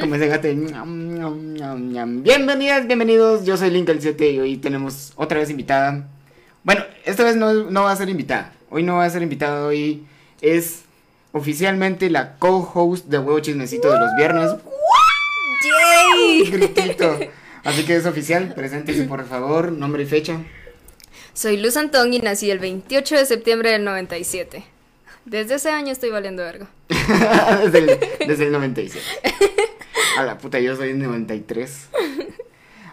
Como ese gato. Bienvenidas, bienvenidos. Yo soy Link el 7 y hoy tenemos otra vez invitada. Bueno, esta vez no, no va a ser invitada. Hoy no va a ser invitada. Hoy es oficialmente la co-host de Huevo Chismecito de los viernes. ¡Yay! Gritito. Así que es oficial. Preséntese, por favor. Nombre y fecha. Soy Luz Antón y nací el 28 de septiembre del 97. Desde ese año estoy valiendo verga. desde, el, desde el 97. A la puta, yo soy 93.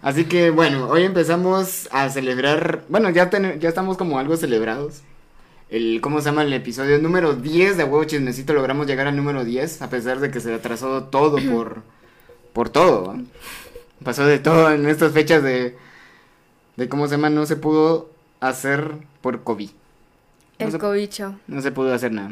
Así que bueno, hoy empezamos a celebrar. Bueno, ya, ten- ya estamos como algo celebrados. El, ¿Cómo se llama? El episodio número 10 de Huevo Chismecito. Logramos llegar al número 10, a pesar de que se atrasó todo por, por todo. Pasó de todo en estas fechas de. de ¿Cómo se llama? No se pudo hacer por COVID. No El se- cobicho. no se pudo hacer nada.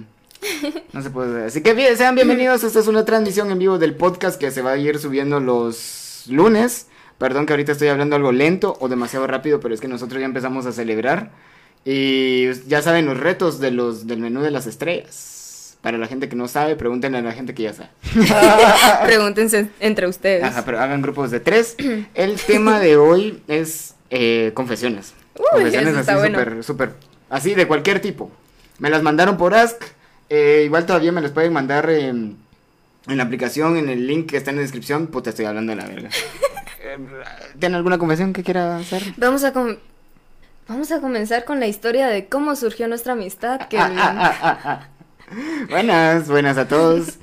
No se pudo hacer. Así que bien, sean bienvenidos. Esta es una transmisión en vivo del podcast que se va a ir subiendo los lunes. Perdón que ahorita estoy hablando algo lento o demasiado rápido, pero es que nosotros ya empezamos a celebrar. Y ya saben los retos de los del menú de las estrellas. Para la gente que no sabe, pregúntenle a la gente que ya sabe. Pregúntense entre ustedes. Ajá, pero hagan grupos de tres. El tema de hoy es eh, confesiones. Uy, confesiones así está bueno. Así de cualquier tipo. Me las mandaron por Ask. eh, igual todavía me las pueden mandar eh, en la aplicación, en el link que está en la descripción. Puta, estoy hablando de la verga. ¿Tienen alguna confesión que quiera hacer? Vamos a com- Vamos a comenzar con la historia de cómo surgió nuestra amistad. Que ah, ah, ah. Buenas, buenas a todos.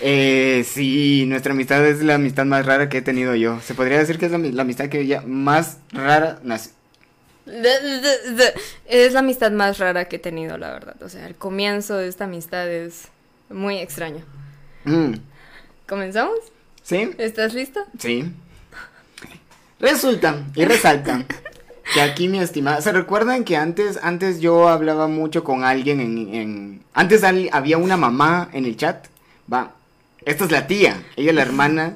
Eh, sí, nuestra amistad es la amistad más rara que he tenido yo. Se podría decir que es la, la amistad que ya más rara nació. Es la amistad más rara que he tenido, la verdad. O sea, el comienzo de esta amistad es muy extraño. Mm, ¿Comenzamos? ¿Sí? ¿Estás listo? Sí. Resulta y resalta que aquí mi estimada, ¿se recuerdan que antes antes yo hablaba mucho con alguien en, en- antes al- había una mamá en el chat? Va. Esta es la tía, ella es la hermana.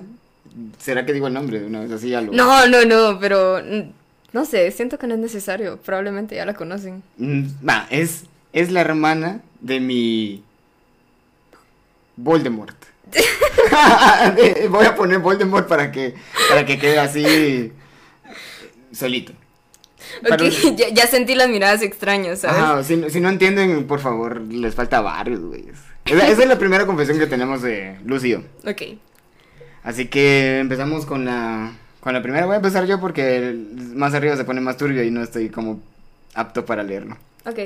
¿Será que digo el nombre de una vez así ya lo No, no, no, pero no sé, siento que no es necesario. Probablemente ya la conocen. Mm, Va, es es la hermana de mi Voldemort. Voy a poner Voldemort para que para que quede así solito. Ok, Pero- ya, ya sentí las miradas extrañas, ¿sabes? Ajá, si, si no entienden, por favor, les falta varios, güey. Esa, esa es la primera confesión que tenemos de yo. Ok. Así que empezamos con la, con la primera. Voy a empezar yo porque más arriba se pone más turbio y no estoy como apto para leerlo. Ok.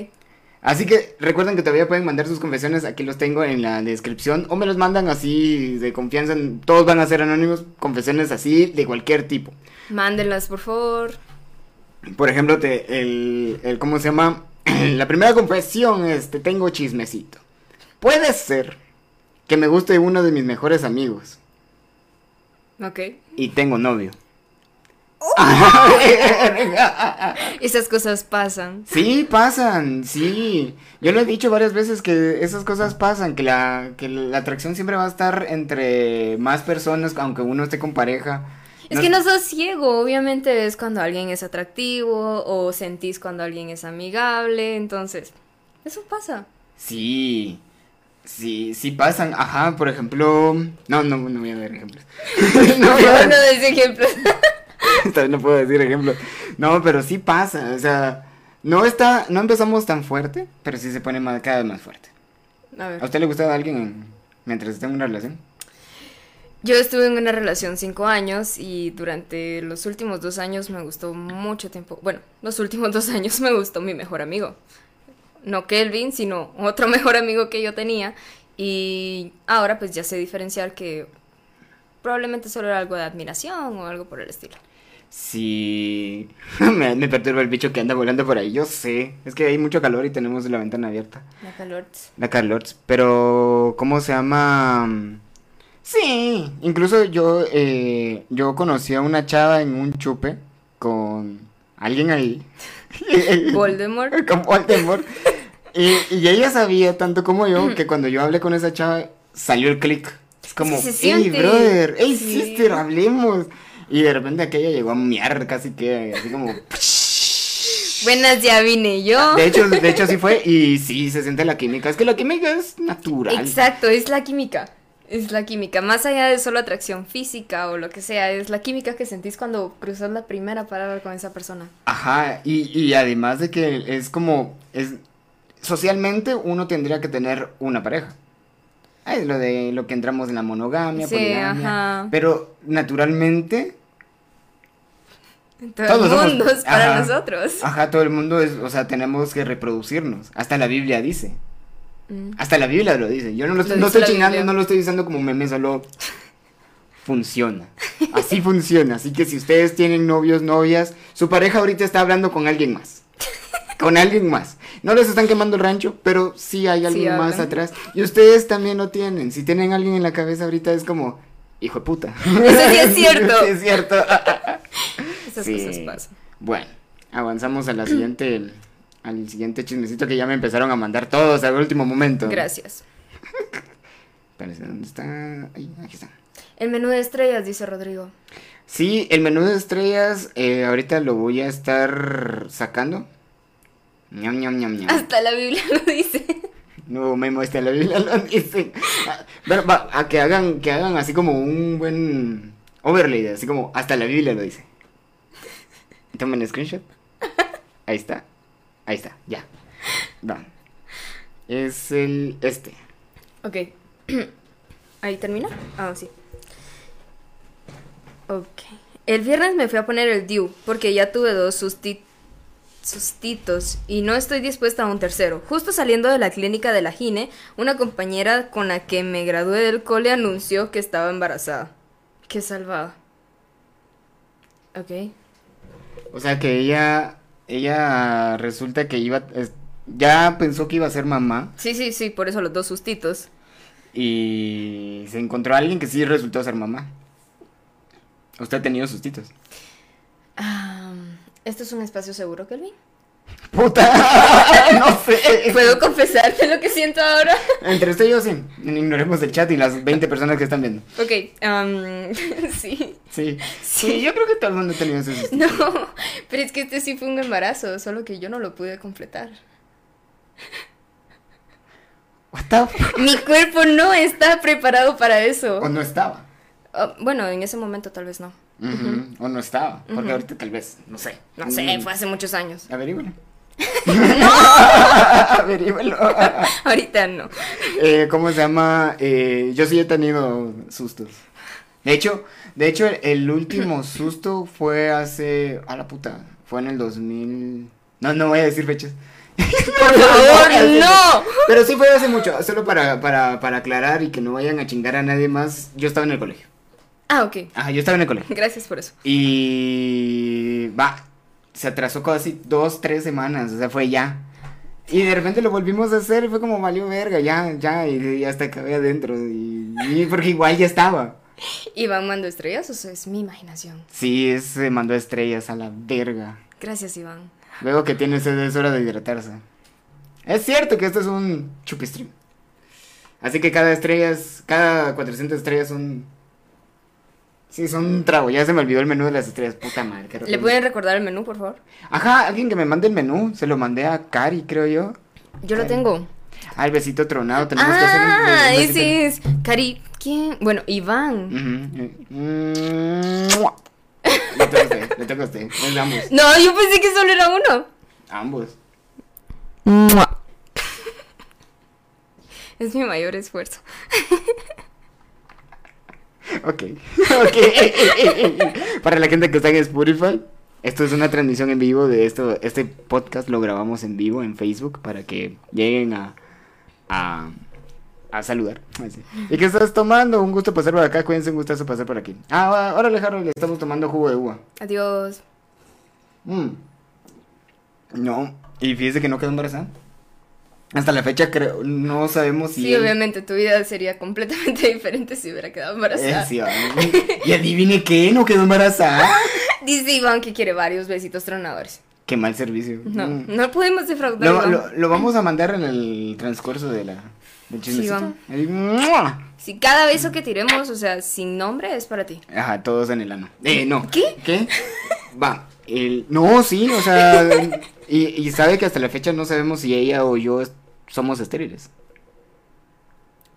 Así que recuerden que todavía pueden mandar sus confesiones, aquí los tengo en la descripción, o me los mandan así de confianza, todos van a ser anónimos, confesiones así de cualquier tipo. Mándenlas, por favor. Por ejemplo, te, el, el, ¿cómo se llama? La primera confesión es, te tengo chismecito. Puede ser que me guste uno de mis mejores amigos Ok. y tengo novio. Esas cosas pasan. Sí, pasan, sí. Yo lo he dicho varias veces que esas cosas pasan, que la, que la atracción siempre va a estar entre más personas, aunque uno esté con pareja. Es que no sos ciego, obviamente ves cuando alguien es atractivo o sentís cuando alguien es amigable, entonces, eso pasa. Sí, sí, sí pasan. Ajá, por ejemplo... No, no, no voy a dar ejemplos. no voy a dar- No des ejemplos. Vez no puedo decir ejemplo. No, pero sí pasa, o sea, no está, no empezamos tan fuerte, pero sí se pone más, cada vez más fuerte. A ¿A usted le gustaba alguien en- mientras está en una relación? Yo estuve en una relación cinco años y durante los últimos dos años me gustó mucho tiempo. Bueno, los últimos dos años me gustó mi mejor amigo. No Kelvin, sino otro mejor amigo que yo tenía. Y ahora pues ya sé diferenciar que probablemente solo era algo de admiración o algo por el estilo. Sí, me, me perturba el bicho que anda volando por ahí, yo sé, es que hay mucho calor y tenemos la ventana abierta, La calor. la calor, pero ¿cómo se llama? Sí, incluso yo, eh, yo conocí a una chava en un chupe con alguien ahí. Voldemort. con Voldemort. Y, y ella sabía tanto como yo que cuando yo hablé con esa chava salió el click. Es como, hey brother, hey Sí. sister, hablemos. Y de repente aquella llegó a miar casi que, así como... Buenas, ya vine yo. De hecho, de hecho sí fue y sí se siente la química. Es que la química es natural. Exacto, es la química. Es la química, más allá de solo atracción física o lo que sea, es la química que sentís cuando cruzas la primera palabra con esa persona. Ajá, y, y además de que es como, es, socialmente uno tendría que tener una pareja. Es lo de lo que entramos en la monogamia, Sí, poligamia. ajá. Pero naturalmente, Todo Todos el somos- mundo es para ajá. nosotros. ajá, todo el mundo es, o sea, tenemos que reproducirnos. Hasta la Biblia dice. Mm. Hasta la Biblia lo dice. Yo no lo, Lo no estoy chingando, Biblia. no lo estoy diciendo como meme, solo funciona. Así funciona. Así que si ustedes tienen novios, novias, su pareja ahorita está hablando con alguien más. Con alguien más. No les están quemando el rancho, pero sí hay alguien más atrás. Y ustedes también lo tienen. Si tienen alguien en la cabeza ahorita es como, hijo de puta. Eso sí es cierto. Sí es cierto. Esas Sí. cosas pasan. Bueno, avanzamos a la siguiente, al siguiente chismecito que ya me empezaron a mandar todos al último momento. Gracias. Espérense, ¿dónde está? Ahí, aquí está. El menú de estrellas, dice Rodrigo. Sí, el menú de estrellas, eh, ahorita lo voy a estar sacando. Ñam, ñam, ñam, ñam. Hasta la Biblia lo dice. No me muestra la Biblia, lo dice. Pero va, a que hagan, que hagan así como un buen overlay, así como hasta la Biblia lo dice. Tomen screenshot. Ahí está. Ahí está, ya. Va. Es el este. Ok. ¿Ahí termina? Ah, sí. Ok. El viernes me fui a poner el DIU porque ya tuve dos susti- sustitos y no estoy dispuesta a un tercero. Justo saliendo de la clínica de la Gine, una compañera con la que me gradué del cole anunció que estaba embarazada. Qué salvada. Ok. O sea que ella, ella resulta que iba, es- ya pensó que iba a ser mamá Sí, sí, sí, por eso los dos sustitos. y se encontró a alguien que sí resultó ser mamá. Usted ha tenido sustitos. Ah, ¿Esto es un espacio seguro, Kelvin? Puta, no sé. ¿Puedo confesarte lo que siento ahora? Entre usted y yo sí. Ignoremos el chat y las 20 personas que están viendo. Ok, am, sí. Sí. Sí, yo creo que todo el mundo ha tenido ese susto. No, pero es que este sí fue un embarazo, solo que yo no lo pude completar. What the fuck? Mi cuerpo no está preparado para eso. O no estaba. Ah, bueno, en ese momento tal vez no. O no estaba. Porque ahorita tal vez, no sé. No sé, Mm, fue hace muchos años. Averígüelo. Averígüelo. Ahorita no. Eh, ¿Cómo se llama? Eh, yo sí he tenido sustos. De hecho, de hecho, el, el último susto fue hace. A la puta. Fue en el 2000. No, no voy a decir fechas. Por favor, no. Pero sí fue hace mucho. Solo para, para, para aclarar y que no vayan a chingar a nadie más. Yo estaba en el colegio. Ah, ok. Ajá, yo estaba en el colegio. Gracias por eso. Y. Va. Se atrasó casi dos, tres semanas. O sea, fue ya. Y de repente lo volvimos a hacer y fue como valió verga, ya, ya, y, y hasta acabé adentro. Y, y porque igual ya estaba. ¿Iván mandó estrellas o sea, es mi imaginación? Sí, es- se mandó estrellas a la verga. Gracias, Iván. Luego que tiene sed es hora de hidratarse. Es cierto que esto es un chupistream. Así que cada estrella es, cada 400 estrellas son... Sí, son un trago. Ya se me olvidó el menú de las estrellas. Puta madre. ¿Le pueden recordar el menú, por favor? Ajá, alguien que me mande el menú. Se lo mandé a Cari, creo yo. Yo lo tengo. Ah, el besito tronado. Tenemos que hacer un- Ah, ese es. Cari, ¿quién? Bueno, Iván. Ujú. Mm, mua. Le toca a usted, le toca a usted. Es ambos. No, yo pensé que solo era uno. Ambos. Es mi mayor esfuerzo. Ok. Ok. Para la gente que está en Spotify, esto es una transmisión en vivo de esto. Este podcast lo grabamos en vivo en Facebook para que lleguen a. a. a saludar. Así. ¿Y qué estás tomando? Un gusto pasar por acá. Cuídense, un gustazo pasar por aquí. Ah, ahora Harold, le estamos tomando jugo de uva. Adiós. Mm. No. Y fíjese que no quedó embarazada. Hasta la fecha creo, no sabemos si. Sí, él- obviamente tu vida sería completamente diferente si hubiera quedado embarazada. Eh, sí, y adivine qué, no quedó embarazada. Dice Iván que quiere varios besitos tronadores. Qué mal servicio. No, Mm. no podemos defraudar. Lo, Iván. lo- lo vamos a mandar en el transcurso de la del chismecito. Ahí, ¡mua! Si cada beso que tiremos, o sea, sin nombre, es para ti. Ajá, todos en el ano. Eh, no. ¿Qué? ¿Qué? Va. El, no, sí, o sea, y, y sabe que hasta la fecha no sabemos si ella o yo somos estériles.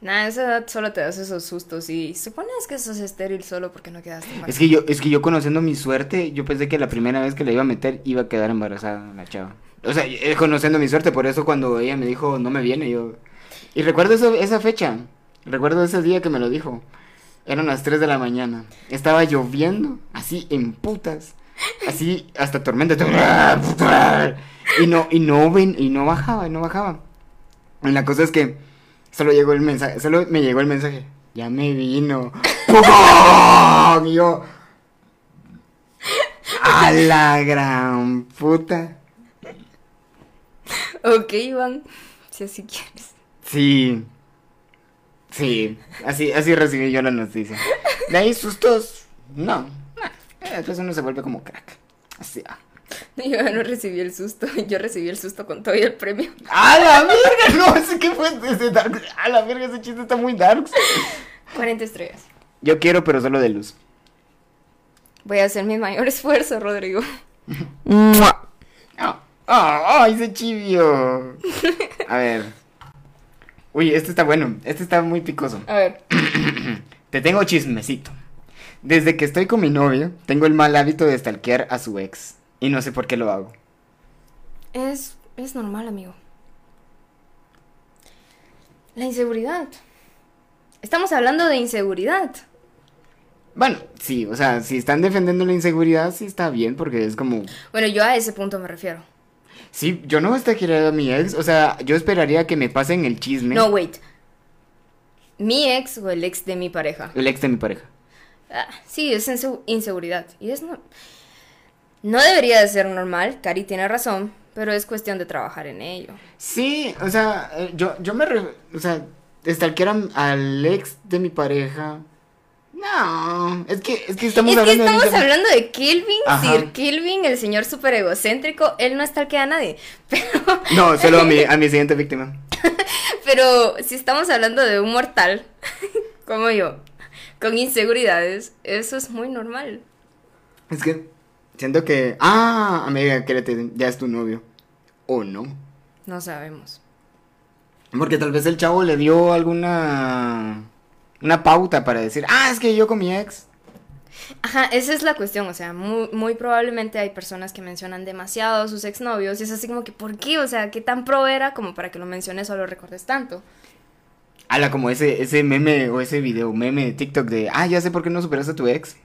Nah, esa edad solo te das esos sustos y supones que sos estéril solo porque no quedaste embarazada. Es que yo, es que yo conociendo mi suerte, yo pensé que la primera vez que la iba a meter iba a quedar embarazada la chava. O sea, eh, conociendo mi suerte, por eso cuando ella me dijo no me viene, yo. Y recuerdo eso- esa fecha. Recuerdo ese día que me lo dijo. Eran las 3 de la mañana. Estaba lloviendo, así en putas. Así hasta tormenta. Y no, y no ven, y no bajaba, y no bajaba. La cosa es que solo llegó el mensaje, solo me llegó el mensaje. Ya me vino. ¡Pum! Y yo. A la gran puta. Ok, Iván, si así quieres. Sí. Sí. Así, así recibí yo la noticia. De ahí sustos. No. no. Eh, Después uno se vuelve como crack. Así. ah. Yo no recibí el susto, yo recibí el susto con todo y el premio. ¡A la verga! No, ese que fue ese dark. ¡A la verga! Ese chiste está muy dark. 40 estrellas. Yo quiero, pero solo de luz. Voy a hacer mi mayor esfuerzo, Rodrigo. ¡Ah! ¡Ah! ¡Ay, ese chivio! A ver. Uy, este está bueno. Este está muy picoso. A ver, Te tengo chismecito. Desde que estoy con mi novio, tengo el mal hábito de stalkear a su ex. Y no sé por qué lo hago. es, es normal, amigo. La inseguridad. Estamos hablando de inseguridad. Bueno, sí, o sea, si están defendiendo la inseguridad, sí está bien, porque es como. Bueno, yo a ese punto me refiero. Sí, yo no stalkearía a mi ex, o sea, yo esperaría que me pasen el chisme. No, wait. ¿Mi ex o el ex de mi pareja? El ex de mi pareja. Ah, sí, es inse- inseguridad. Y es no... no debería de ser normal, Cari tiene razón, pero es cuestión de trabajar en ello. Sí, o sea, eh, yo, yo me. re- o sea, stalkear am- al ex de mi pareja. No, es que, es que estamos es que hablando de estamos internet. hablando de Kelvin, Ajá. Sir Kelvin, el señor súper egocéntrico, él no estalquea a nadie. Pero, No, solo a mi, a mi siguiente víctima. pero si estamos hablando de un mortal, como yo, con inseguridades, eso es muy normal. Es que siento que. Ah, amiga, quédate, ya es tu novio. O no. No sabemos. Porque tal vez el chavo le dio alguna. Una pauta para decir, ah, es que yo con mi ex. Ajá, esa es la cuestión, o sea, muy, muy probablemente hay personas que mencionan demasiado a sus exnovios y es así como que, ¿por qué? O sea, ¿qué tan pro era como para que lo menciones o lo recordes tanto? Ala, como ese, ese meme o ese video, meme de TikTok de, ah, ya sé por qué no superaste a tu ex.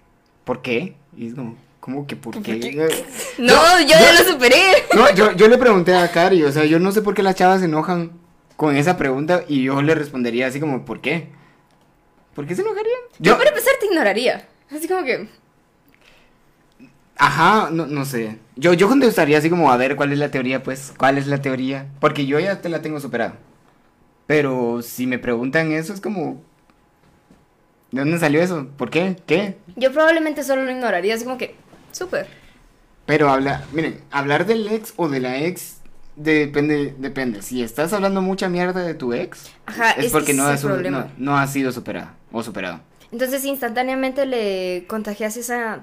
¿Por qué? Y es como, ¿cómo que por qué? No, yo ya lo superé. No, yo, yo le pregunté a Cari, o sea, yo no sé por qué las chavas se enojan con esa pregunta y yo le respondería así como, ¿por qué? ¿Por qué se enojarían? Yo para empezar te ignoraría. Así como que, Ajá, no, no sé. Yo, yo contestaría así como, a ver, ¿cuál es la teoría, pues? ¿Cuál es la teoría? Porque yo ya te la tengo superada. Pero si me preguntan eso, es como... ¿De dónde salió eso? ¿Por qué? ¿Qué? yo probablemente solo lo ignoraría, así como que, súper. Pero habla, miren, hablar del ex o de la ex depende, depende. Si estás hablando mucha mierda de tu ex, Ajá, es es que porque no, es su- no ha sido superada o superado. Entonces instantáneamente le contagias esa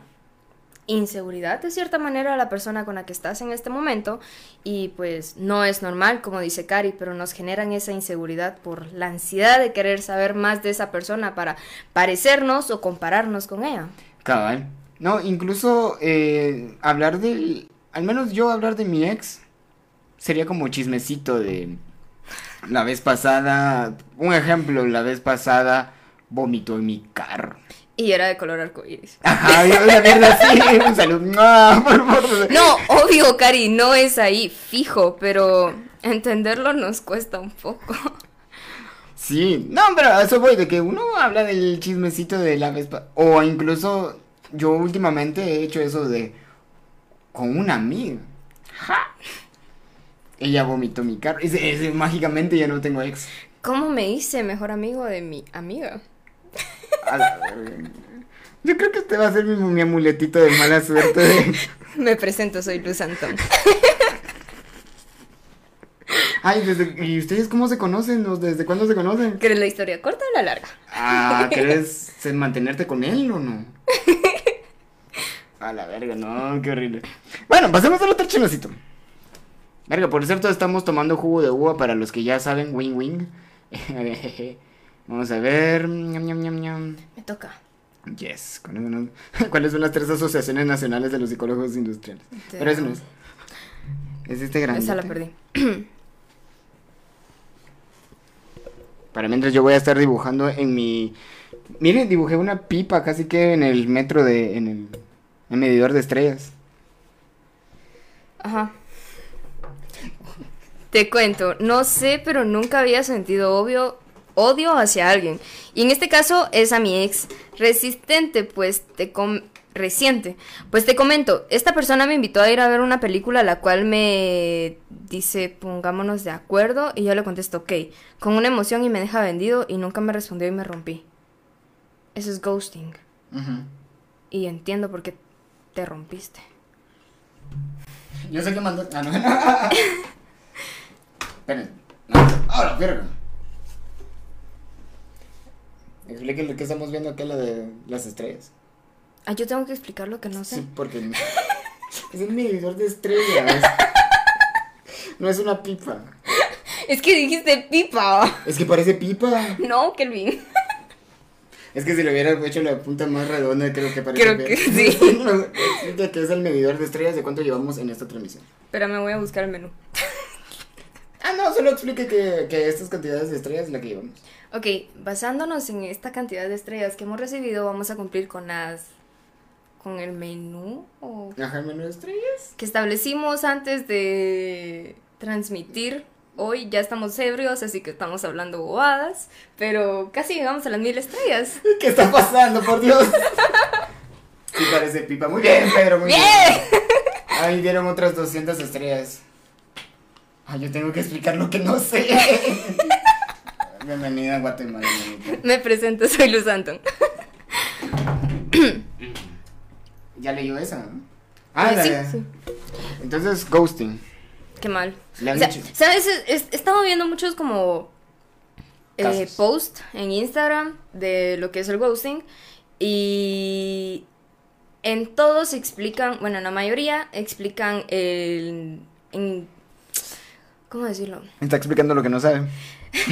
inseguridad de cierta manera a la persona con la que estás en este momento y pues no es normal como dice Cari pero nos generan esa inseguridad por la ansiedad de querer saber más de esa persona para parecernos o compararnos con ella Cabal. No, incluso eh, hablar del. Al menos yo hablar de mi ex sería como chismecito de. La vez pasada. Un ejemplo, la vez pasada vomitó en mi carro. y era de color arcoíris Ajá, una mierda así. Un saludo. ¡mua! por favor. no obvio Cari no es ahí fijo pero entenderlo nos cuesta un poco Sí, no, pero a eso voy, de que uno habla del chismecito de la vez pasada. O incluso yo últimamente he hecho eso de. Con una amiga. Ja. Ella vomitó mi carro. Se- mágicamente ya no tengo ex. ¿Cómo me hice mejor amigo de mi amiga? La. Yo creo que este va a ser mi, mi amuletito de mala suerte. de- Me presento, soy Luz Antón. Ay, desde, ¿y ustedes cómo se conocen? ¿O ¿Desde cuándo se conocen? ¿Quieres la historia corta o la larga? Ah, ¿querés mantenerte con él o no? A la verga, no, qué horrible. Bueno, pasemos al otro chismecito. Verga, por cierto, estamos tomando jugo de uva para los que ya saben, wing wing. Vamos a ver. Me toca. Yes. ¿Cuáles son, las- ¿Cuáles son las tres asociaciones nacionales de los psicólogos industriales? Pero eso no es. Es este grande. Esa la perdí. Para mientras yo voy a estar dibujando en mi... Miren, dibujé una pipa casi que en el metro de... En el, el medidor de estrellas. Ajá. Te cuento, no sé, pero nunca había sentido obvio odio hacia alguien. Y en este caso es a mi ex resistente, pues te com- reciente. Pues te comento, esta persona me invitó a ir a ver una película la cual me dice, pongámonos de acuerdo, y yo le contesto, ok, con una emoción y me deja vendido y nunca me respondió y me rompí. Eso es ghosting. Y entiendo por qué te rompiste. Yo sé que mandó... Ah, no. Esperen. No. Ahora, verga. Explique lo que estamos viendo acá, la de las estrellas. Ah, yo tengo que explicar lo que no sé. Sí, porque es el medidor de estrellas. No es una pipa. Es que dijiste pipa. Es que parece pipa. No, Kelvin. Es que si le hubiera hecho la punta más redonda, creo que parece Creo que sí. Explica que es el medidor de estrellas de cuánto llevamos en esta transmisión. Pero me voy a buscar el menú. Ah, no, solo explique que, que estas cantidades de estrellas es la que llevamos. Ok, basándonos en esta cantidad de estrellas que hemos recibido, vamos a cumplir con las. con el menú o Ajá, el menú de estrellas. que establecimos antes de transmitir. Hoy ya estamos ebrios, así que estamos hablando bobadas, pero casi llegamos a las mil estrellas. ¿Qué está pasando, por Dios? Sí, parece pipa. Muy bien, Pedro, muy bien. ¡Bien! Ahí dieron otras 200 estrellas. Ay, yo tengo que explicar lo que no sé. Bienvenida a Guatemala. Me presento, soy Luz Anton. Ya leyó esa, ¿no? Ah, Eh, la sí, sí. Entonces, ghosting. Qué mal. Le han O sea. ¿Sabes? Es- es- He estado viendo muchos como eh, posts en Instagram de lo que es el ghosting y en todos explican, bueno, en la mayoría explican el... en- ¿Cómo decirlo? Está explicando lo que no sabe.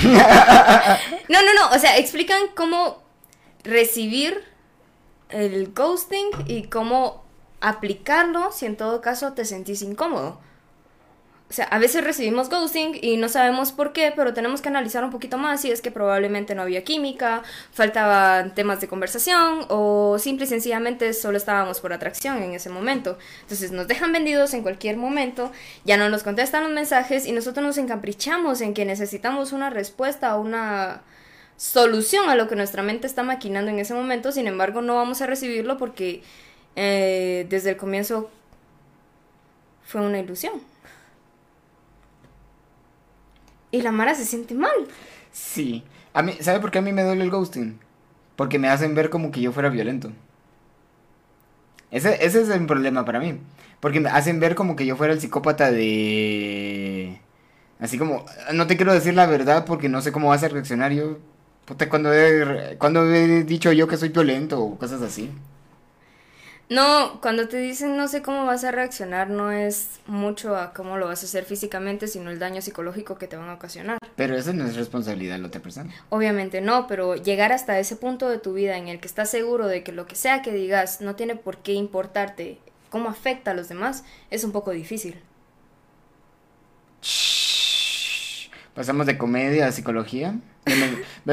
No, no, no, o sea, explican cómo recibir el ghosting y cómo aplicarlo si en todo caso te sentís incómodo. O sea, a veces recibimos ghosting y no sabemos por qué, pero tenemos que analizar un poquito más si es que probablemente no había química, faltaban temas de conversación o simple y sencillamente solo estábamos por atracción en ese momento. Entonces nos dejan vendidos en cualquier momento, ya no nos contestan los mensajes y nosotros nos encaprichamos en que necesitamos una respuesta o una solución a lo que nuestra mente está maquinando en ese momento, sin embargo no vamos a recibirlo porque eh, desde el comienzo fue una ilusión. Y la Mara se siente mal. Sí. A mí, ¿Sabe por qué a mí me duele el ghosting? Porque me hacen ver como que yo fuera violento. Ese, ese es el problema para mí. Porque me hacen ver como que yo fuera el psicópata de... Así como, no te quiero decir la verdad porque no sé cómo vas a reaccionar yo. Cuando cuando he dicho yo que soy violento o cosas así. No, cuando te dicen no sé cómo vas a reaccionar, no es mucho a cómo lo vas a hacer físicamente, sino el daño psicológico que te van a ocasionar. Pero eso no es responsabilidad de la otra persona. Obviamente no, pero llegar hasta ese punto de tu vida en el que estás seguro de que lo que sea que digas no tiene por qué importarte cómo afecta a los demás, es un poco difícil. Pasamos de comedia a psicología.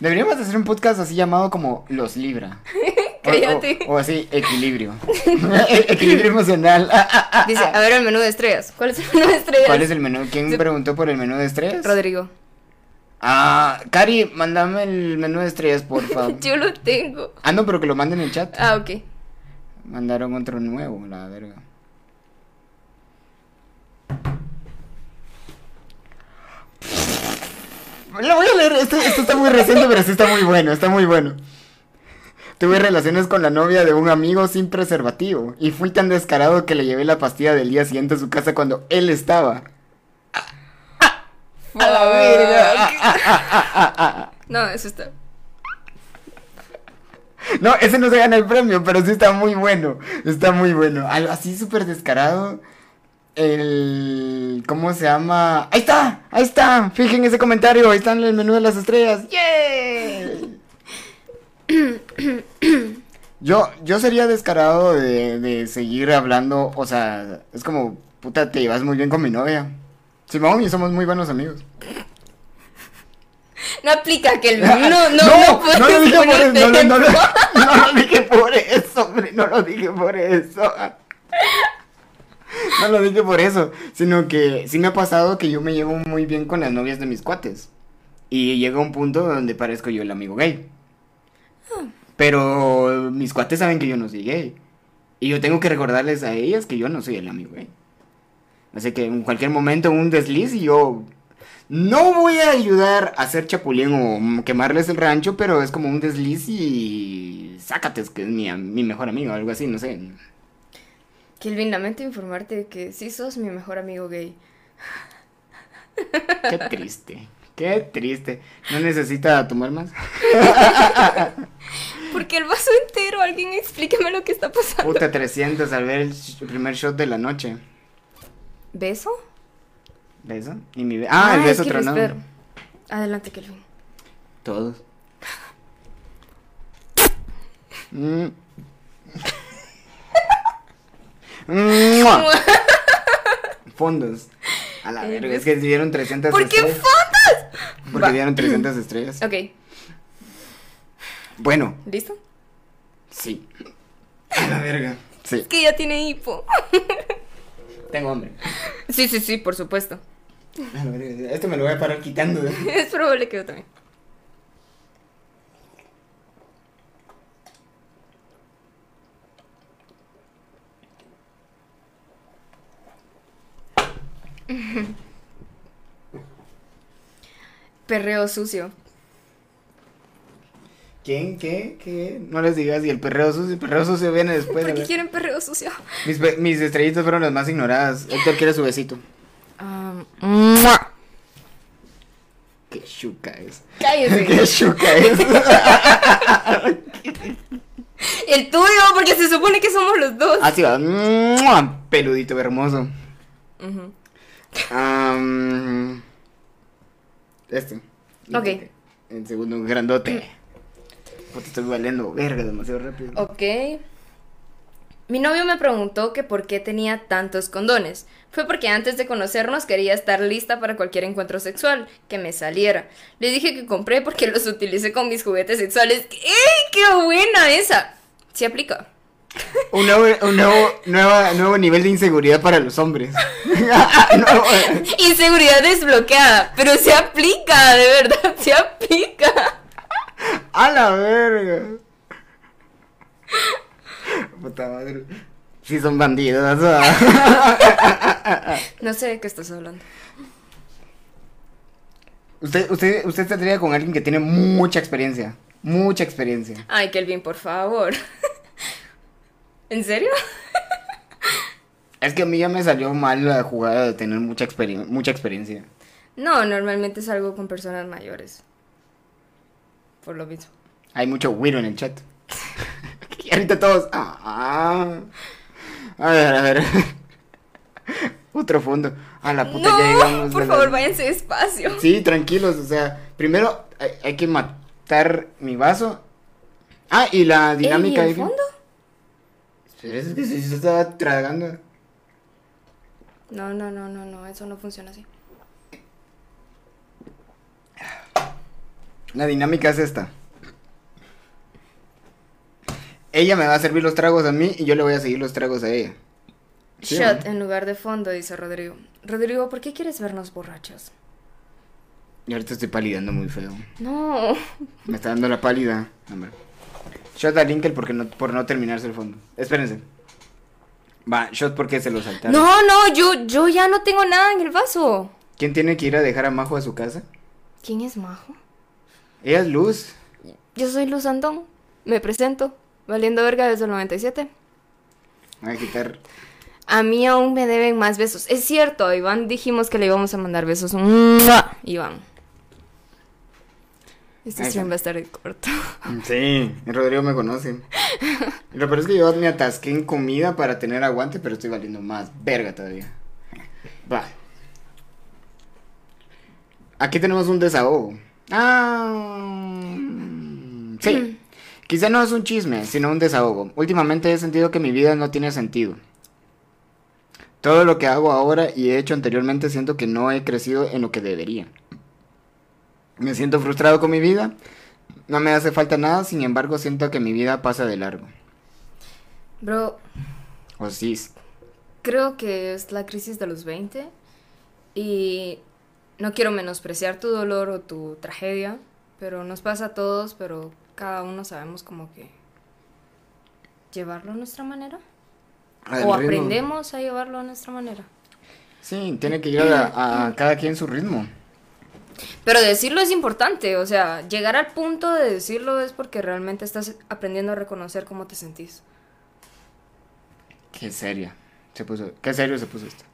Deberíamos hacer un podcast así llamado como Los Libra. O- Cállate. O, o así, equilibrio. E- equilibrio emocional. Ah, ah, ah, Dice, a ver el menú de estrellas. ¿Cuál es el menú de estrellas? ¿Cuál es el menú? ¿Quién Sí. preguntó por el menú de estrellas? Rodrigo. Ah, Cari, mándame el menú de estrellas, por favor. Yo lo tengo. Ah, no, pero que lo manden en el chat. Ah, ok. Mandaron otro nuevo, la verga. Lo voy a leer, esto, esto está muy reciente, pero sí está muy bueno, está muy bueno. Tuve relaciones con la novia de un amigo sin preservativo y fui tan descarado que le llevé la pastilla del día siguiente a su casa cuando él estaba. A la verga. No, eso está. No, ese no se gana el premio, pero sí está muy bueno. Está muy bueno. Algo así súper descarado. El. ¿Cómo se llama? ¡Ahí está! ¡Ahí está! Fijen ese comentario. Ahí está en el menú de las estrellas. ¡Yay! Yo, yo sería descarado de, de seguir hablando. O sea, es como, puta, te llevas muy bien con mi novia. Simón y somos muy buenos amigos. No aplica que el no, no, no, no, no, lo dije por eso, no, no lo dije por eso, hombre, no lo dije por eso. No lo dije por eso, sino que sí me ha pasado que yo me llevo muy bien con las novias de mis cuates. Y llega un punto donde parezco yo el amigo gay. Pero mis cuates saben que yo no soy gay. Y yo tengo que recordarles a ellas que yo no soy el amigo gay. Así que en cualquier momento un desliz y yo no voy a ayudar a hacer chapulín o quemarles el rancho, pero es como un desliz y sácate, es que es mi, mejor amigo, algo así, no sé. Kelvin, lamento informarte de que sí sos mi mejor amigo gay. Qué triste, qué triste. ¿No necesita tomar más? Porque el vaso entero, alguien explíqueme lo que está pasando. Puta 300 al ver el primer shot de la noche. ¿Beso? ¿Beso? Y mi be- ah, el es beso tronado. espero. Adelante, Kelvin. Todos. Mm. Fondos. A la verga, es que dieron 300 ¿Por qué fondos? Porque Va. dieron 300 estrellas. Ok, Bueno, ¿listo? sí. A la verga. Sí, Es que ya tiene hipo. tengo hambre. Sí, sí, sí, por supuesto. A la verga, Este me lo voy a parar quitando. Es probable que yo también. Perreo sucio. ¿Quién? ¿Qué? ¿Qué? No les digas. Y el perreo sucio. El perreo sucio viene después. ¿Por qué quieren perreo sucio? Mis, estrellitas fueron las más ignoradas. Héctor quiere su besito. Um, ¡mua! Qué chuca es. Qué Cállese. chuca es. El tuyo, porque se supone que somos los dos. Así va. ¡Mua! Peludito hermoso. Ujú. Am, este. Ok. El segundo grandote. Puta, estoy valiendo verga demasiado rápido. Ok. Mi novio me preguntó que por qué tenía tantos condones. Fue porque antes de conocernos quería estar lista para cualquier encuentro sexual que me saliera. Le dije que compré porque los utilicé con mis juguetes sexuales. ¡Ey, qué buena esa! Se aplica. Un nuevo, un nuevo, nueva- nuevo nivel de inseguridad para los hombres. Nuevo- Inseguridad desbloqueada, pero se aplica, de verdad, se aplica. A la verga. Puta madre. Sí son bandidos. No sé de qué estás hablando. Usted, usted, usted con alguien que tiene mucha experiencia. Mucha experiencia. Ay, Kelvin, por favor. ¿En serio? Es que a mí ya me salió mal la jugada de tener mucha, experien- mucha experiencia. No, normalmente salgo con personas mayores. Por lo mismo. Hay mucho güiro en el chat. y ahorita todos. Ah, a ver, a ver. Otro fondo. A la puta, ya No, llegamos. por la- favor, váyanse despacio. Sí, tranquilos. O sea, primero hay, hay que matar mi vaso. Ah, y la dinámica. ¿Y el fondo? Pero es que se estaba tragando. No, no, no, no, no, eso no funciona así. La dinámica es esta. Ella me va a servir los tragos a mí y yo le voy a seguir los tragos a ella. Sí, Shot en lugar de fondo, dice Rodrigo. Rodrigo, ¿por qué quieres vernos borrachos? Y ahorita estoy palidando muy feo. No. Me está dando la pálida. Hombre. Shot a Linkel porque no, por no terminarse el fondo. Espérense. Va, shot porque se lo saltaron. No, no, yo, yo ya no tengo nada en el vaso. ¿Quién tiene que ir a dejar a Majo a su casa? ¿Quién es Majo? Ella es Luz. Yo soy Luz Antón. Me presento. Valiendo verga desde el 97. Voy a quitar. A mí aún me deben más besos. Es cierto, Iván dijimos que le íbamos a mandar besos. ¡Mua! Iván. Este stream va a estar corto. Sí, el Rodrigo me conoce. Lo peor es que yo me atasqué en comida para tener aguante, pero estoy valiendo más verga todavía. Va. Aquí tenemos un desahogo. Ah. Sí. Quizá no es un chisme, sino un desahogo. Últimamente he sentido que mi vida no tiene sentido. Todo lo que hago ahora y he hecho anteriormente siento que no he crecido en lo que debería. Me siento frustrado con mi vida. No me hace falta nada, sin embargo siento que mi vida pasa de largo. Bro, O sí. creo que es la crisis de los 20 y no quiero menospreciar tu dolor o tu tragedia, pero nos pasa a todos, pero cada uno sabemos como que llevarlo a nuestra manera al o ritmo. aprendemos a llevarlo a nuestra manera. Sí, tiene que ir a, a cada quien su ritmo. Pero decirlo es importante, o sea, llegar al punto de decirlo es porque realmente estás aprendiendo a reconocer cómo te sentís. Qué seria. Se puso, qué serio se puso esto.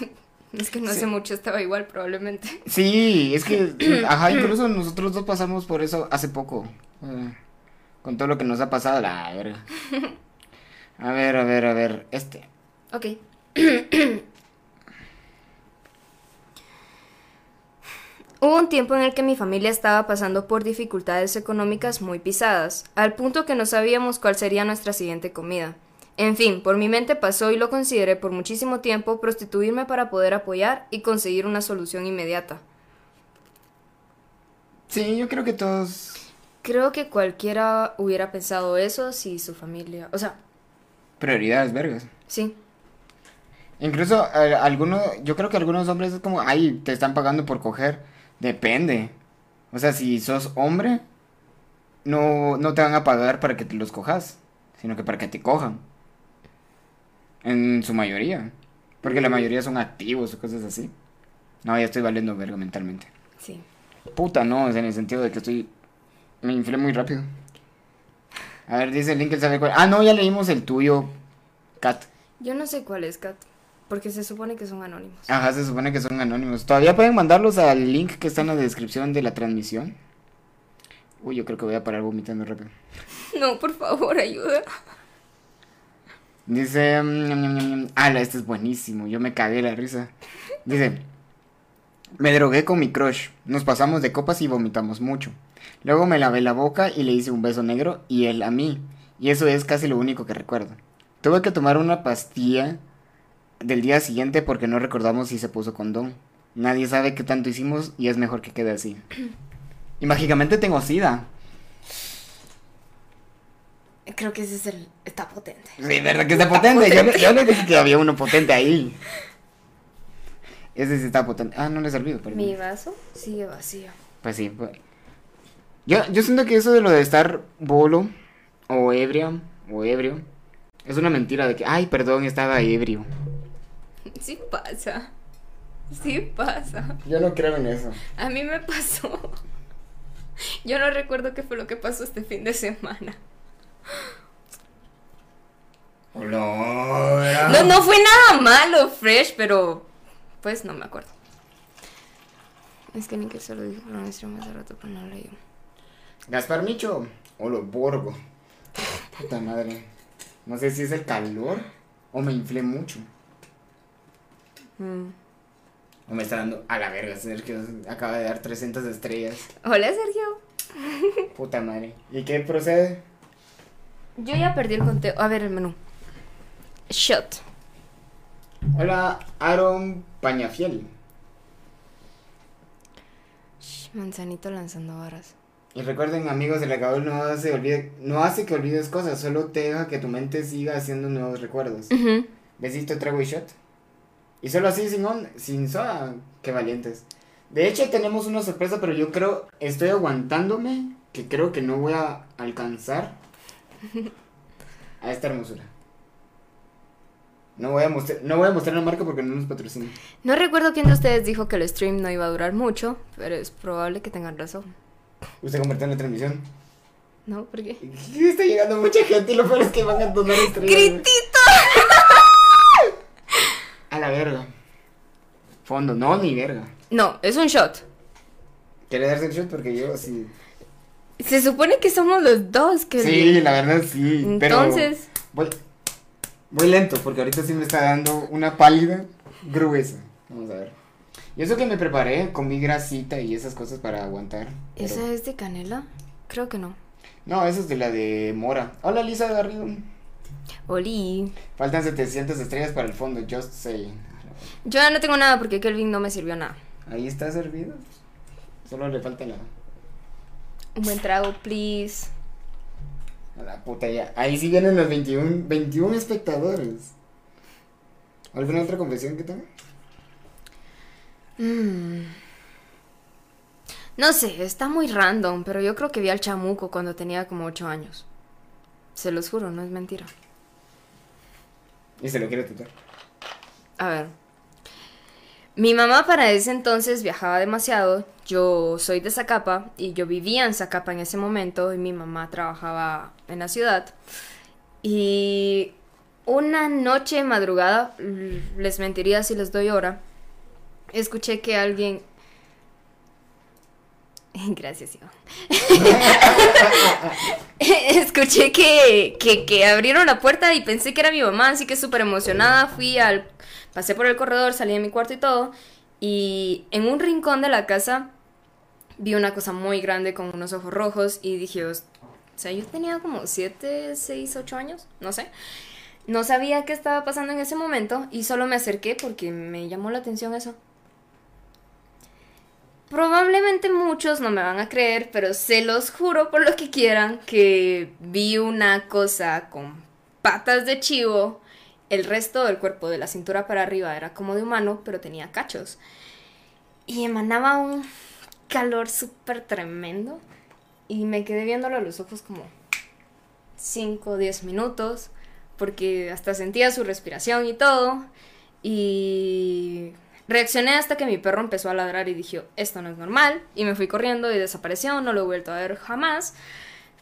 Es que no Sí. hace mucho estaba igual probablemente. Sí, es que, ajá, incluso nosotros dos pasamos por eso hace poco. eh, con todo lo que nos ha pasado, la verga. A ver, a ver, a ver, este. Ok. Hubo un tiempo en el que mi familia estaba pasando por dificultades económicas muy pisadas, al punto que no sabíamos cuál sería nuestra siguiente comida. En fin, por mi mente pasó y lo consideré por muchísimo tiempo prostituirme para poder apoyar y conseguir una solución inmediata. Sí, yo creo que todos. Creo que cualquiera hubiera pensado eso si su familia... O sea, Prioridades, vergas. sí. Incluso eh, algunos, yo creo que algunos hombres es como, ay, te están pagando por coger. Depende. O sea, si sos hombre, no, no te van a pagar para que te los cojas, sino que para que te cojan. En su mayoría. Porque la mayoría son activos o cosas así. No, ya estoy valiendo verga mentalmente. Sí. Puta, no, es en el sentido de que estoy... Me inflé muy rápido. A ver, dice Link, él sabe cuál... Ah, no, ya leímos el tuyo, Kat. Yo no sé cuál es, Kat, porque se supone que son anónimos. Ajá, se supone que son anónimos. Todavía pueden mandarlos al link que está en la descripción de la transmisión. Uy, yo creo que voy a parar vomitando rápido. No, por favor, ayuda. Dice... mm. Ala, este es buenísimo. Yo me cagué la risa. Dice... Me drogué con mi crush. Nos pasamos de copas y vomitamos mucho. Luego me lavé la boca y le hice un beso negro y él a mí. Y eso es casi lo único que recuerdo. Tuve que tomar una pastilla del día siguiente porque no recordamos si se puso condón. Nadie sabe qué tanto hicimos y es mejor que quede así. Y mágicamente tengo sida. Creo que ese es el... Está potente. Sí, verdad que está potente. Yo, le- yo le dije que había uno potente ahí. Ese sí está potente. Ah, no le he servido. Mi vaso sigue vacío. Pues sí. pues. Yo, yo siento que eso de lo de estar bolo o ebria o ebrio es una mentira de que, ay, perdón, estaba ebrio. Sí pasa. Sí pasa. Yo no creo en eso. A mí me pasó. Yo no recuerdo qué fue lo que pasó este fin de semana. Hola. No, no fue nada malo, Fresh, pero pues no me acuerdo. Es que ni que se lo dijo un stream hace rato, pero no leí. Gaspar Micho. Hola, Borgo. Puta madre. No sé si es el calor o me inflé mucho. Mm. O me está dando a la verga. Sergio acaba de dar 300 estrellas. Hola, Sergio. Puta madre. ¿Y qué procede? Yo ya perdí el conteo. A ver el menú. Shot. Hola, Aaron Pañafiel. Manzanito lanzando varas. Y recuerden, amigos, el alcohol no hace, olvide, no hace que olvides cosas, solo te deja que tu mente siga haciendo nuevos recuerdos. Ujú. Besito, trago y shot. Y solo así, sin, on- sin soda, qué valientes. De hecho, tenemos una sorpresa, pero yo creo, estoy aguantándome, que creo que no voy a alcanzar a esta hermosura. No voy a mostrar, no voy a mostrar la marca porque no nos patrocina. No recuerdo quién de ustedes dijo que el stream no iba a durar mucho, pero es probable que tengan razón. Usted convirtió en la transmisión. ¿No? ¿Por qué? Está llegando mucha gente y lo peor es que van a donar estrellas. ¡Gritito! La verga. Fondo, no, ni verga. No, es un shot. ¿Quiere darse el shot? Porque yo sí. Se supone que somos los dos, que Sí, la verdad sí. Entonces. Pero voy, voy lento porque ahorita sí me está dando una pálida gruesa. Vamos a ver. Y eso que me preparé, comí grasita y esas cosas para aguantar. pero- ¿Esa es de canela? Creo que no. No, esa es de la de Mora. Hola Lisa Garrido. Oli. Faltan 700 estrellas para el fondo, just saying. Yo ya no tengo nada porque Kelvin no me sirvió nada. Ahí está servido. Solo le falta la, Un buen trago, please. a la puta ya. Ahí sí vienen los 21, 21 espectadores. ¿Alguna otra confesión que tenga? Mm. No sé, está muy random, pero yo creo que vi al chamuco cuando tenía como 8 años. Se los juro, no es mentira. Y se lo quiere tutar. A ver. Mi mamá para ese entonces viajaba demasiado. Yo soy de Zacapa y yo vivía en Zacapa en ese momento y mi mamá trabajaba en la ciudad. Y una noche madrugada, les mentiría si les doy hora, escuché que alguien... Gracias, Iván. Escuché que, que, abrieron la puerta y pensé que era mi mamá, así que súper emocionada fui al... Pasé por el corredor, salí de mi cuarto y todo, y en un rincón de la casa vi una cosa muy grande con unos ojos rojos y dije, "Os- o sea, yo tenía como 7, 6, 8 años, no sé. No sabía qué estaba pasando en ese momento y solo me acerqué porque me llamó la atención eso. Probablemente muchos no me van a creer, pero se los juro por lo que quieran que vi una cosa con patas de chivo. El resto del cuerpo de la cintura para arriba era como de humano, pero tenía cachos. Y emanaba un calor súper tremendo. Y me quedé viéndolo a los ojos como 5 o 10 minutos, porque hasta sentía su respiración y todo. Y reaccioné hasta que mi perro empezó a ladrar y dije, esto no es normal. Y me fui corriendo y desapareció, no lo he vuelto a ver jamás.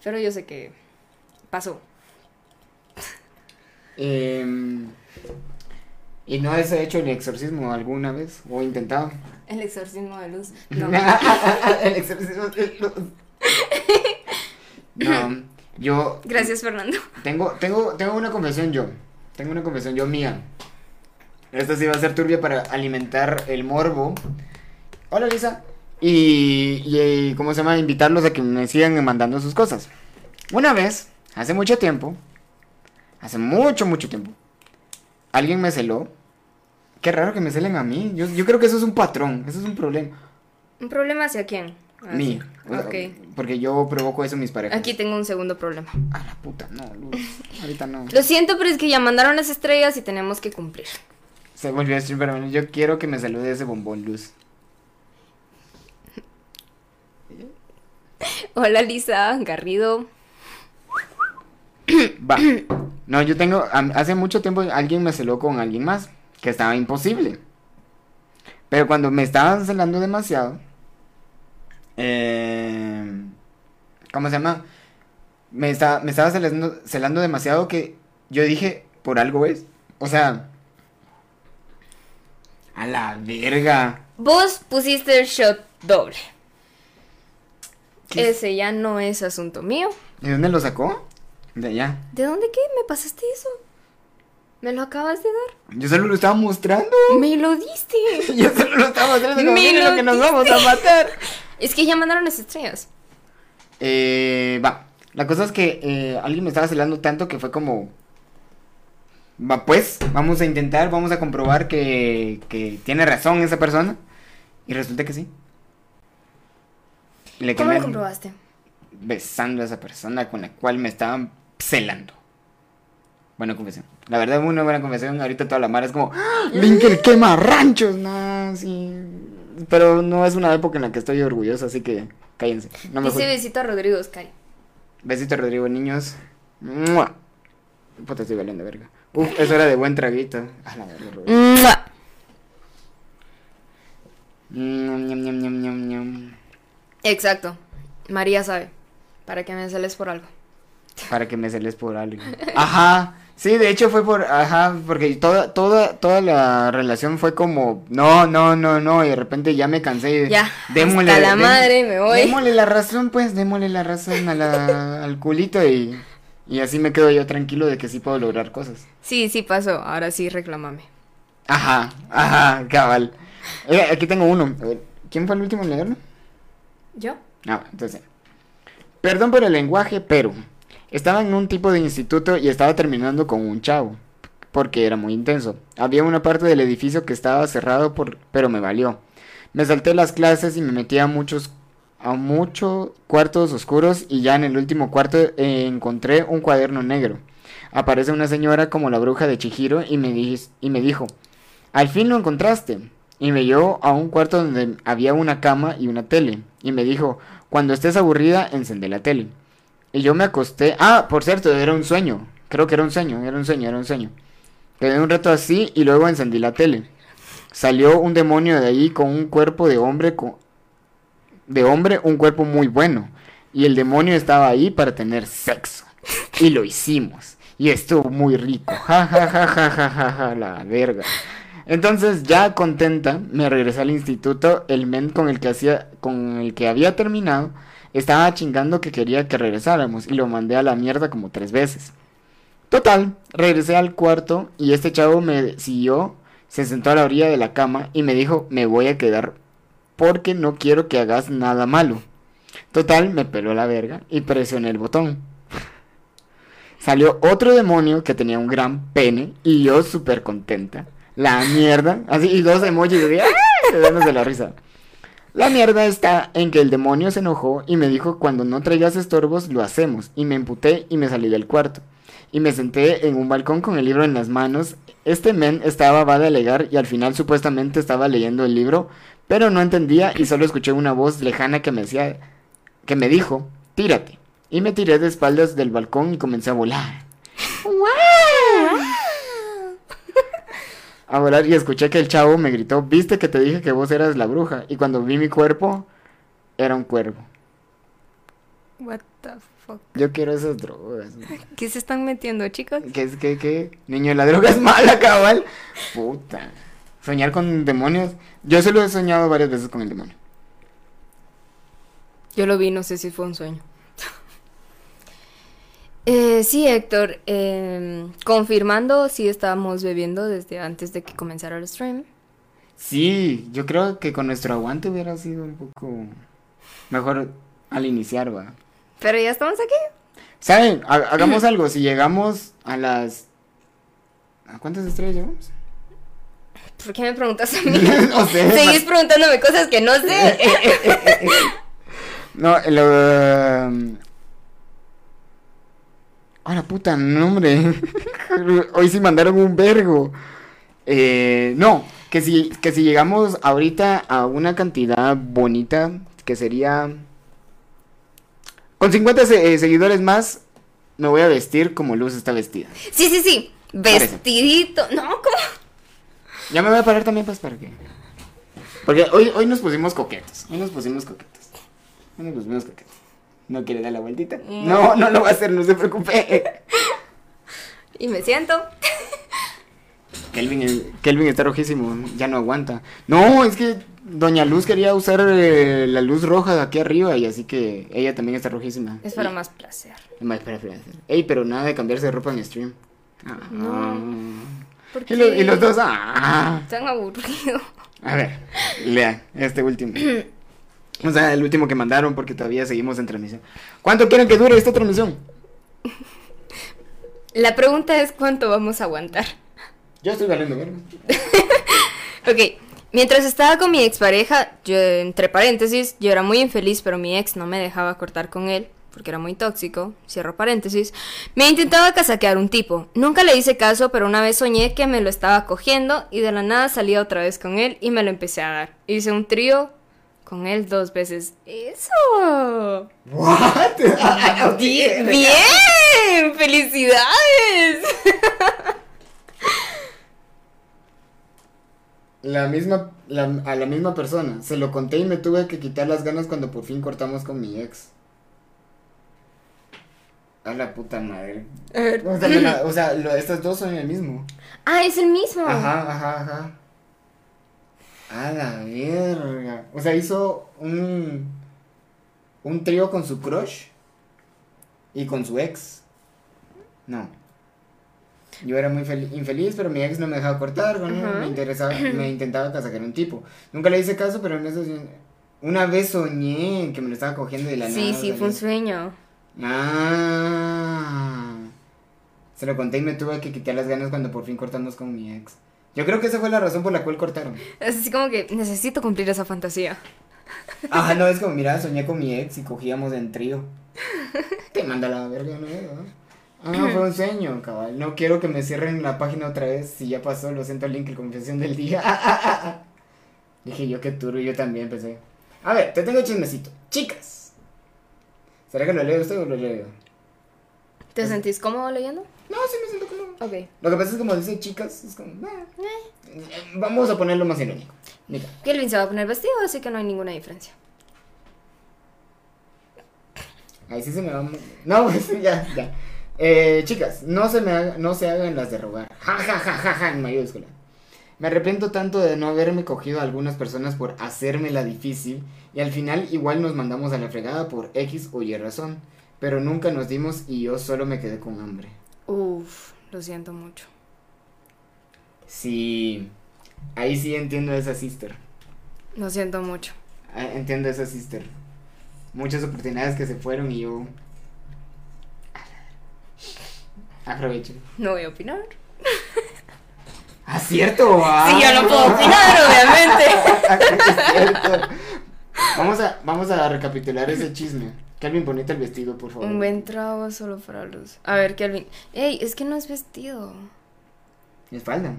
Pero yo sé que pasó. Em, ¿Y no has hecho el exorcismo alguna vez? ¿O intentado? El exorcismo de luz. No. el exorcismo de luz. No, yo Gracias, Fernando. tengo, tengo, tengo una confesión yo. Tengo una confesión yo mía. Esta sí va a ser turbia para alimentar el morbo. Hola Lisa. Y, y, ¿cómo se llama? Invitarlos a que me sigan mandando sus cosas. Una vez, hace mucho tiempo, hace mucho, mucho tiempo, alguien me celó. Qué raro que me celen a mí. Yo, yo creo que eso es un patrón, eso es un problema. ¿Un problema hacia quién? A mí. Ok. Porque yo provoco eso en mis parejas. Aquí tengo un segundo problema. A la puta, no, Luz. Ahorita no. Lo siento, pero es que ya mandaron las estrellas y tenemos que cumplir. Se volvió bueno, yo quiero que me salude ese bombón, Luz. Hola, Lisa, Garrido. Va. No, yo tengo. Hace mucho tiempo alguien me celó con alguien más. Que estaba imposible. Pero cuando me estaban celando demasiado. Eh, ¿Cómo se llama? Me, está, me estaba celando, celando demasiado que yo dije, por algo es. O sea. A la verga. Vos pusiste el shot doble. ¿Qué? Ese ya no es asunto mío. ¿De dónde lo sacó? De allá. ¿De dónde qué? ¿Me pasaste eso? ¿Me lo acabas de dar? Yo solo lo estaba mostrando. ¡Me lo diste! Yo solo lo estaba mostrando como Me lo que nos vamos a matar. Es que ya mandaron las estrellas. Eh, va. La cosa es que eh, alguien me estaba celando tanto que fue como. Va, pues, vamos a intentar, vamos a comprobar que, que tiene razón esa persona. Y resulta que sí. Le ¿Cómo lo comprobaste? besando a esa persona con la cual me estaban celando. Buena confesión. La verdad, una buena confesión. Ahorita toda la mar es como, ¡Ah! Linker quema ranchos. No, sí. Pero no es una época en la que estoy orgulloso, así que cállense. No me Dice besito a Rodrigo Sky. Besito, Rodrigo, niños. ¡Mua! Puta, estoy valiendo verga. Uf, es hora de buen traguito. Exacto. María sabe. Para que me celes por algo. Para que me celes por algo. Ajá. Sí, de hecho fue por, ajá, porque toda, toda, toda la relación fue como, no, no, no, no, y de repente ya me cansé. Ya, hasta la madre, me voy. Démosle la razón, pues, démosle la razón a la, al culito y, y así me quedo yo tranquilo de que sí puedo lograr cosas. Sí, sí pasó, ahora sí reclámame. Ajá, ajá, cabal. Eh, aquí tengo uno. ¿Quién fue el último en leerlo? ¿Yo? Ah, entonces. Perdón por el lenguaje, pero estaba en un tipo de instituto y estaba terminando con un chavo, porque era muy intenso. Había una parte del edificio que estaba cerrado, por, pero me valió. Me salté las clases y me metí a muchos a muchos cuartos oscuros y ya en el último cuarto eh, encontré un cuaderno negro. Aparece una señora como la bruja de Chihiro y me, y me dijo, al fin lo encontraste. Y me llevó a un cuarto donde había una cama y una tele. Y me dijo, cuando estés aburrida, encende la tele. Y yo me acosté. Ah, por cierto, era un sueño. Creo que era un sueño, era un sueño, era un sueño. Quedé un rato así y luego encendí la tele. Salió un demonio de ahí con un cuerpo de hombre. De hombre, un cuerpo muy bueno. Y el demonio estaba ahí para tener sexo. Y lo hicimos. Y estuvo muy rico. Ja, ja, ja, ja, ja, ja, ja, la verga. Entonces, ya contenta, me regresé al instituto. El men con el que hacía, con el que había terminado, estaba chingando que quería que regresáramos y lo mandé a la mierda como tres veces. Total, regresé al cuarto y este chavo me siguió, se sentó a la orilla de la cama y me dijo, me voy a quedar porque no quiero que hagas nada malo. Total, me peló la verga y presioné el botón. Salió otro demonio que tenía un gran pene y yo súper contenta. La mierda, así, y dos emojis de, ¡ah! dándose la risa. La mierda está en que el demonio se enojó y me dijo cuando no traigas estorbos lo hacemos y me emputé y me salí del cuarto. Y me senté en un balcón con el libro en las manos. Este men estaba va a alegar y al final supuestamente estaba leyendo el libro, pero no entendía y solo escuché una voz lejana que me decía que me dijo, "Tírate." Y me tiré de espaldas del balcón y comencé a volar a volar y escuché que el chavo me gritó, viste que te dije que vos eras la bruja. Y cuando vi mi cuerpo, era un cuervo. What the fuck. Yo quiero esas drogas. ¿Qué se están metiendo, chicos? ¿Qué es que, qué? Niño, la droga es mala, cabal. Puta. Soñar con demonios. Yo se lo he soñado varias veces con el demonio. Yo lo vi, no sé si fue un sueño. Eh, sí, Héctor, em, confirmando, sí estábamos bebiendo desde antes de que comenzara el stream. Sí, yo creo que con nuestro aguante hubiera sido un poco mejor al iniciar, va. Pero ya estamos aquí. ¿Saben? hagamos algo, si llegamos a las... ¿A cuántas estrellas llegamos? ¿Por qué me preguntas a mí? no sé. Seguís preguntándome cosas que no sé. no, lo... Ahora puta, no, hombre. Hoy sí mandaron un vergo. Eh, no, que si, que si llegamos ahorita a una cantidad bonita, que sería... Con 50 eh, seguidores más, me voy a vestir como Luz está vestida. Sí, sí, sí. Vestidito. No, ¿cómo? Ya me voy a parar también, pues, para que... Porque hoy, hoy nos pusimos coquetos. Hoy nos pusimos coquetos. Hoy nos pusimos coquetos. ¿No quiere dar la vueltita? No, no lo va a hacer, no se preocupe. Y me siento. Kelvin, Kelvin está rojísimo, ya no aguanta. No, es que Doña Luz quería usar eh, la luz roja de aquí arriba y así que ella también está rojísima. Es para más placer. Más para placer. Ey, pero nada de cambiarse de ropa en stream. no. Y, los, dos, ah. Tan aburrido. A ver, lea este último. O sea, el último que mandaron porque todavía seguimos en transmisión. ¿Cuánto quieren que dure esta transmisión? La pregunta es cuánto vamos a aguantar. Yo estoy valiendo verme. ok, mientras estaba con mi expareja, yo, entre paréntesis, yo era muy infeliz, pero mi ex no me dejaba cortar con él, porque era muy tóxico, cierro paréntesis, me intentaba casaquear un tipo. Nunca le hice caso, pero una vez soñé que me lo estaba cogiendo y de la nada salía otra vez con él y me lo empecé a dar. Hice un trío con él dos veces. ¡Eso! ¿What? bien, bien, felicidades. La misma, a la misma persona. Se lo conté y me tuve que quitar las ganas cuando por fin cortamos con mi ex. A la puta madre. O sea, la- o sea, lo- estos dos son el mismo. Ah, es el mismo. Ajá, ajá, ajá. A la verga. O sea, hizo un. Un trío con su crush. Y con su ex. No. Yo era muy fel- infeliz, pero mi ex no me dejaba cortar, ¿no? Ajá. me interesaba, me intentaba sacar un tipo. Nunca le hice caso, pero en eso sí- una vez soñé que me lo estaba cogiendo de la Sí, nada. sí, fue un sueño. Ah. Se lo conté y me tuve que quitar las ganas cuando por fin cortamos con mi ex. Yo creo que esa fue la razón por la cual cortaron. Es así como que necesito cumplir esa fantasía. Ah, no, es como, mira, soñé con mi ex y cogíamos en trío. Te manda la verga, ¿no? Ah, fue un sueño, cabal. No quiero que me cierren la página otra vez. Si ya pasó, lo siento, link, confesión del día. Dije yo que turo, yo también empecé. A ver, te tengo chismecito. Chicas. ¿Será que lo leo usted o lo leo? ¿Te sentís cómodo leyendo? No, sí me siento como... Ok. Lo que pasa es que como dice chicas, es como... "Ah, eh". Vamos a ponerlo más irónico. Mira. Kelvin se va a poner vestido, así que no hay ninguna diferencia. Ahí sí se me va... No, pues ya, ya. Eh, chicas, no se, me haga- no se hagan las de rogar. Ja, ja, ja, ja, ja, en mayúscula. Me arrepiento tanto de no haberme cogido a algunas personas por hacerme la difícil y al final igual nos mandamos a la fregada por X o Y razón. Pero nunca nos dimos y yo solo me quedé con hambre. Uf, lo siento mucho. Sí, ahí sí entiendo a esa sister. Lo siento mucho. Ah, Entiendo a esa sister. Muchas oportunidades que se fueron y yo... Aprovecho. No voy a opinar. Ah, cierto. ah. Sí, yo no puedo opinar, obviamente. Es cierto. Vamos a, vamos a recapitular ese chisme. Calvin, ponete el vestido, por favor. Un buen trago solo para luz. A ver, Kelvin. Ey, es que no es vestido. Es falda.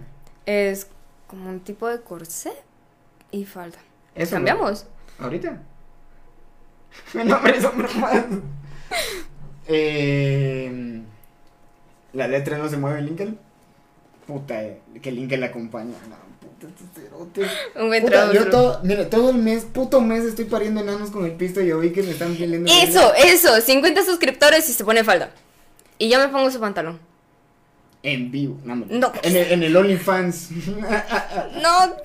Es como un tipo de corsé y falda. Eso, ¿Cambiamos? ¿Ahorita? no, hombre, son bromas. Eh, la letra no se mueve, Lincoln. Puta, eh, que Lincoln la acompaña. No, puta, este cerote. Un buen Puta, trago. yo todo, mira, todo el mes, puto mes estoy pariendo enanos con el pisto y yo vi que me están viendo. Eso, eso. 50 suscriptores y se pone falda. Y yo me pongo su pantalón. En vivo, no, hombre. No. En el, en el OnlyFans. No.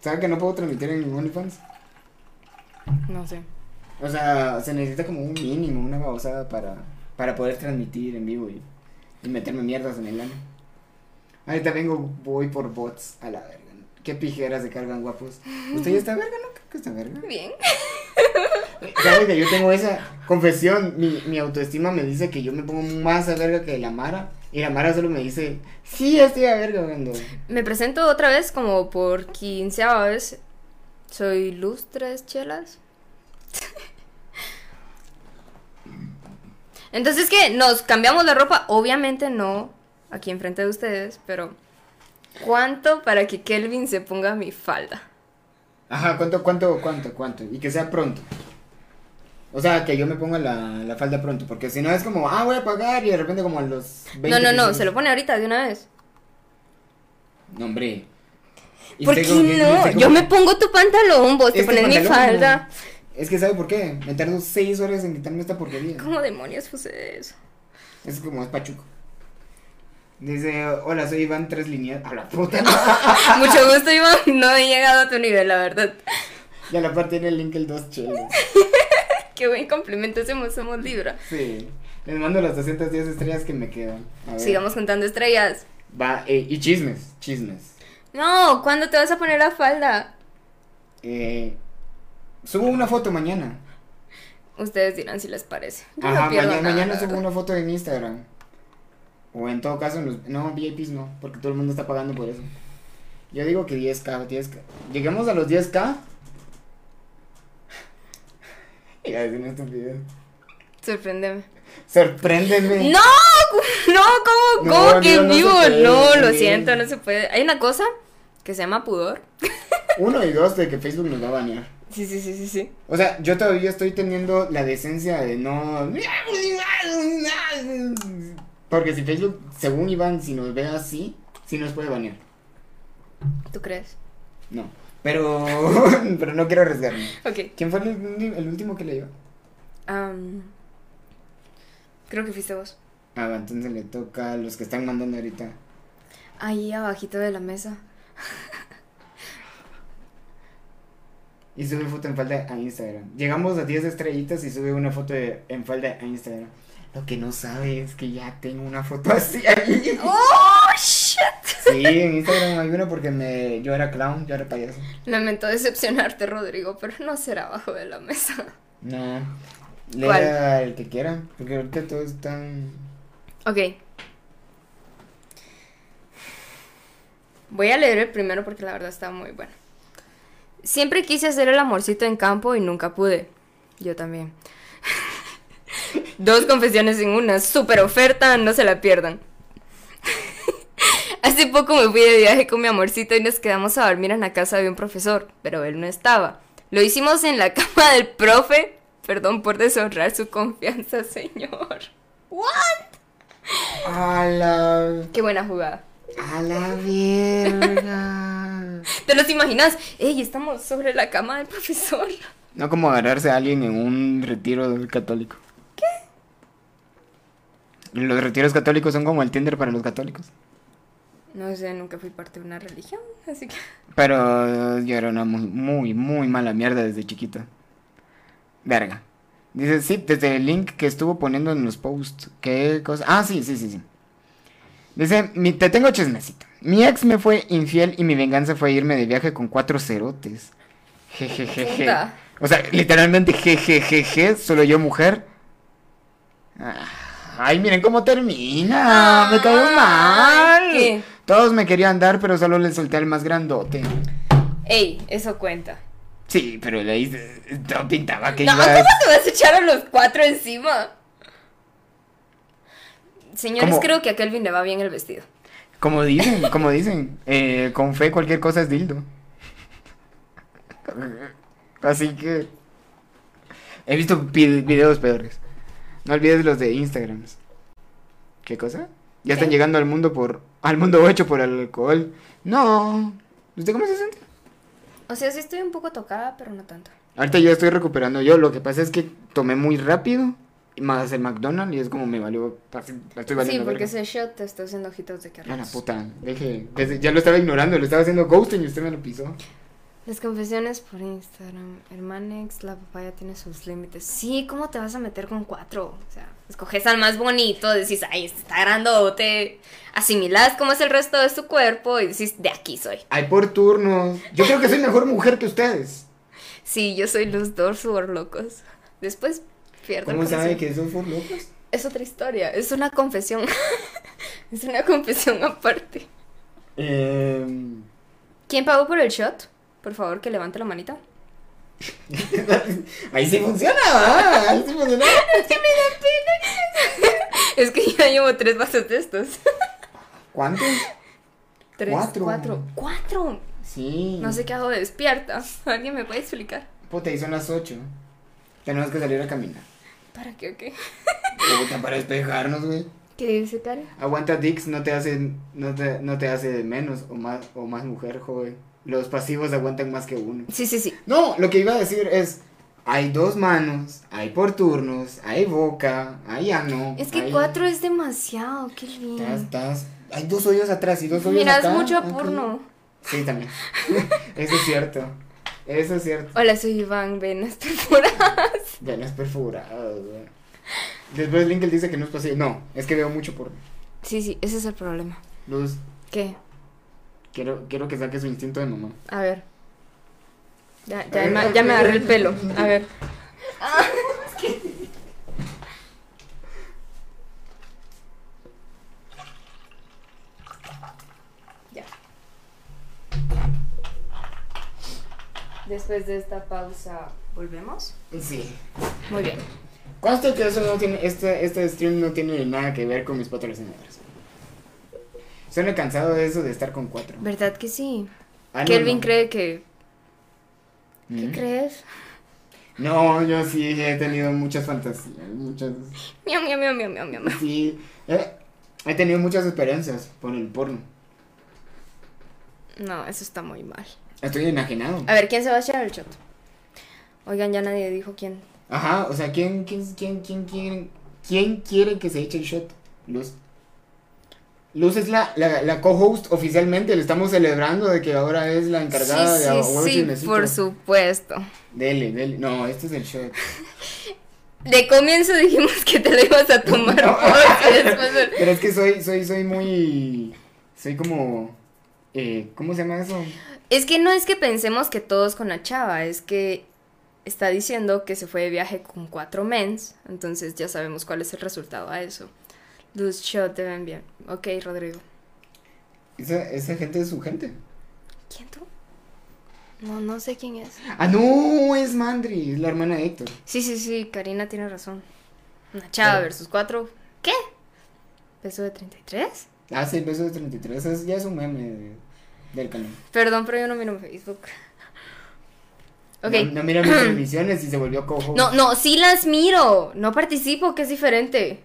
¿Sabes que no puedo transmitir en OnlyFans? No sé. O sea, se necesita como un mínimo, una babosada para, para poder transmitir en vivo y, y meterme mierdas en el ano. Ahorita vengo, voy por bots a la verga. Qué pijeras se cargan guapos. ¿Usted ya está verga, no? Creo que está verga. Bien. ¿Sabes que yo tengo esa confesión? Mi, mi autoestima me dice que yo me pongo más a verga que la Mara. Y la Mara solo me dice, sí, estoy a verga cuando... Me presento otra vez como por quinceava vez. Soy Luz Tres Chelas. Entonces que nos cambiamos la ropa, obviamente no aquí enfrente de ustedes, pero ¿cuánto para que Kelvin se ponga mi falda? Ajá, ¿cuánto, cuánto, cuánto, cuánto? Y que sea pronto. O sea, que yo me ponga la, la falda pronto, porque si no es como, ah, voy a pagar y de repente como a los 20 No, no, no, se lo pone ahorita de una vez. No, hombre. ¿Por qué no? Yo me pongo tu pantalón, vos te Este pones mi falda. Es que ¿sabe por qué? Me tardo 6 horas en quitarme esta porquería. ¿Cómo demonios puse eso? Es como es pachuco. Dice, hola, soy Iván Tres Líneas. A la puta. Mucho gusto, Iván. No he llegado a tu nivel, la verdad. y a la parte tiene el link el dos chelos. Qué buen complemento hacemos, somos Libra. Sí. Les mando las 210 estrellas que me quedan. A ver. Sigamos contando estrellas. Va, eh, y chismes, chismes. No, ¿cuándo te vas a poner la falda? Eh, subo una foto mañana. Ustedes dirán si les parece. Yo Ajá, no mañana, nada, mañana la subo una foto en Instagram. O en todo caso, en los, no, VIPs no, porque todo el mundo está pagando por eso. Yo digo que 10k, 10k. Lleguemos a los 10k. Iba a decir estupidez. Sorpréndeme. Sorpréndeme. ¡No! No, ¿cómo, No, cómo que no, vivo? puede, no, lo siento, no se puede. Hay una cosa que se llama pudor. Uno y dos de que Facebook nos va a banear. Sí, sí, sí, sí, sí. O sea, yo todavía estoy teniendo la decencia de no. Porque si Facebook, según Iván, si nos ve así, sí nos puede banear. ¿Tú crees? No. Pero. pero no quiero arriesgarme. Ok. ¿Quién fue el, el último que leyó? Am, creo que fuiste vos. Ah, entonces le toca a los que están mandando ahorita. Ahí abajito de la mesa. Y sube foto en falda a Instagram. Llegamos a 10 estrellitas y sube una foto de- en falda a Instagram. Lo que no sabe es que ya tengo una foto así ahí. ¡Oh, shit! Sí, en Instagram hay una porque me, yo era clown, yo era payaso. Lamento decepcionarte, Rodrigo, pero no será abajo de la mesa. No. Lea el que quiera, porque ahorita todos están... Ok. Voy a leer el primero porque la verdad está muy bueno. Siempre quise hacer el amorcito en campo y nunca pude. Yo también. Dos confesiones en una. Super oferta, no se la pierdan. Hace poco me fui de viaje con mi amorcito y nos quedamos a dormir en la casa de un profesor, pero él no estaba. Lo hicimos en la cama del profe. Perdón por deshonrar su confianza, señor. A la... Qué buena jugada. A la verga. ¿Te los imaginas? Ey, estamos sobre la cama del profesor. No como agarrarse a alguien en un retiro del católico. ¿Qué? Los retiros católicos son como el Tinder para los católicos. No sé, nunca fui parte de una religión, así que... Pero yo era una muy, muy, muy mala mierda desde chiquito. Verga. Dice, sí, desde el link que estuvo poniendo en los posts. ¿Qué cosa? Ah, sí, sí, sí, sí. Dice, mi, te tengo chismecito. Mi ex me fue infiel y mi venganza fue irme de viaje con cuatro cerotes. Jejejeje. O sea, literalmente jejejeje, solo yo mujer. Ah, Ay, miren cómo termina. me cayó Ay, mal. ¿qué? Todos me querían dar, pero solo le solté al más grandote. Ey, eso cuenta. Sí, pero le hice. No pintaba que No, ibas- ¿cómo te vas a echar a los cuatro encima? Señores, creo que a Kelvin le va bien el vestido. Como dicen, como dicen, eh, con fe cualquier cosa es dildo. Así que he visto videos peores. No olvides los de Instagram. ¿Qué cosa? Ya están ¿Qué? llegando al mundo por al mundo hecho por el alcohol. No. ¿Usted cómo se siente? O sea, sí estoy un poco tocada, pero no tanto. Ahorita yo estoy recuperando yo. Lo que pasa es que tomé muy rápido más el McDonald's y es como me valió. así, la estoy Sí, porque ese shot te está haciendo ojitos de A carros. la puta, deje. desde- ya lo estaba ignorando, lo estaba haciendo ghosting y usted me lo pisó. Las confesiones por Instagram. Hermanex, la papaya tiene sus límites. Sí, ¿cómo te vas a meter con cuatro? O sea, escoges al más bonito, decís, ay, este está grandote. Asimilás cómo es el resto de su cuerpo y decís, de aquí soy. Hay por turnos. Yo creo que soy mejor mujer que ustedes. Sí, yo soy los dos locos. Después ¿Cómo sabe que son por locos? Es otra historia, es una confesión. es una confesión aparte. Eh, ¿Quién pagó por el shot? Por favor, que levante la manita. ahí sí funciona, ¿va? Ahí sí funciona. Es que ya llevo tres vasos de estos. ¿Cuántos? Tres, Cuatro. cuatro. Cuatro. Sí. No sé qué hago despierta. ¿Alguien me puede explicar? Puta, y son las 8. Tenemos que salir a caminar. ¿Para qué o qué? Para despejarnos, güey. ¿Qué dice Karen? Aguanta Dix, no te hace, no te, no te hace menos o más, o más mujer, joven. Los pasivos aguantan más que uno. Sí, sí, sí. No, lo que iba a decir es, hay dos manos, hay por turnos, hay boca, hay ano. Es que hay- cuatro es demasiado, qué Estás, bien. estás- hay dos hoyos atrás y dos hoyos Miras acá. mucho a porno. Sí, también. Eso es cierto. Eso es cierto. Hola, soy Iván, venas perforadas. Venas perforadas, güey. Después Linkel dice que no es posible. No, es que veo mucho por Sí, sí, ese es el problema. Luz. ¿Qué? Quiero, quiero que saque su instinto de mamá. A ver. Ya, ya, me, ya me agarré el pelo. A ver. Después de esta pausa, ¿volvemos? Sí. Muy bien. Consta que eso no tiene, este, este stream no tiene nada que ver con mis patrocinadores. Suena cansado de eso de estar con cuatro. ¿Verdad que sí? Ah, Kelvin no. cree que... ¿Qué ¿Mm? crees? No, yo sí he tenido muchas fantasías, muchas... Miau, miau, miau, miau, miau. miau. Sí, eh, he tenido muchas experiencias por el porno. No, eso está muy mal. Estoy enajenado. A ver, ¿quién se va a echar el shot? Oigan, ya nadie dijo quién. Ajá, o sea, ¿quién, quién, quién, quién, quién, quién quiere que se eche el shot? Luz. Luz es la, la, la co-host oficialmente, le estamos celebrando de que ahora es la encargada sí, de sí, sí, chismecito. por supuesto. Dele, dele. No, este es el shot. De comienzo dijimos que te lo ibas a tomar No. después... Pero es que soy, soy, soy muy. Soy como. Eh, ¿Cómo se llama eso? Es que no es que pensemos que todos con la chava, es que está diciendo que se fue de viaje con cuatro mens, entonces ya sabemos cuál es el resultado a eso. Luz shot deben bien. Ok, Rodrigo. Esa, esa gente es su gente. ¿Quién tú? No, no sé quién es. Ah, no, es Mandri, es la hermana de Héctor. Sí, sí, sí, Karina tiene razón. Una chava versus cuatro. ¿Qué? ¿Peso de 33? Ah, sí, el beso de 33. Es, ya es un meme del. Perdón, pero yo no miro Facebook. Ok. No, no mira mis televisiones y se volvió cojo. No, no, sí las miro. No participo, que es diferente.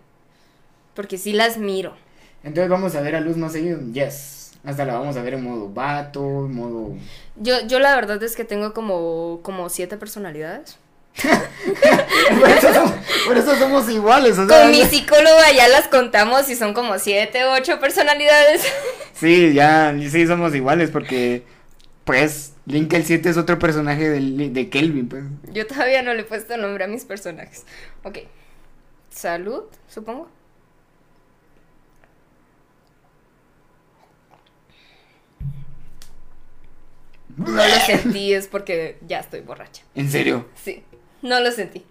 Porque sí las miro. Entonces vamos a ver a Luz más seguido. Yes. Hasta la vamos a ver en modo vato, en modo. Yo, yo la verdad es que tengo como, como siete personalidades. por, eso somos, por eso somos iguales. O sea, Con mi psicóloga ya las contamos y son como siete, ocho personalidades. Sí, ya, sí somos iguales porque. Pues, Link el 7 es otro personaje de, de Kelvin, pues. Yo todavía no le he puesto nombre a mis personajes. Ok. Salud, supongo. No lo sentí, es porque ya estoy borracha. En serio. Sí, no lo sentí.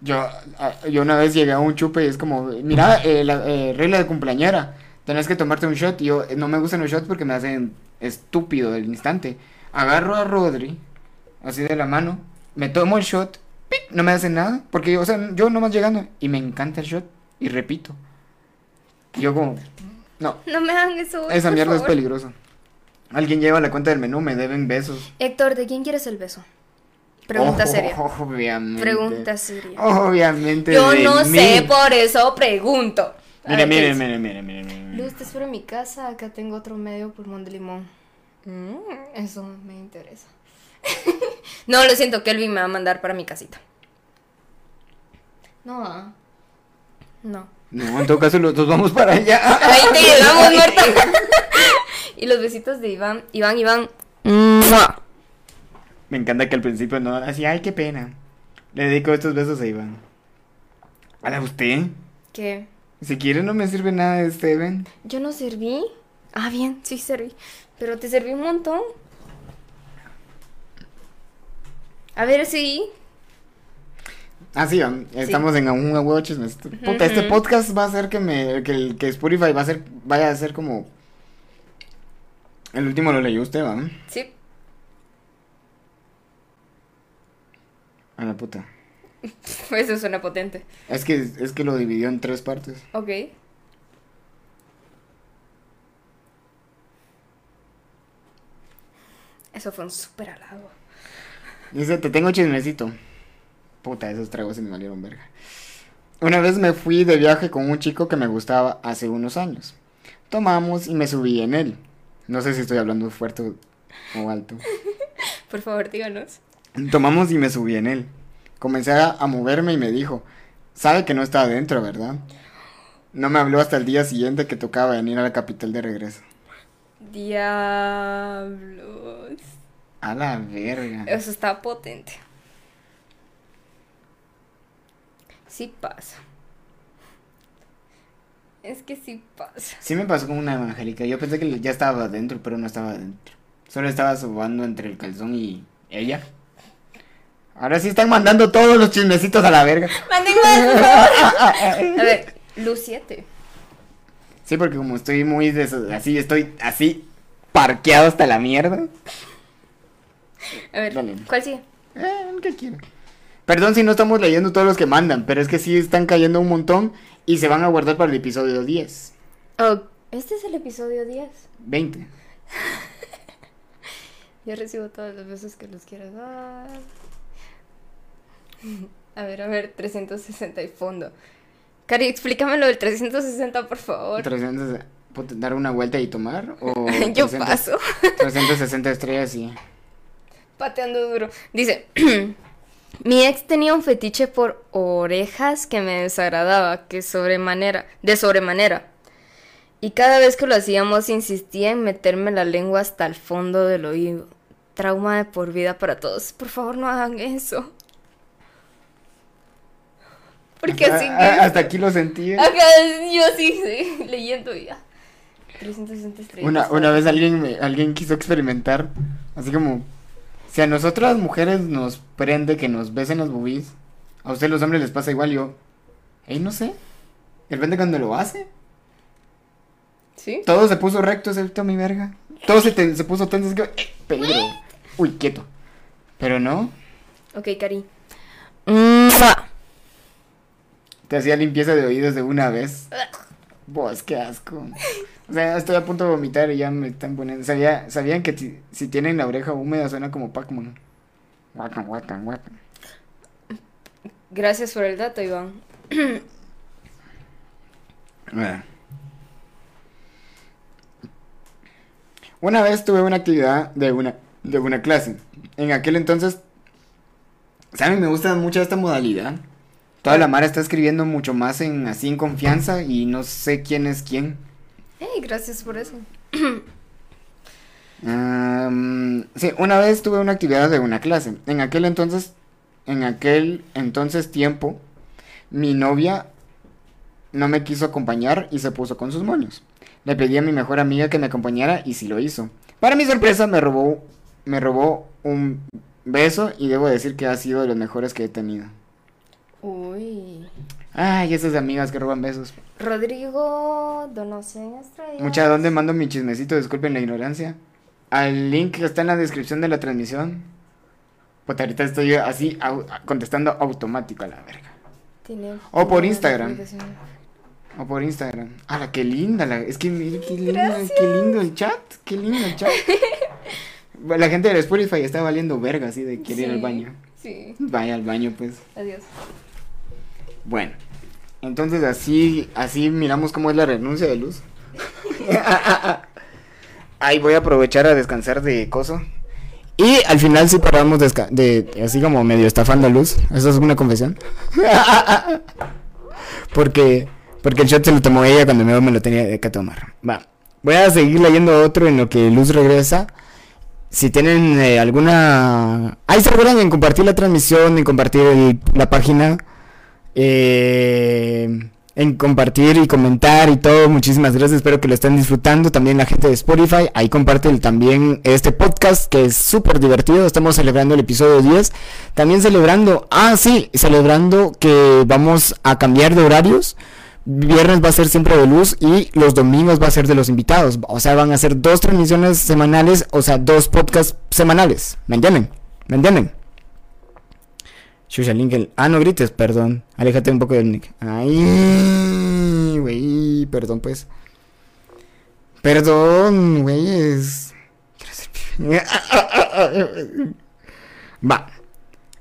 Yo, ah, yo una vez llegué a un chupe y es como, mira, eh, la eh, regla de cumpleañera, tenés que tomarte un shot. Y yo, no me gustan los shots porque me hacen estúpido del instante. Agarro a Rodri, así de la mano, me tomo el shot, ¡pic! no me hace nada. Porque, o sea, yo nomás llegando y me encanta el shot y repito. Y yo como, no, No me hagan eso. esa mierda es peligrosa. Alguien lleva la cuenta del menú, me deben besos. Héctor, ¿de quién quieres el beso? Pregunta Oh, seria. Obviamente. Pregunta seria. Obviamente. Yo de no mí. sé, por eso pregunto. A Mire, ver, mire, mire, mire, mire, mire. Luz, te espero en mi casa. Acá tengo otro medio pulmón de limón. Mm, eso me interesa. no, lo siento, Kelvin me va a mandar para mi casita. No, ah. No. No, en todo caso los dos vamos para allá. Ahí te llegamos, Marta. y los besitos de Iván. Iván, Iván. ¡mua! Me encanta que al principio no, así, ay, qué pena. Le dedico estos besos a Iván. ¿A la usted? ¿Qué? Si quiere no me sirve nada de Steven. ¿Yo no serví? Ah, bien, sí serví. Pero te serví un montón. A ver si. Ah, sí, estamos en un huevo. Puta, este podcast va a hacer que me, que, el- que Spotify va a ser, vaya a ser como... El último lo leyó usted, ¿va? Sí. A la puta. Eso suena potente. Es que, es que lo dividió en tres partes. Ok. Eso fue un súper halago. Dice, te tengo chismecito. Puta, esos tragos se me valieron verga. Una vez me fui de viaje con un chico que me gustaba hace unos años. Tomamos y me subí en él. No sé si estoy hablando fuerte o alto. Por favor, díganos. Tomamos y me subí en él. Comencé a, a moverme y me dijo, sabe que no está adentro, ¿verdad? No me habló hasta el día siguiente que tocaba venir a la capital de regreso. Diablos. A la verga. Eso está potente. Sí pasa. Es que sí pasa. Sí me pasó con una evangélica. Yo pensé que ya estaba adentro, pero no estaba adentro. Solo estaba sobando entre el calzón y ella. Ahora sí están mandando todos los chismecitos a la verga. Manden más, por favor. A ver, Luz 7. Sí, porque como estoy muy des- así, estoy así parqueado hasta la mierda. A ver, Dale. ¿cuál sigue? Eh, el que quiera. Perdón si no estamos leyendo todos los que mandan, pero es que sí están cayendo un montón y se van a guardar para el episodio 10. Oh, este es el episodio 10. 20. Yo recibo todas las veces que los quieras dar. A ver, a ver, 360 y fondo. Cari, explícame lo del 360, por favor. 300, puta, dar una vuelta y tomar o Yo 300 paso. 360 estrellas y Pateando duro. Dice, Mi ex tenía un fetiche por orejas que me desagradaba, que sobremanera, de sobremanera. Y cada vez que lo hacíamos insistía en meterme la lengua hasta el fondo del oído. Trauma de por vida para todos. Por favor, no hagan eso. Porque así Ah, que... ah, Hasta aquí lo sentí. Acá yo sí, sí, leyendo ya. 360 estrellas. Una, una vez alguien, me- alguien quiso experimentar, así como, si a nosotras mujeres nos prende que nos besen las boobies, a ustedes los hombres les pasa igual, yo, ey, no sé, de repente cuando lo hace, ¿Sí? todo se puso recto excepto mi verga, todo se, te- se puso tenso, así que, eh, peligro, uy, quieto, pero no, Ok, Cari. Mua. Te hacía limpieza de oídos de una vez, vos, qué asco. O sea, estoy a punto de vomitar y ya me están poniendo. Sabía, sabían que si, si tienen la oreja húmeda suena como Pac-Man. Guacan, guacan, guacan. Gracias por el dato, Iván. Una vez tuve una actividad de una, de una clase. En aquel entonces, ¿saben? Me gusta mucho esta modalidad. Toda la Mara está escribiendo mucho más en así en confianza y no sé quién es quién. Hey, gracias por eso. Sí, una vez tuve una actividad de una clase. En aquel entonces, en aquel entonces tiempo, mi novia no me quiso acompañar y se puso con sus moños. Le pedí a mi mejor amiga que me acompañara y sí lo hizo. Para mi sorpresa me robó, me robó un beso y debo decir que ha sido de los mejores que he tenido. Uy. Ay, esas amigas que roban besos. Rodrigo Donosen Estrella. Mucha, ¿dónde mando mi chismecito? Disculpen la ignorancia. Al link que está en la descripción de la transmisión. Pues ahorita estoy así au- contestando automático a la verga. Tiene O por Instagram. O por Instagram. ¡Hala, qué linda! La... Es que mire qué lindo, qué lindo el chat. Qué lindo el chat. la gente de Spotify está valiendo verga así de quiere ir al baño. Sí. Vaya al baño, pues. Adiós. Bueno. Entonces así, así miramos cómo es la renuncia de luz. Ahí voy a aprovechar a descansar de coso. Y al final sí paramos de, así como medio estafando a luz. Eso es una confesión. porque porque el shot se lo tomó ella cuando yo me lo tenía que tomar. Va. Voy a seguir leyendo otro en lo que Luz regresa. Si tienen eh, alguna... Ahí se acuerdan en compartir la transmisión, en compartir el- la página, eh, en compartir y comentar y todo. Muchísimas gracias, espero que lo estén disfrutando. También la gente de Spotify, ahí comparten también este podcast que es súper divertido. Estamos celebrando el episodio 10. También celebrando, ah, sí, celebrando que vamos a cambiar de horarios. Viernes va a ser siempre de luz y los domingos va a ser de los invitados. O sea, van a ser dos transmisiones semanales, o sea, dos podcasts semanales. ¿Me entienden? ¿Me entienden? Shusha. Ah, no grites, perdón. Aléjate un poco del mic. Ay, güey, perdón, pues. Perdón, güeyes. Va.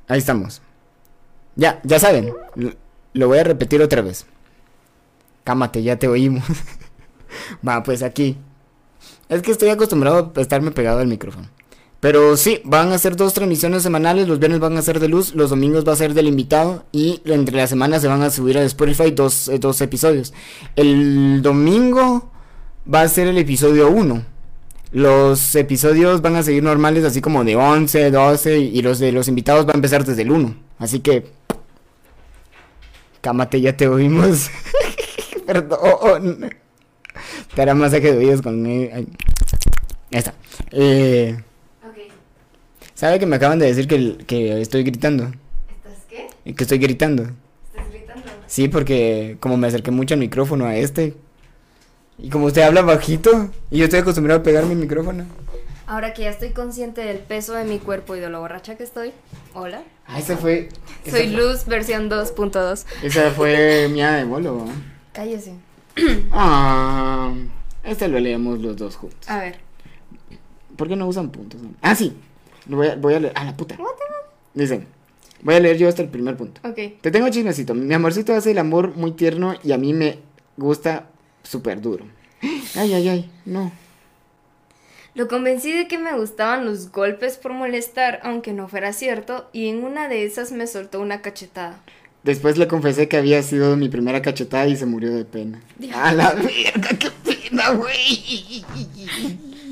Ahí estamos. Ya, ya saben. Lo voy a repetir otra vez. Cámate, ya te oímos. Va, pues aquí. Es que estoy acostumbrado a estarme pegado al micrófono. Pero sí, van a ser dos transmisiones semanales. Los viernes van a ser de luz, los domingos va a ser del invitado. Y entre las semanas se van a subir a Spotify dos, eh, dos episodios. El domingo va a ser el episodio 1. Los episodios van a seguir normales, así como de 11, 12. Y los de los invitados van a empezar desde el 1. Así que. Cámate, ya te oímos. Perdón. Te hará masaje de oídos con. Ya está. Eh. ¿Sabe que me acaban de decir que, que estoy gritando? ¿Estás qué? Que estoy gritando. ¿Estás gritando? Sí, porque como me acerqué mucho al micrófono a este. Y como usted habla bajito, y yo estoy acostumbrado a pegar mi micrófono. Ahora que ya estoy consciente del peso de mi cuerpo y de lo borracha que estoy. Hola. Ah, esa fue. esa Soy fue- Luz versión 2.2. Esa fue mía de bolo. Cállese. Ah, este lo leemos los dos juntos. A ver. ¿Por qué no usan puntos? Ah, sí. Voy a, voy a leer. Ah, la puta. Dicen. Voy a leer yo hasta el primer punto. Ok. Te tengo chismecito. Mi amorcito hace el amor muy tierno y a mí me gusta súper duro. Ay, ay, ay. No. Lo convencí de que me gustaban los golpes por molestar, aunque no fuera cierto, y en una de esas me soltó una cachetada. Después le confesé que había sido mi primera cachetada y se murió de pena. Dios. A la verga, qué pena, güey.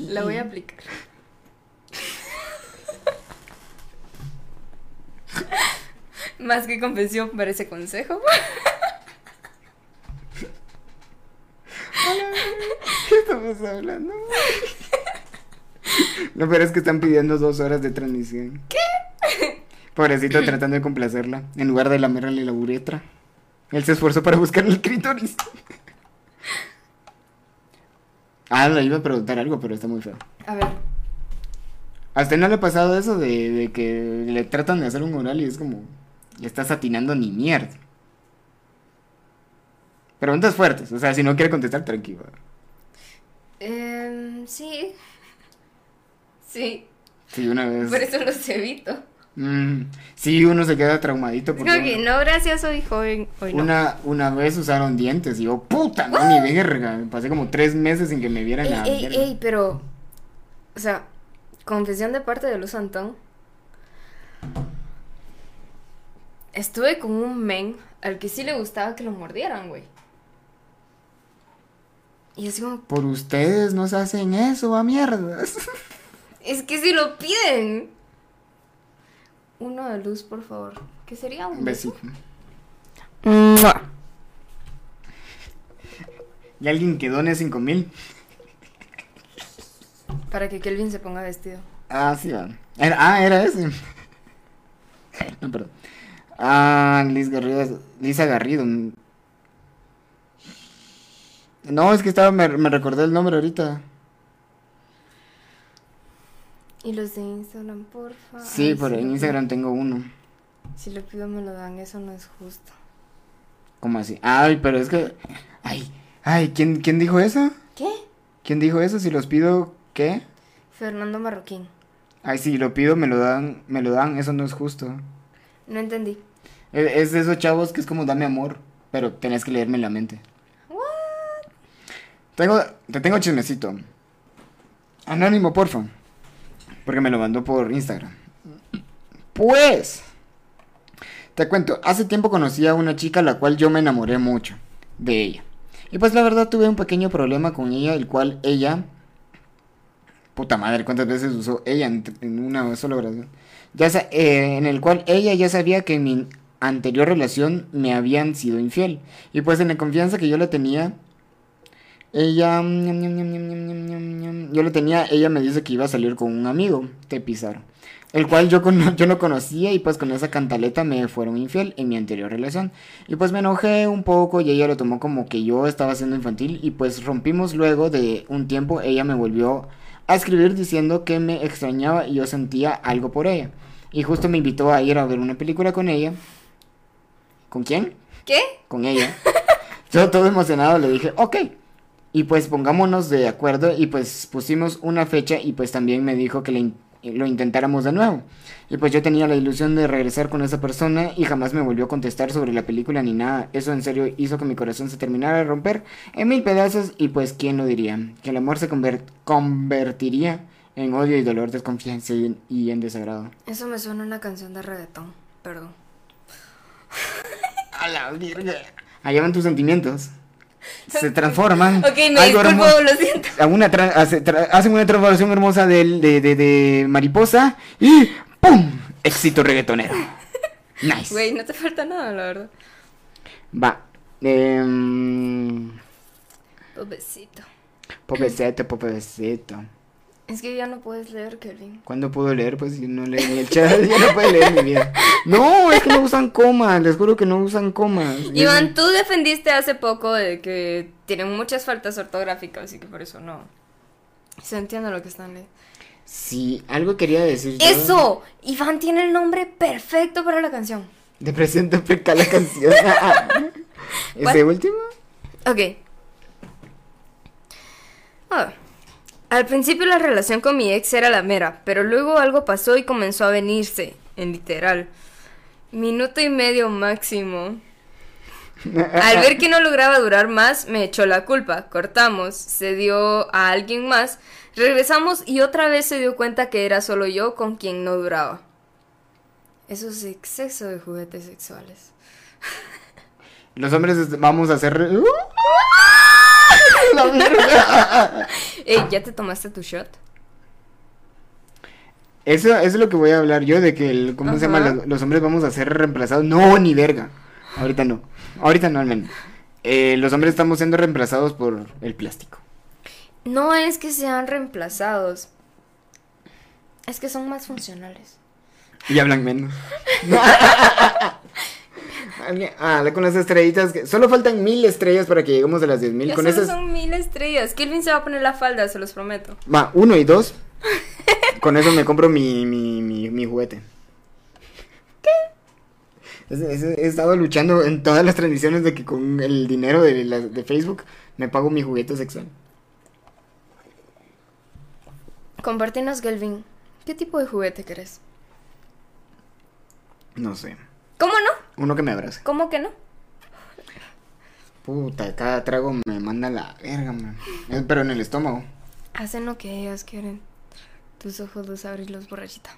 La voy a aplicar. Más que confesión, parece consejo. ¿Qué estamos hablando? Lo peor es que están pidiendo dos horas de transmisión. ¿Qué? Pobrecito tratando de complacerla. En lugar de lamerle la uretra. Él se esforzó para buscar el clítoris. Ah, le iba a preguntar algo, pero está muy feo. A ver, ¿A usted no le ha pasado eso de, de que le tratan de hacer un oral y es como... Le estás atinando ni mierda? Preguntas fuertes, o sea, si no quiere contestar, tranquilo. em, sí. Sí, Sí, una vez... por eso los evito. Mm, sí, uno se queda traumadito porque... como que no, gracias, hoy joven. Hoy no. Una, una vez usaron dientes y yo, puta, no, ni verga. Pasé como tres meses sin que me vieran Ey, la ey, verga. ey, pero. O sea, confesión de parte de Luz Antón. Estuve con un men al que sí le gustaba que lo mordieran, güey. Y así como, Por ustedes no se hacen eso, a mierdas. es que si lo piden. Uno de luz, por favor. ¿Qué sería un beso? Y alguien que done cinco mil. Para que Kelvin se ponga vestido. Ah, sí, va. Era, ah, era ese. No, perdón. Ah, Liz Garrido, Lisa Garrido. No, es que estaba, me, me recordé el nombre ahorita. Y los de Instagram, porfa. Sí, Ay, si en Instagram tengo uno. Si lo pido me lo dan, eso no es justo. ¿Cómo así? Ay, pero es que. Ay, ay, ¿quién, quién dijo eso? ¿Qué? ¿Quién dijo eso? Si los pido, ¿qué? Fernando Marroquín. Ay, si lo pido, me lo dan, me lo dan, eso no es justo. No entendí. Es, es de esos chavos que es como dame amor, pero tenés que leerme en la mente. Tengo, te tengo chismecito. Anónimo, porfa. Porque me lo mandó por Instagram. Pues, te cuento, hace tiempo conocí a una chica a la cual yo me enamoré mucho de ella. Y pues la verdad tuve un pequeño problema con ella, el cual ella... Puta madre, ¿cuántas veces usó ella en, una sola oración? Ya eh, en el cual ella ya sabía que en mi anterior relación me habían sido infiel. Y pues en la confianza que yo le tenía, ella... Mm, yo le tenía, ella me dice que iba a salir con un amigo, te pisaron el cual yo, yo no conocía y pues con esa cantaleta me fueron infiel en mi anterior relación. Y pues me enojé un poco y ella lo tomó como que yo estaba siendo infantil y pues rompimos luego de un tiempo, ella me volvió a escribir diciendo que me extrañaba y yo sentía algo por ella. Y justo me invitó a ir a ver una película con ella. ¿Con quién? ¿Qué? Con ella. Yo todo emocionado le dije, ok. Y pues pongámonos de acuerdo y pues pusimos una fecha y pues también me dijo que le lo intentáramos de nuevo. Y pues yo tenía la ilusión de regresar con esa persona y jamás me volvió a contestar sobre la película ni nada. Eso en serio hizo que mi corazón se terminara de romper en mil pedazos y pues quién lo diría. Que el amor se conver- convertiría en odio y dolor, desconfianza y, y en desagrado. Eso me suena a una canción de reggaetón. Perdón. A la virga. Allá van tus sentimientos. Se transforman. Ok, me Algo disculpo, hermo- lo siento. una hace- hacen una transformación hermosa de, de, de mariposa y ¡pum! Éxito reggaetonero. Nice. Güey, no te falta nada, la verdad. Va. Eh, Pobrecito. pobrecito, pobrecito. Es que ya no puedes leer, Kelvin. ¿Cuándo puedo leer? Pues si no leo ni el chat, ya no puedo leer mi vida. No, es que no usan comas, les juro que no usan comas. Iván, tú defendiste hace poco de que tienen muchas faltas ortográficas, así que por eso no. Se entiende lo que están leyendo. Sí, algo quería decir yo. ¡Eso! Iván tiene el nombre perfecto para la canción. Depresión te aplica la canción. ¿Ese ¿Cuál? último? Ok. A ver. Al principio la relación con mi ex era la mera, pero luego algo pasó y comenzó a venirse, en literal. Minuto y medio máximo. Al ver que no lograba durar más, me echó la culpa. Cortamos, se dio a alguien más. Regresamos y otra vez se dio cuenta que era solo yo con quien no duraba. Eso es exceso de juguetes sexuales. Los hombres est- vamos a hacer. Ey, ¿ya te tomaste tu shot? Eso, eso es lo que voy a hablar yo, de que, el, ¿cómo se llama? Los hombres vamos a ser reemplazados. No, ni verga. Ahorita no. Ahorita no, al menos. Eh, los hombres estamos siendo reemplazados por el plástico. No es que sean reemplazados. Es que son más funcionales. Y hablan menos. Alguien- Ah, con las estrellitas. que- Solo faltan mil estrellas para que lleguemos a las diez mil. Con esas. son mil estrellas. Kelvin se va a poner la falda, se los prometo. Va, uno y dos. con eso me compro mi, mi, mi, mi juguete. ¿Qué? he estado luchando en todas las transmisiones de que con el dinero de, la- de Facebook me pago mi juguete sexual. Compartinos, Kelvin. ¿Qué tipo de juguete querés? No sé. ¿Cómo no? Uno que me abrace. ¿Cómo que no? Puta, cada trago me manda la verga, man. Pero en el estómago. Hacen lo que ellas quieren. Tus ojos los abrirlos, borrachita.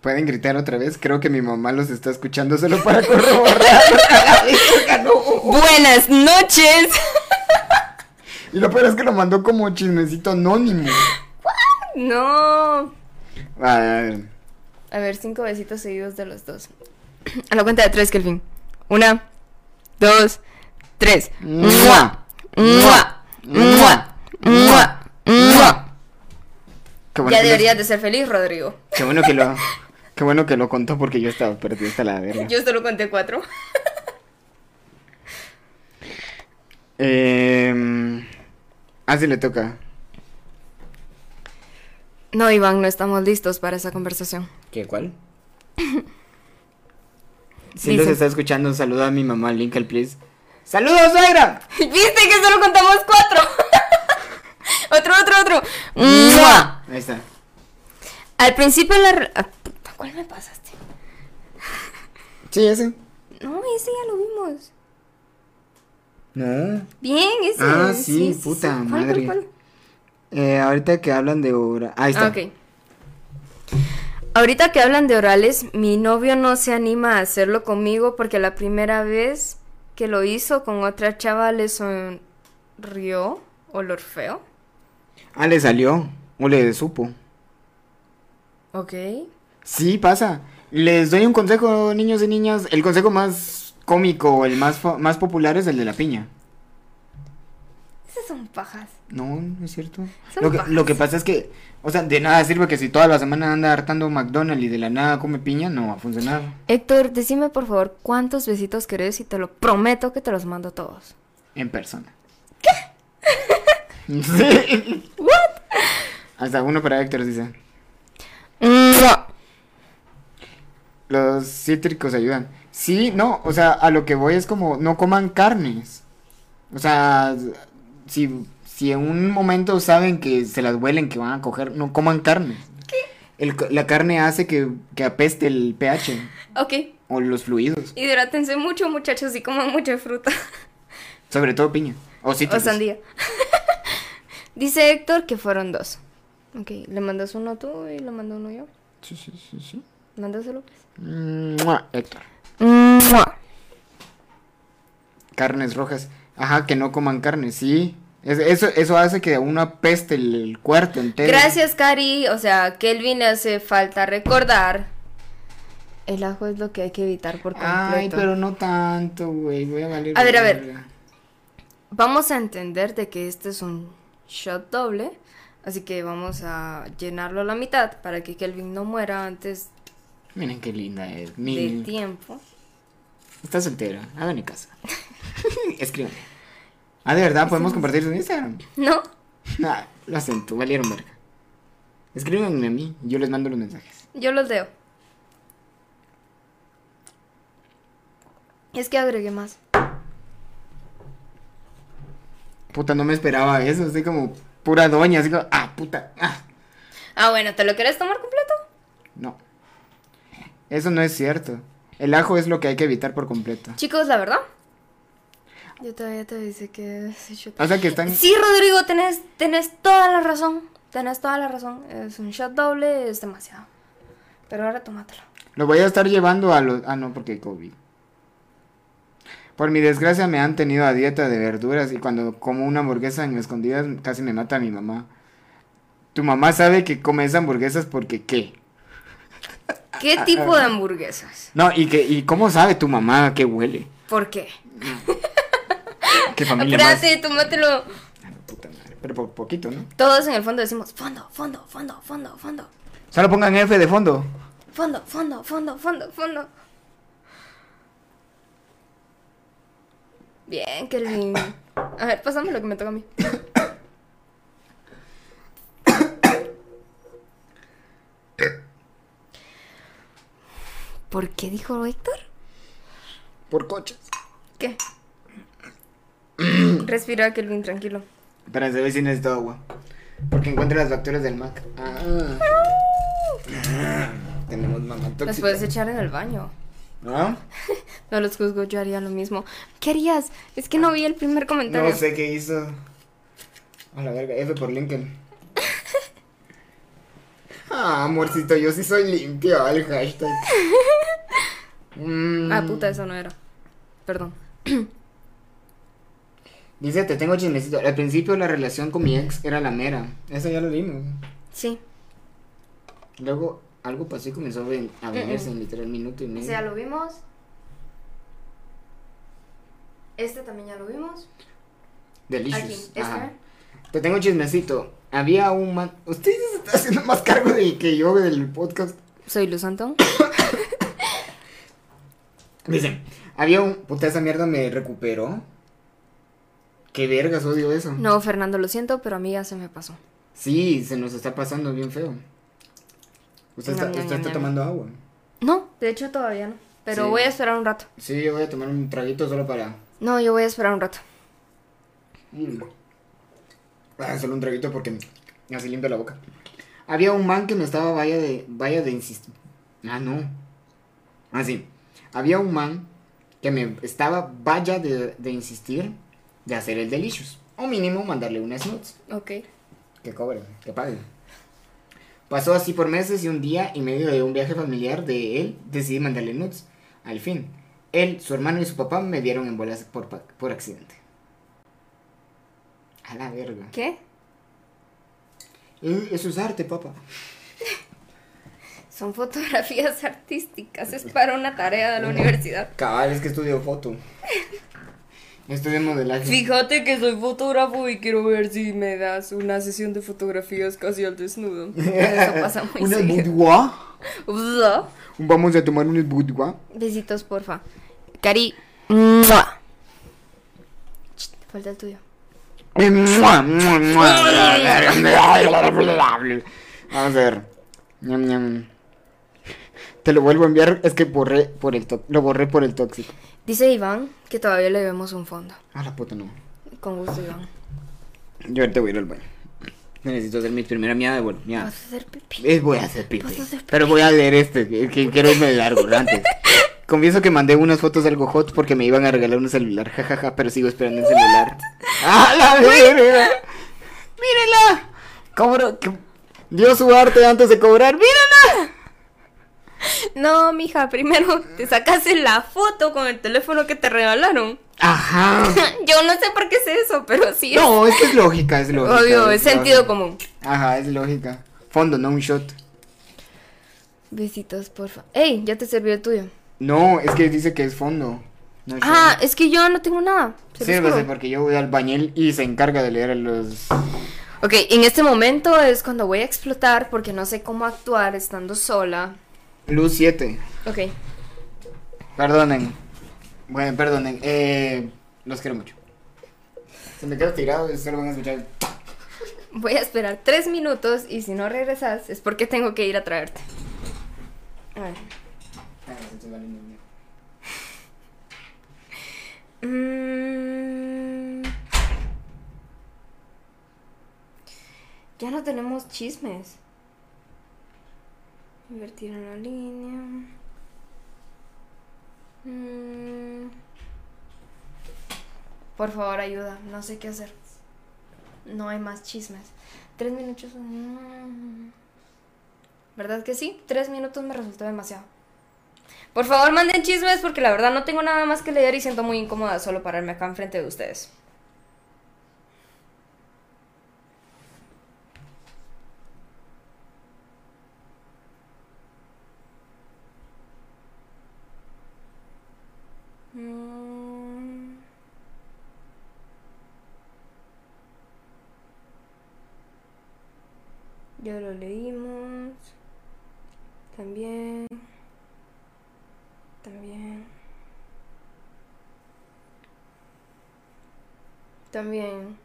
¿Pueden gritar otra vez? Creo que mi mamá los está escuchando solo para corroborar. Buenas noches. y lo peor es que lo mandó como chismecito anónimo. No. A ver. A ver, cinco besitos seguidos de los dos. A la cuenta de tres, Kelvin. Una, dos, tres. ¡Mua! ¡Mua! ¡Mua! ¡Mua! ¡Mua! Bueno Ya deberías lo- de ser feliz, Rodrigo. Qué bueno que lo, qué bueno que lo contó porque yo estaba perdido hasta la verga. Yo solo conté cuatro. Eh, ah, sí le toca. No, Iván, no estamos listos para esa conversación. ¿Qué, cuál? Si los Dice- está escuchando, saluda a mi mamá, Linkle, please. ¡Saludos, suegra! ¿Viste que solo contamos cuatro? otro, otro, otro. ¡Mua! Ahí está. Al principio la... ah, puta, ¿Cuál me pasaste? Sí, ese. No, ese ya lo vimos. No. Bien, ese. Ah, sí, puta ¿Cuál, madre. cuál, cuál? Eh, ahorita que hablan de hora. Ahí está. Ah, ok. Ahorita que hablan de orales, mi novio no se anima a hacerlo conmigo porque la primera vez que lo hizo con otra chava le sonrió olor feo. Ah, le salió. O le supo. Ok. Sí, pasa. Les doy un consejo, niños y niñas. El consejo más cómico, el más, más popular es el de la piña. Son pajas. No, no es cierto. Lo que, lo que pasa es que, o sea, de nada sirve que si toda la semana anda hartando McDonald's y de la nada come piña, no va a funcionar. Héctor, decime por favor cuántos besitos querés y te lo prometo que te los mando todos. En persona. ¿Qué? Sí. ¿What? Hasta uno para Héctor dice. Los cítricos ayudan. Sí, no, o sea, a lo que voy es como, no coman carnes. O sea, si, si en un momento saben que se las huelen, que van a coger, no coman carne. El, la carne hace que, que apeste el pH Ok. o los fluidos, Hidrátense mucho, muchachos, y coman mucha fruta. sobre todo piña o sandía. Dice Héctor que fueron dos. Ok, le mandas uno tú y le mando uno yo. Sí, sí, sí, sí. Mándaselo. pues. Héctor. Carnes rojas. Ajá, que no coman carne, sí. Es- eso, eso hace que uno apeste el, el cuarto entero. Gracias, Cari. O sea, Kelvin hace falta recordar. El ajo es lo que hay que evitar por completo. Ay, pero no tanto, güey. Voy a valer. A ver, a ver. Vamos a entender de que este es un shot doble. Así que vamos a llenarlo a la mitad para que Kelvin no muera antes Miren qué linda es. de Mi... tiempo. Está soltera. Háganme caso. Escríbanme. Ah, de verdad, podemos compartir su Instagram. ¿No? Nah, lo siento, valieron verga. Escríbanme a mí, yo les mando los mensajes. Yo los leo. Es que agregué más. Puta, no me esperaba eso. Estoy como pura doña, así como, ah, puta, ah. Ah, bueno, ¿te lo quieres tomar completo? No. Eso no es cierto. El ajo es lo que hay que evitar por completo. Chicos, la verdad, Yo todavía te dice que. O sea que están. Sí, Rodrigo, tenés, tenés toda la razón. Tenés toda la razón. Es un shot doble, es demasiado. Pero ahora tómatelo. Lo voy a estar llevando a los. Ah, no, porque hay COVID. Por mi desgracia me han tenido a dieta de verduras y cuando como una hamburguesa en escondidas casi me mata mi mamá. Tu mamá sabe que comes hamburguesas porque qué. ¿Qué tipo de hamburguesas? No, y que y cómo sabe tu mamá que huele. ¿Por qué? Qué familia más. Apúrate, tómatelo. Ah, puta madre, Pero por poquito, ¿no? Todos en el fondo decimos fondo, fondo, fondo, fondo, fondo. Solo pongan F de fondo. Fondo, fondo, fondo, fondo, fondo. Bien, Kelvin. A ver, pásame lo que me toca a mí. ¿Por qué dijo Héctor? Por coches. ¿Qué? Respira, Kelvin, tranquilo. Para saber si necesito agua. Porque encuentro las facturas del Mac. Ah. Ah, Tenemos mamá Las tóxica. puedes echar en el baño. ¿No? No los juzgo, yo haría lo mismo. ¿Qué harías? Es que no vi el primer comentario. No sé qué hizo. A la verga, F por Lincoln. Ah, amorcito, yo sí soy limpio al hashtag. Mm. Ah, puta, eso no era. Perdón. Dice, te tengo chismecito. Al principio la relación con mi ex era la mera. Eso ya lo vimos. Sí. Luego algo pasó y comenzó a ven- a venirse en literal minuto y O medio. sea, lo vimos. Este también ya lo vimos. Delicious. Aquí, este. Te tengo un chismecito. Había un man. Ustedes se están haciendo más cargo de que yo del podcast. Soy Luz Antón. Dicen, había un. Puta, esa mierda me recuperó. Qué vergas, odio eso. No, Fernando, lo siento, pero a mí ya se me pasó. Sí, se nos está pasando bien feo. Usted está, usted está tomando agua. No, de hecho todavía no. Pero Sí. voy a esperar un rato. Sí, yo voy a tomar un traguito solo para. No, yo voy a esperar un rato. Mm. Ah, solo un traguito porque así limpia la boca. Había un man que me estaba vaya de vaya de insistir. Ah, no. Ah, sí. Había un man que me estaba vaya de, de insistir de hacer el delicious. O mínimo mandarle unas nudes. Ok. Que cobre, que pague. Pasó así por meses y un día y medio de un viaje familiar de él decidí mandarle nudes. Al fin, él, su hermano y su papá me dieron en bolas por, por accidente. A la verga. ¿Qué? Eh, Eso es arte, papá. Son fotografías artísticas. Es para una tarea de la universidad. Cabal, es que estudio foto. Estudio modelaje. Fíjate que soy fotógrafo y quiero ver si me das una sesión de fotografías casi al desnudo. Eso pasa muy ¿Una boudoir? Vamos a tomar un boudoir. Besitos, porfa. Cari. Falta el tuyo. Vamos a ver. Te lo vuelvo a enviar, es que borré por el lo borré por el tóxico. Dice Iván que todavía le debemos un fondo. A la puta no. Con gusto, Iván. Yo ahorita voy a ir al baño. Necesito hacer mi primera miada de bueno, miada. ¿Vas a hacer pipí? Voy a hacer hacer Pero voy a leer este, que, quiero irme largo antes. Confieso que mandé unas fotos algo hot porque me iban a regalar un celular, jajaja, pero sigo esperando el celular. ¡Ah, la verga! ¡Mírenla! ¿Cómo que dio su arte antes de cobrar? ¡Mírenla! No, mija, primero te sacaste la foto con el teléfono que te regalaron. Ajá. Yo no sé por qué sé eso, pero sí es No, es que es lógica, es lógica. obvio, es sentido lógica. común. Ajá, es lógica. Fondo, no un shot. Besitos, porfa. Ey, ya te sirvió el tuyo. No, es que dice que es fondo. No Ah, shot. es que yo no tengo nada. se los Sírvese juro. porque yo voy al bañil y se encarga de leer los. Ok, en este momento es cuando voy a explotar porque no sé cómo actuar estando sola. Luz 7. Ok. Perdonen. Bueno, perdonen. Eh, los quiero mucho. Se me queda tirado y solo van a escuchar. Voy a esperar tres minutos y si no regresas es porque tengo que ir a traerte. A ver. Mm. Ya no tenemos chismes. Invertir en la línea. Mm. Por favor, ayuda. No sé qué hacer. No hay más chismes. Tres minutos. mm. ¿Verdad que sí? Tres minutos me resultó demasiado. Por favor, manden chismes porque la verdad no tengo nada más que leer y siento muy incómoda solo pararme acá enfrente de ustedes. Mm. Ya lo leímos. También. También. También.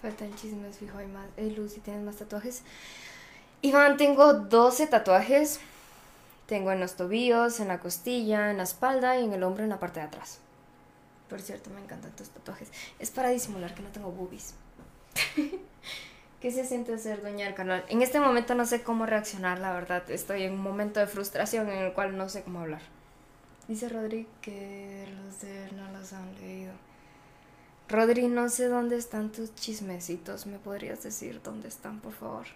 Faltan chismes, fijo, hay más. Eh, Lucy, ¿tienes más tatuajes? Iván, tengo 12 tatuajes. Tengo en los tobillos, en la costilla, en la espalda y en el hombro en la parte de atrás. Por cierto, me encantan tus tatuajes. Es para disimular que no tengo boobies. ¿Qué se siente ser dueña del canal? En este momento no sé cómo reaccionar, la verdad. Estoy en un momento de frustración en el cual no sé cómo hablar. Dice Rodri que los de él no los han leído. Rodri, no sé dónde están tus chismecitos. ¿Me podrías decir dónde están, por favor?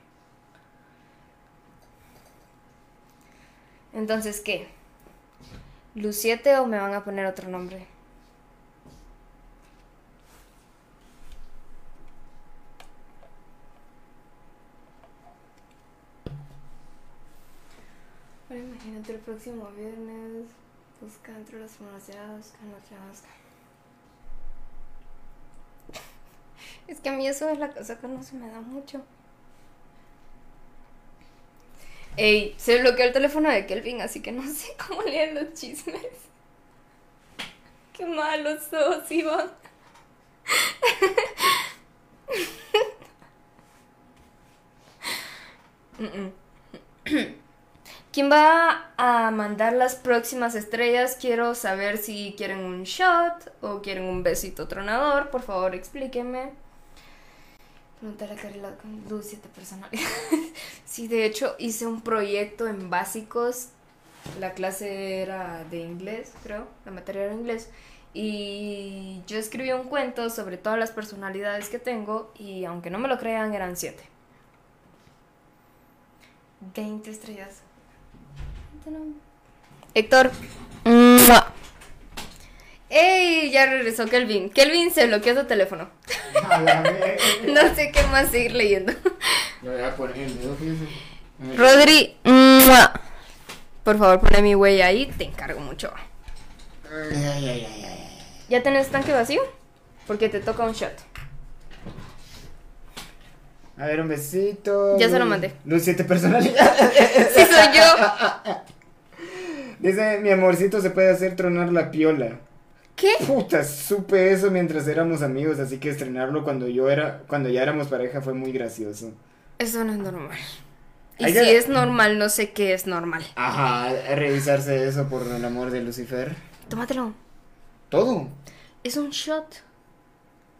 Entonces, ¿qué? ¿Luciete o me van a poner otro nombre? Ahora imagínate el próximo viernes. Busca entre las te busca. Es que a mí eso de la cosa que no se me da mucho. Ey, se bloqueó el teléfono de Kelvin, así que no sé cómo leer los chismes. Qué malos sos, Iván. Mm, mm. ¿Quién va a mandar las próximas estrellas? Quiero saber si quieren un shot o quieren un besito tronador. Por favor, explíquenme. Preguntarle a Carla con siete personalidades. sí, de hecho, hice un proyecto en básicos. La clase era de inglés, creo. La materia era inglés. Y yo escribí un cuento sobre todas las personalidades que tengo. Y aunque no me lo crean, eran siete. 20 estrellas. Héctor. ¡Mua! ¡Ey! Ya regresó Kelvin. Kelvin se bloqueó su teléfono. A la verga. No sé qué más seguir leyendo. Rodri. ¡mua! Por favor, pone mi huella ahí. Te encargo mucho. Ay, ay, ay, ay, ay. ¿Ya tenés tanque vacío? Porque te toca un shot. A ver, un besito. Ya se lo mandé. Los siete personalidades. Sí, soy yo. Dice, mi amorcito se puede hacer tronar la piola. ¿Qué? Puta, supe eso mientras éramos amigos, así que estrenarlo cuando yo era, cuando ya éramos pareja fue muy gracioso. Eso no es normal. Y Hay si que- es normal, no sé qué es normal. Ajá, revisarse eso por el amor de Lucifer. Tómatelo. Todo. Es un shot.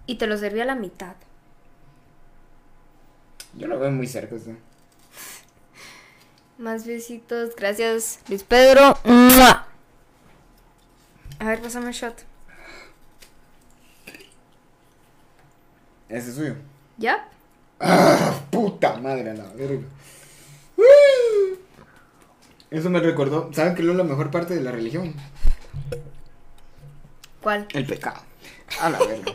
Y te lo serví a la mitad. Yo lo veo muy cerca, ¿sí? Más besitos. Gracias, Luis Pedro. ¡Mua! A ver, pásame un shot. Ese es suyo. ¿Ya? ¡Ah, puta madre, la verga! Eso me recordó. ¿Saben qué es la mejor parte de la religión? ¿Cuál? El pecado. A la verga.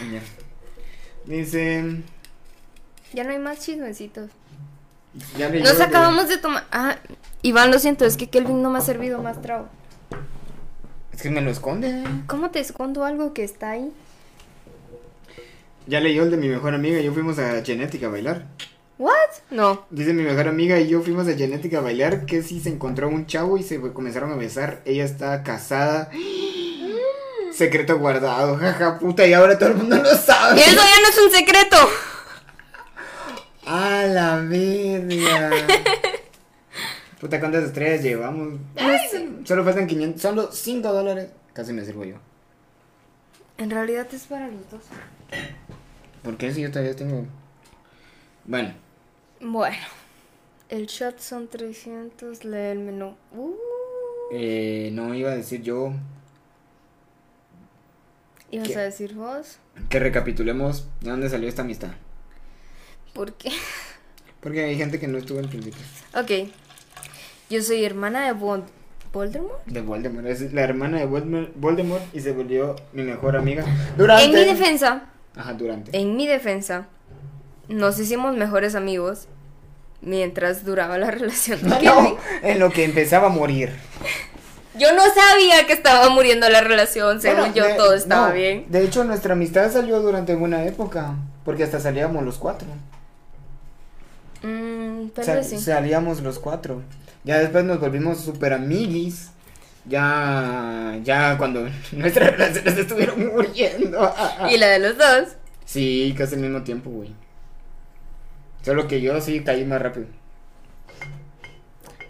Dice. Ya no hay más chismecitos. Ya Nos acabamos de tomar. Ah, Iván, lo siento, es que Kelvin no me ha servido más trago. Es que me lo esconde. ¿Cómo te escondo algo que está ahí? Ya leyó el de mi mejor amiga y yo fuimos a Genética a bailar. ¿What? No. Dice mi mejor amiga y yo fuimos a Genética a bailar que si se encontró un chavo y se comenzaron a besar. Ella está casada. Secreto guardado, jaja puta, y ahora todo el mundo lo sabe. Eso ya no es un secreto. A la verga. Puta, ¿cuántas estrellas llevamos? Solo faltan 500, solo 5 dólares. Casi me sirvo yo. En realidad es para los dos. ¿Por qué si yo todavía tengo... Bueno, Bueno. El shot son 300, lee el menú. Uh. eh, no iba a decir yo... ¿Ibas ¿Qué? a decir vos? Que recapitulemos de dónde salió esta amistad. ¿Por qué? Porque hay gente que no estuvo al principio. Ok. Yo soy hermana de Vol- Voldemort. De Voldemort. Es la hermana de Voldemort, y se volvió mi mejor amiga. Durante. En mi defensa, Ajá, durante. en mi defensa, nos hicimos mejores amigos mientras duraba la relación. No, en lo que empezaba a morir. Yo no sabía que estaba muriendo la relación, según Bueno, yo de- todo estaba no, bien. De hecho, nuestra amistad salió durante una época. Porque hasta salíamos los cuatro. Mm, tal Sa- vez sí. Salíamos los cuatro. Ya después nos volvimos super amiguis. Ya, ya cuando nuestras relaciones estuvieron muriendo. Y la de los dos. Sí, casi al mismo tiempo, güey. Solo que yo sí caí más rápido.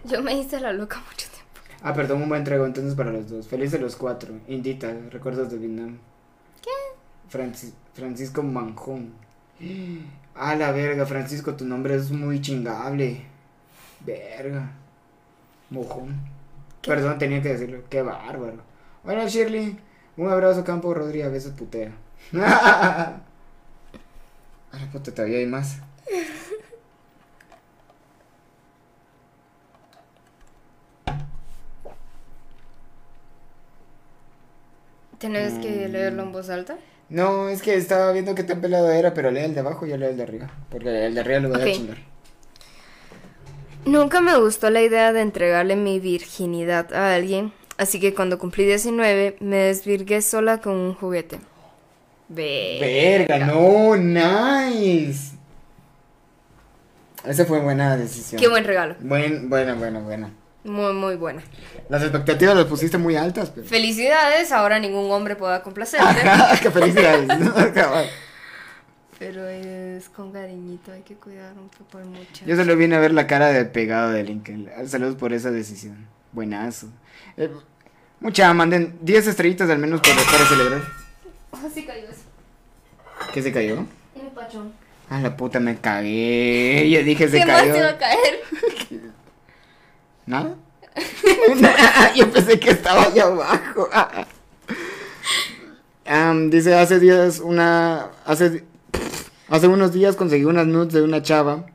Yo me hice la loca mucho tiempo. Ah, perdón, un buen trago entonces para los dos. Feliz de los cuatro. Indita, recuerdos de Vietnam. ¿Qué? Francis- Francisco Manjón. Ah, la verga, Francisco, tu nombre es muy chingable. Verga. Mojón. ¿Qué? Perdón, tenía que decirlo. Qué bárbaro. Hola, Shirley. Un abrazo, Campo Rodríguez. A veces putea. Ay, puta, todavía hay más. ¿Tienes que Mm. leerlo en voz alta? No, es que estaba viendo qué tan pelado era, pero lee el de abajo y yo leo el de arriba. Porque el de arriba lo voy a chingar. Nunca me gustó la idea de entregarle mi virginidad a alguien, así que cuando cumplí 19 me desvirgué sola con un juguete. Ve. Verga, no, nice. Esa fue buena decisión. Qué buen regalo. Buen, buena, buena, buena. Muy, muy buena. Las expectativas las pusiste muy altas, pero. Felicidades, ahora ningún hombre pueda complacerte. ¡Qué felicidades! Pero es con cariñito, hay que cuidar un poco al muchacho. Yo solo vine a ver la cara de pegado de Lincoln. Saludos por esa decisión. Buenazo. Eh, mucha, manden 10 estrellitas al menos para, para celebrar. Así cayó eso. ¿Qué se cayó? Mi pachón. Ah, la puta, me cagué. Yo dije se ¿Qué más cayó. te va a caer? ¿Nada? Yo pensé que estaba allá abajo. Dice, hace días una... Hace, hace unos días conseguí unas nudes de una chava.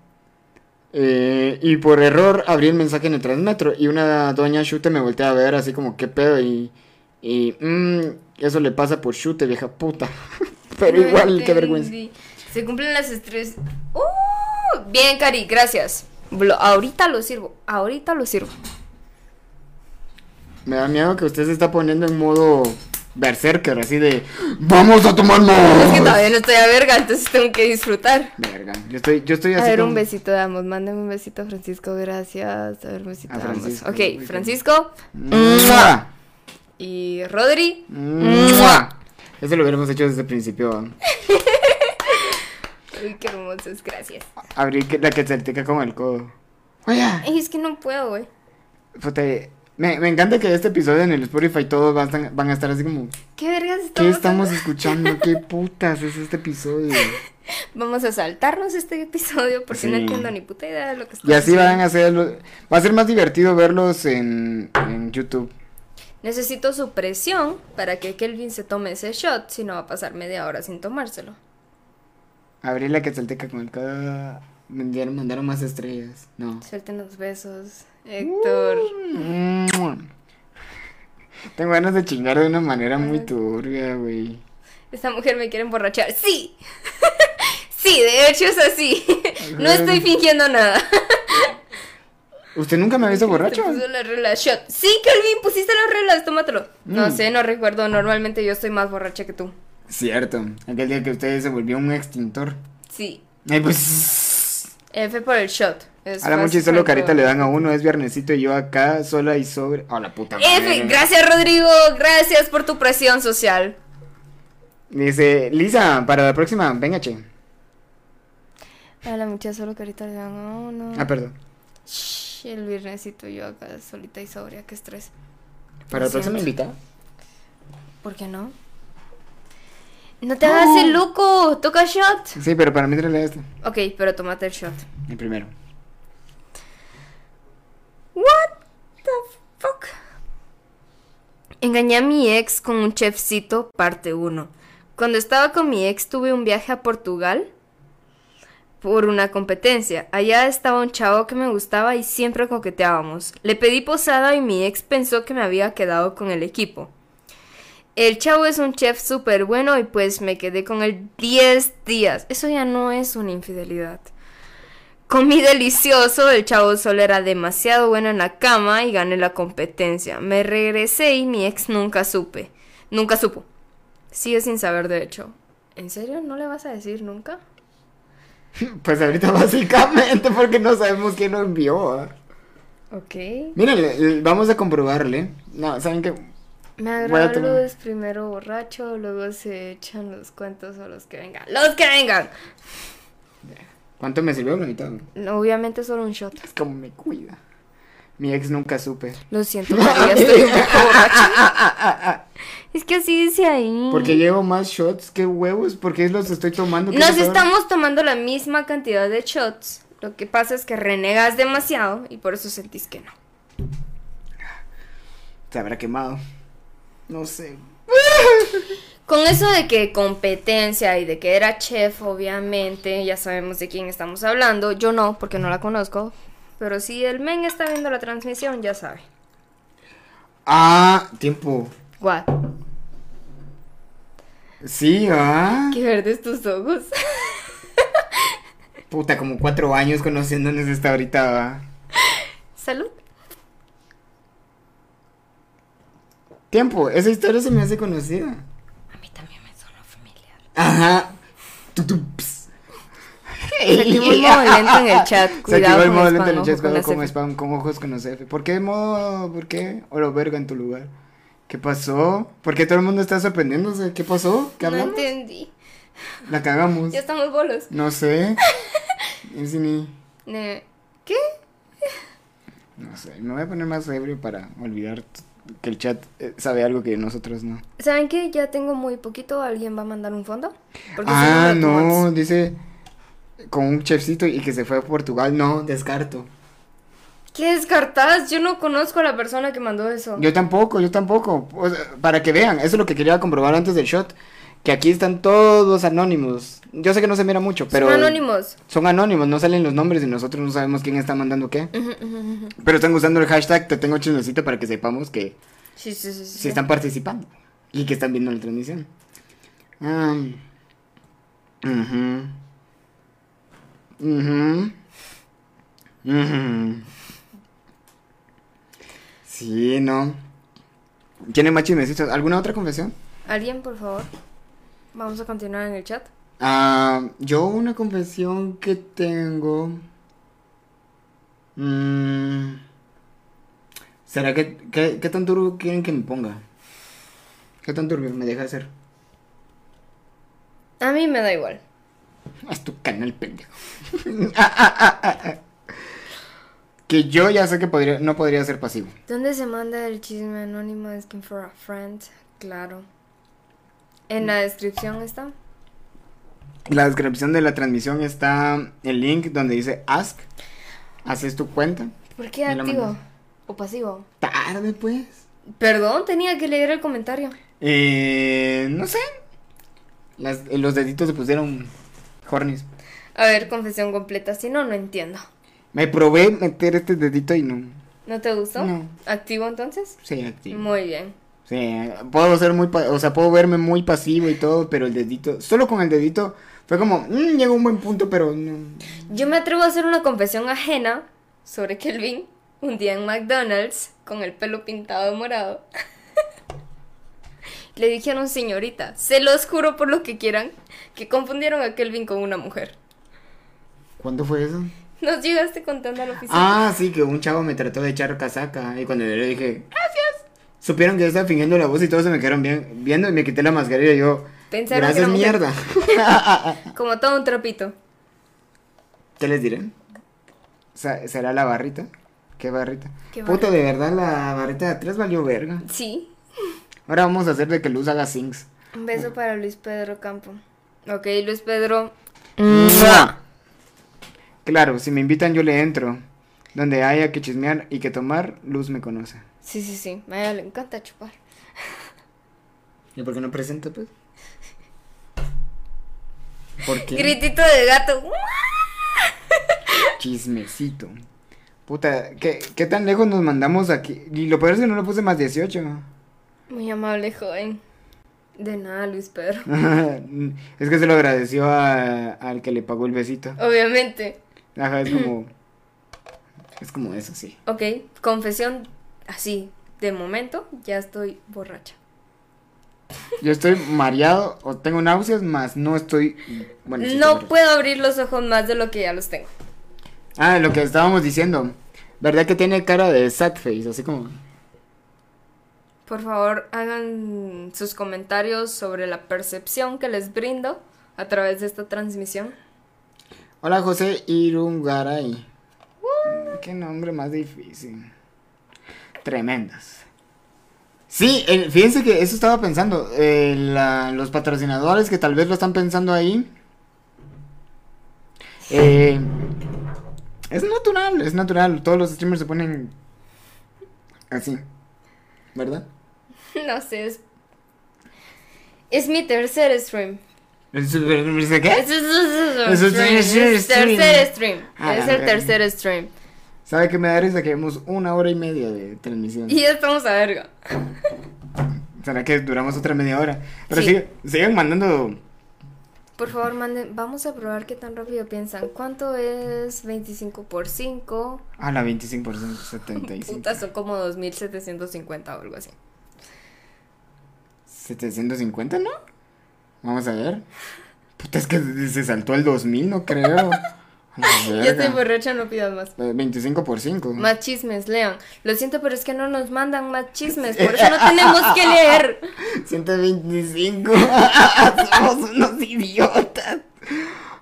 eh, y por error abrí el mensaje en el Transmetro. Y una doña chute me voltea a ver así como, ¿qué pedo? Y... Y... mm, eso le pasa por chute, vieja puta. Pero No igual, qué vergüenza. Se cumplen las estrellas. ¡Uh! Bien, Cari, gracias. Ahorita lo sirvo. Ahorita lo sirvo. Me da miedo que usted se está poniendo en modo berserker, así de ¡Vamos a tomar más! Es que todavía no estoy a verga, entonces tengo que disfrutar. Verga, yo estoy, yo estoy A así ver, como- un besito damos. Mándame un besito a Francisco, gracias. A ver, un besito A damos. Francisco, Ok, Francisco ¡Mua! y Rodri. ¡Mua! Eso lo hubiéramos hecho desde el principio. Uy, qué hermosos, gracias. Abrí la que se con el codo. Oye, es que no puedo, güey. me, me encanta que este episodio en el Spotify todos van, a estar- van a estar así como ¿Qué vergas ¿Qué estamos estamos haciendo? escuchando? ¿Qué putas es este episodio? Vamos a saltarnos este episodio porque no Sí. entiendo ni puta idea de lo que Y estamos así van a haciendo. hacerlo. Va a ser más divertido verlos en, en YouTube. Necesito su presión para que Kelvin se tome ese shot, si no va a pasar media hora sin tomárselo. Abrí la Quetzalteca con el codo. Mandaron, mandaron más estrellas. No. Suelten los besos, Héctor. Mua. Tengo ganas de chingar de una manera muy turbia, güey. Esta mujer me quiere emborrachar. Sí. sí, de hecho es así. no estoy fingiendo nada. ¿Usted nunca me ha visto borracho? Puso la regla shot. Sí, Kelvin, pusiste las reglas, tómatelo. No Mm. sé, no recuerdo. Normalmente yo estoy más borracha que tú. Cierto. Aquel día que usted se volvió un extintor. Sí. Ay, pues. F por el shot. Es A la mucha y solo carita le dan a uno. Es viernesito y yo acá sola y sobre. A la puta F, madre. gracias Rodrigo, gracias por tu presión social. Dice, Lisa, para la próxima, venga, che. A la mucha solo carita le dan a uno. Ah, perdón. Shh, el viernesito yo acá solita y sobria, qué estrés. Para la próxima invita. ¿Por qué no? No te hagas el loco, toca shot. Sí, pero para mí trae este. Ok, pero tómate el shot. El primero. What the fuck? Engañé a mi ex con un chefcito, parte 1. Cuando estaba con mi ex tuve un viaje a Portugal por una competencia. Allá estaba un chavo que me gustaba y siempre coqueteábamos. Le pedí posada y mi ex pensó que me había quedado con el equipo. El chavo es un chef súper bueno y pues me quedé con él 10 días. Eso ya no es una infidelidad. Comí delicioso, el chavo solo era demasiado bueno en la cama y gané la competencia. Me regresé y mi ex nunca supe. Nunca supo. Sigue sin saber de hecho. ¿En serio? ¿No le vas a decir nunca? Pues ahorita básicamente porque no sabemos quién lo envió. ¿ah? Ok. Le- vamos a comprobarle. No, ¿saben qué? Me agrada tomar- Luz, primero borracho, luego se echan los cuentos a los que vengan. ¡Los que vengan! ¿Cuánto me sirvió la mitad? Obviamente solo un shot. Es como me cuida. Mi ex nunca supe. Lo siento, María, estoy un poco borracha. Es que así dice ahí. Porque llevo más shots que huevos. porque los estoy tomando? ¿Qué Nos estamos tomando la misma cantidad de shots. Lo que pasa es que renegas demasiado y por eso sentís que no. Se habrá quemado. No sé. Con eso de que competencia y de que era chef, obviamente, ya sabemos de quién estamos hablando. Yo no, porque no la conozco. Pero si el men está viendo la transmisión, ya sabe. Ah, tiempo. What? Sí, ah. Qué verdes tus ojos. Puta, como cuatro años conociéndonos hasta ahorita, va. Salud. Tiempo, esa historia se me hace conocida. A mí también me suena familiar. Ajá. El modo lento en el chat. Cuidado el modo lento en el chat, cuidado con spam, con ojos con los F. ¿Por qué modo? ¿Por qué? Oro verga en tu lugar. ¿Qué pasó? ¿Por qué todo el mundo está sorprendiéndose? ¿Qué pasó? ¿Qué No hablamos? entendí. La cagamos. Ya estamos bolos. No sé. ¿Qué? No sé. Me voy a poner más ebrio para olvidar que el chat eh, sabe algo que nosotros no. ¿Saben qué? Ya tengo muy poquito. ¿Alguien va a mandar un fondo? Porque Ah, no, dice con un chefcito y que se fue a Portugal. No, descarto. ¿Qué descartás? Yo no conozco a la persona que mandó eso. Yo tampoco, yo tampoco. O sea, para que vean, eso es lo que quería comprobar antes del shot. Que aquí están todos anónimos. Yo sé que no se mira mucho, pero. Son anónimos. Son anónimos, no salen los nombres y nosotros no sabemos quién está mandando qué. Pero están usando el hashtag Te tengo chismecito para que sepamos que Sí, sí, sí. sí. están participando y que están viendo la transmisión. Ujú. Ujú. Ujú. Sí, no. ¿Tiene más chismecitos? ¿Alguna otra confesión? ¿Alguien, por favor? Vamos a continuar en el chat. Ah, yo una confesión que tengo. Mm, ¿Será que, que- qué tan duro quieren que me ponga? ¿Qué tan duro me deja hacer? A mí me da igual. Es tu canal, pendejo. que yo ya sé que podría, no podría ser pasivo. ¿Dónde se manda el chisme anónimo asking for a friend? Claro. En la descripción está. En la descripción de la transmisión está el link donde dice Ask. Haces tu cuenta. ¿Por qué activo? ¿O pasivo? Tarde, pues. Perdón, tenía que leer el comentario. Eh, no sé. Las- eh, los deditos se pusieron hornies. A ver, confesión completa. Si no, no entiendo. Me probé meter este dedito y no. ¿No te gustó? No. ¿Activo entonces? Sí, activo. Muy bien. Sí, puedo ser muy, o sea, puedo verme muy pasivo y todo, pero el dedito, solo con el dedito, fue como, mm, llegó a un buen punto, pero no. Yo me atrevo a hacer una confesión ajena sobre Kelvin un día en McDonald's con el pelo pintado de morado. Le dijeron señorita, se los juro por lo que quieran, que confundieron a Kelvin con una mujer. ¿Cuándo fue eso? Nos llegaste contando a la oficina. Ah, sí, que un chavo me trató de echar casaca y cuando yo le dije, gracias, supieron que yo estaba fingiendo la voz y todos se me quedaron bien, viendo y me quité la mascarilla y yo, Pensaron que gracias era mujer. mierda. Como todo un trapito. ¿Qué les diré? ¿Será la barrita? ¿Qué barrita? ¿Qué Puta, de verdad la barrita de atrás valió verga. Sí. Ahora vamos a hacer de que Luz haga sings. Un beso para Luis Pedro Campo. Ok, Luis Pedro. Claro, si me invitan yo le entro. Donde haya que chismear y que tomar, Luz me conoce. Sí, sí, sí. A ella le encanta chupar. ¿Y por qué no presenta, pues? ¿Por qué? Gritito de gato. Chismecito. Puta, ¿qué, ¿qué tan lejos nos mandamos aquí? Y lo peor es que no le puse más 18. Muy amable, joven. De nada, Luis Pedro. es que se lo agradeció a- al que le pagó el besito. Obviamente. Ajá, es como. Es como eso, sí. Ok, confesión así. De momento, ya estoy borracha. Yo estoy mareado o tengo náuseas, más no estoy. Bueno, sí no puedo abrir los ojos más de lo que ya los tengo. Ah, lo que estábamos diciendo. ¿Verdad que tiene cara de sad face? Así como. Por favor, hagan sus comentarios sobre la percepción que les brindo a través de esta transmisión. Hola, José Irungaray. Qué nombre más difícil. Tremendas. Sí, eh, fíjense que eso estaba pensando. eh, la- los patrocinadores que tal vez lo están pensando ahí. eh, es natural, es natural. Todos los streamers se ponen así. ¿Verdad? No sé, es. Es mi tercer stream. ¿Es- es- ¿Qué? Es, es- tercer stream. Ah, Es el tercer stream. ¿Sabe qué me da risa? Que vemos una hora y media de transmisión. Y ya estamos a verga. ¿Será que duramos otra media hora? Pero Sí. sigue- sigan mandando. Por favor, manden. Vamos a probar qué tan rápido piensan. ¿Cuánto es 25 por 5? Ah, la 25%, 75. Puta, son como 2750 o algo así. 750, ¿no? Vamos a ver. Puta, es que se saltó el 2000, no creo. Ya estoy borracha, no pidas más. Eh, 25 por 5. Más chismes, lean. Lo siento, pero es que no nos mandan más chismes. Por eso no tenemos que leer. 125. Somos unos idiotas.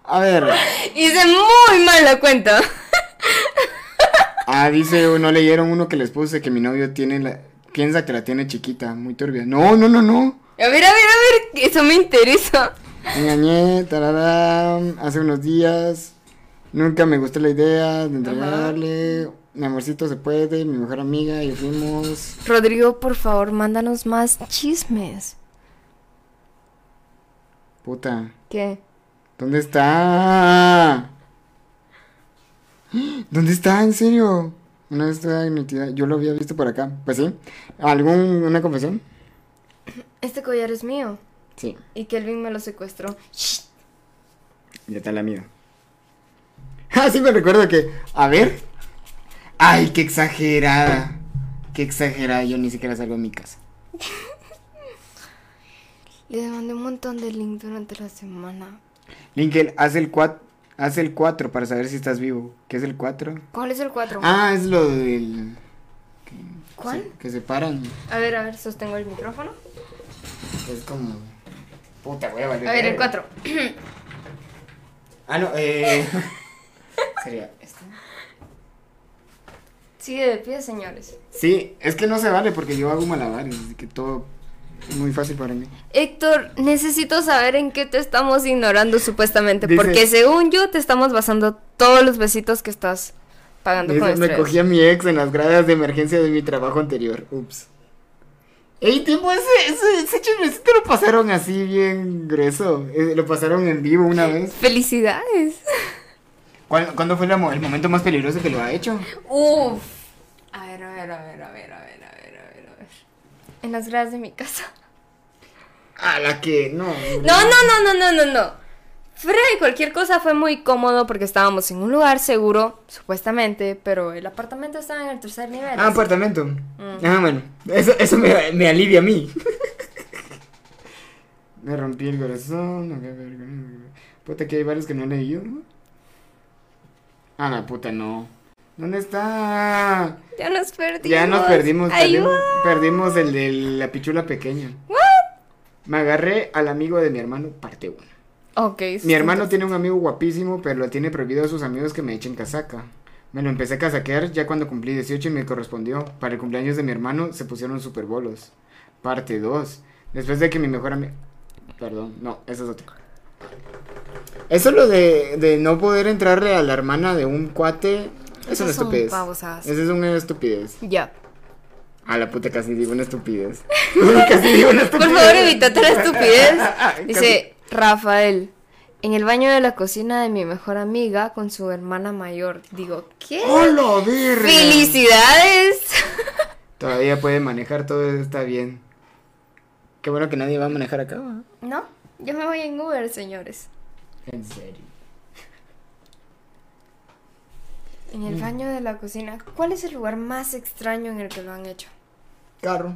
A ver. Hice muy mal la cuenta. Ah, dice, no leyeron uno que les puse que mi novio tiene la. Piensa que la tiene chiquita, muy turbia. No, no, no, no. A ver, a ver, a ver, eso me interesa. Me engañé, tarará, hace unos días. Nunca me gustó la idea de entregarle. Mi amorcito se puede, mi mejor amiga, y fuimos. Rodrigo, por favor, mándanos más chismes. Puta, ¿Qué? ¿dónde está? ¿Dónde está? ¿En serio? Una vez estaba en identidad, yo lo había visto por acá. Pues sí. ¿Algún, una confesión? Este collar es mío. Sí, Y Kelvin me lo secuestró. Shh. ya está la mía. Ah, sí me recuerdo que. A ver. Ay, qué exagerada. Qué exagerada. Yo ni siquiera salgo de mi casa. Le mandé un montón de links durante la semana. Linkel, haz el 4. Haz el 4 para saber si estás vivo. ¿Qué es el 4? ¿Cuál es el 4? Ah, es lo del. que ¿Cuál? se- que se paran. A ver, a ver, sostengo el micrófono. Es como. Puta, voy a. A ver, el verga. 4. Ah, no, eh. Sería este. Sigue de pie, señores. Sí, es que no se vale porque yo hago malabares. Así que todo es muy fácil para mí. Héctor, necesito saber en qué te estamos ignorando supuestamente. Dice- porque según yo, te estamos basando todos los besitos que estás pagando con Dice, me estrés. cogí a mi ex en las gradas de emergencia de mi trabajo anterior. Ups. Ey, tiempo, ese, ese, ese lo pasaron así bien grueso. Eh, lo pasaron en vivo una vez. ¡Felicidades! ¿Cuál- ¿Cuándo fue la mo- el momento más peligroso que lo ha hecho? Uf. A ver, a ver, a ver, a ver, a ver, a ver, a ver, a ver. En las gradas de mi casa. A la que, no. No, no, no, no, no, no, no. Fuera de cualquier cosa fue muy cómodo porque estábamos en un lugar seguro, supuestamente, pero el apartamento estaba en el tercer nivel. Ah, así- apartamento. Ah, bueno. Eso, eso me, me alivia a mí. me rompí el corazón. no. Puta, que hay varios que no he leído. Ah, la puta, no. ¿Dónde está? Ya nos perdimos. Ya nos perdimos. Perdimos, Ayuda. perdimos el de la pichula pequeña. Me agarré al amigo de mi hermano, parte 1. Ok. Mi hermano tiene un amigo guapísimo, pero lo tiene prohibido a sus amigos que me echen casaca. Me lo empecé a casaquear ya cuando cumplí 18 y me correspondió. Para el cumpleaños de mi hermano se pusieron super bolos. Parte 2. Después de que mi mejor amigo... Perdón, no, eso es otro. Eso lo de, de no poder entrarle a la hermana de un cuate... Es una estupidez. Esa es una estupidez. Ya. A la puta casi digo una estupidez. casi digo una Por estupidez. favor, evítate la estupidez. Dice Rafael. En el baño de la cocina de mi mejor amiga con su hermana mayor. Digo, ¿qué? ¡Hola, verga! ¡Felicidades! Todavía puede manejar, todo está bien. Qué bueno que nadie va a manejar acá. No, yo me voy en Uber, señores. En serio. En el baño de la cocina. ¿Cuál es el lugar más extraño en el que lo han hecho? Carro.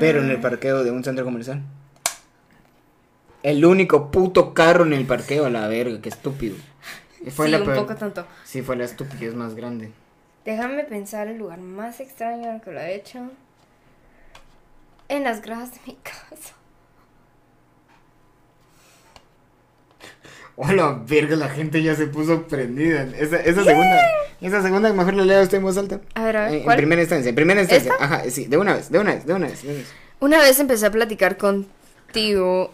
Pero en el parqueo de un centro comercial. El único puto carro en el parqueo, a la verga, qué estúpido. Y Fue sí, la un peor- poco tonto. Sí, fue la estupidez más grande. Déjame pensar el lugar más extraño en el que lo he hecho. En las gradas de mi casa. Hola, verga, la gente ya se puso prendida. Esa, esa segunda, esa segunda mejor la lea usted en voz alta. A ver, a ver, En, en ¿cuál? primera instancia, en primera instancia. ¿Esta? Ajá, sí, de una vez, de una vez, de una vez. de una vez. Una vez empecé a platicar contigo,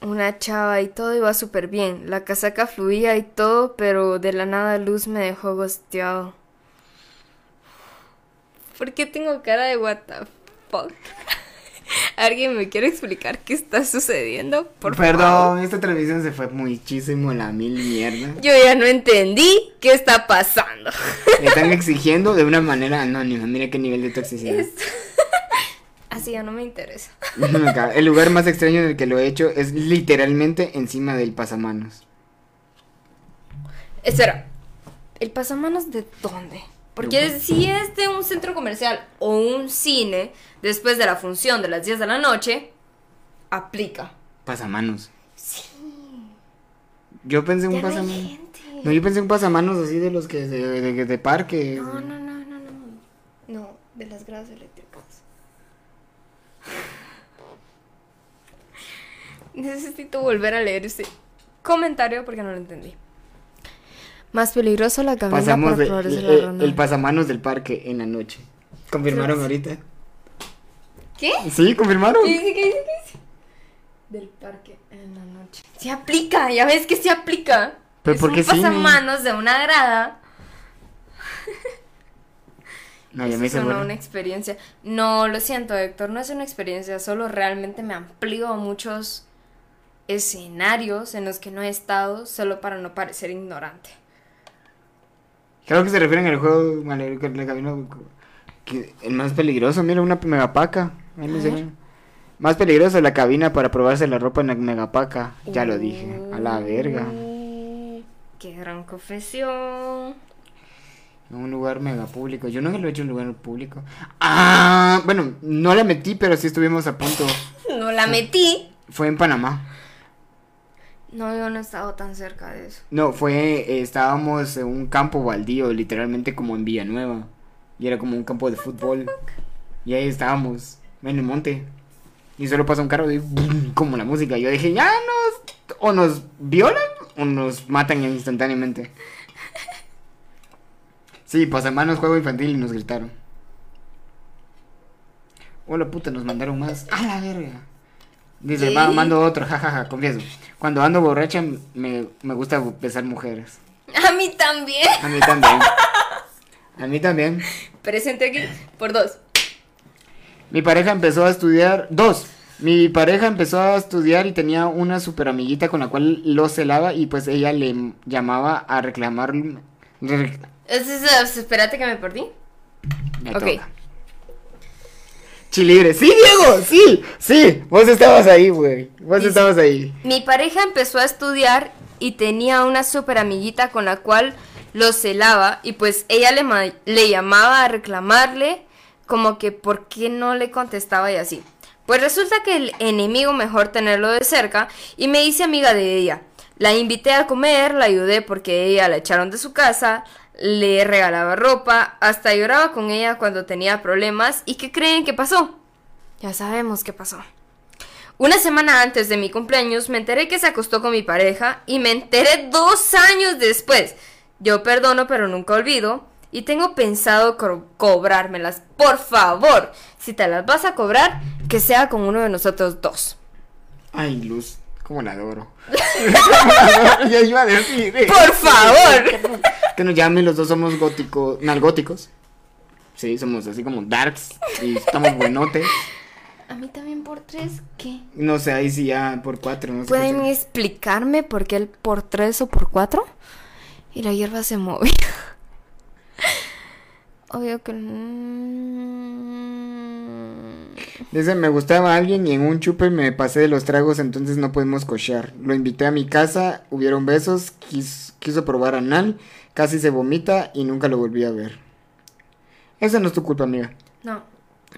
una chava, y todo iba súper bien. La casaca fluía y todo, pero de la nada Luz me dejó gosteado. ¿Por qué tengo cara de what the fuck? ¿Alguien me quiere explicar qué está sucediendo? Por Perdón, favor. esta televisión se fue muchísimo la mil mierda. Yo ya no entendí qué está pasando. Le están exigiendo de una manera anónima. Mira qué nivel de toxicidad. Así ya no me interesa. Me. El lugar más extraño en el que lo he hecho es literalmente encima del pasamanos. Espera, ¿el pasamanos de dónde? Porque si es de un centro comercial o un cine, después de la función de las 10 de la noche, aplica. Pasamanos. Yo pensé en un pasamanos. No, yo pensé en pasamanos así de los que de, de, de parque. No, no, no, no, no. No, de las gradas eléctricas. Necesito volver a leer ese comentario porque no lo entendí. Más peligroso la cabina Pasamos para de- el, la el- ronda. el pasamanos del parque en la noche. ¿Confirmaron ahorita? ¿Qué? Sí, confirmaron. ¿Qué dice? ¿Qué dice? ¿Qué dice? Del parque en la noche. Se aplica, ya ves que se aplica. Pero es ¿por qué un cine? pasamanos de una grada. No, ya me hice bola. una experiencia. No, lo siento, Héctor, no es una experiencia, solo realmente me amplío a muchos escenarios en los que no he estado, solo para no parecer ignorante. Creo que se refieren al juego que el más peligroso, mira, una megapaca. Ahí. Más peligroso la cabina para probarse la ropa en la megapaca. Ya lo dije. A la verga. Qué gran confesión. En un lugar mega público. Yo no lo he hecho en un lugar público. Ah, bueno, no la metí, pero sí estuvimos a punto. No la metí. Fue en Panamá. No, yo no he estado tan cerca de eso. No, fue, eh, estábamos en un campo baldío, literalmente como en Villanueva. Y era como un campo de fútbol. Y ahí estábamos, en el monte. Y solo pasa un carro ¡bum! como la música. Yo dije, ya nos, o nos violan o nos matan instantáneamente. Sí, pasamanos juego infantil y nos gritaron. Hola puta, nos mandaron más. A la verga. Dice, mando otro, jajaja, confieso. Cuando ando borracha me, me gusta besar mujeres. A mí también. A mí también. A mí también. Presente aquí por dos. Mi pareja empezó a estudiar. Dos. Mi pareja empezó a estudiar y tenía una super amiguita con la cual lo celaba y pues ella le llamaba a reclamar. re- Es- es- es- espérate que me perdí. Me Ok. toca. Chilibre. Sí, Diego, sí, sí. Vos estabas ahí, güey. Vos estabas ahí. Mi pareja empezó a estudiar y tenía una super amiguita con la cual lo celaba y pues ella le, le llamaba a reclamarle como que por qué no le contestaba y así. Pues resulta que el enemigo mejor tenerlo de cerca y me hice amiga de ella. La invité a comer, la ayudé porque ella la echaron de su casa, le regalaba ropa, hasta lloraba con ella cuando tenía problemas y ¿qué creen que pasó? Ya sabemos qué pasó. Una semana antes de mi cumpleaños me enteré que se acostó con mi pareja y me enteré dos años después. Yo perdono pero nunca olvido y tengo pensado co- cobrármelas. Por favor, si te las vas a cobrar, que sea con uno de nosotros dos. Ay, Luz, cómo la adoro. ya iba a decir. eh. Por favor. Que nos llamen, los dos somos góticos, nalgóticos. Sí, somos así como darks y estamos buenotes. A mí también por tres, ¿qué? No sé, ahí sí ya por cuatro, no sé. ¿Pueden explicarme por qué el por tres o por cuatro? Y la hierba se movía. Obvio que... Dice, me gustaba alguien y en un chupe me pasé de los tragos, entonces no podemos cochear. Lo invité a mi casa, hubieron besos, quis- quiso probar anal, casi se vomita y nunca lo volví a ver. Esa no es tu culpa, amiga. No.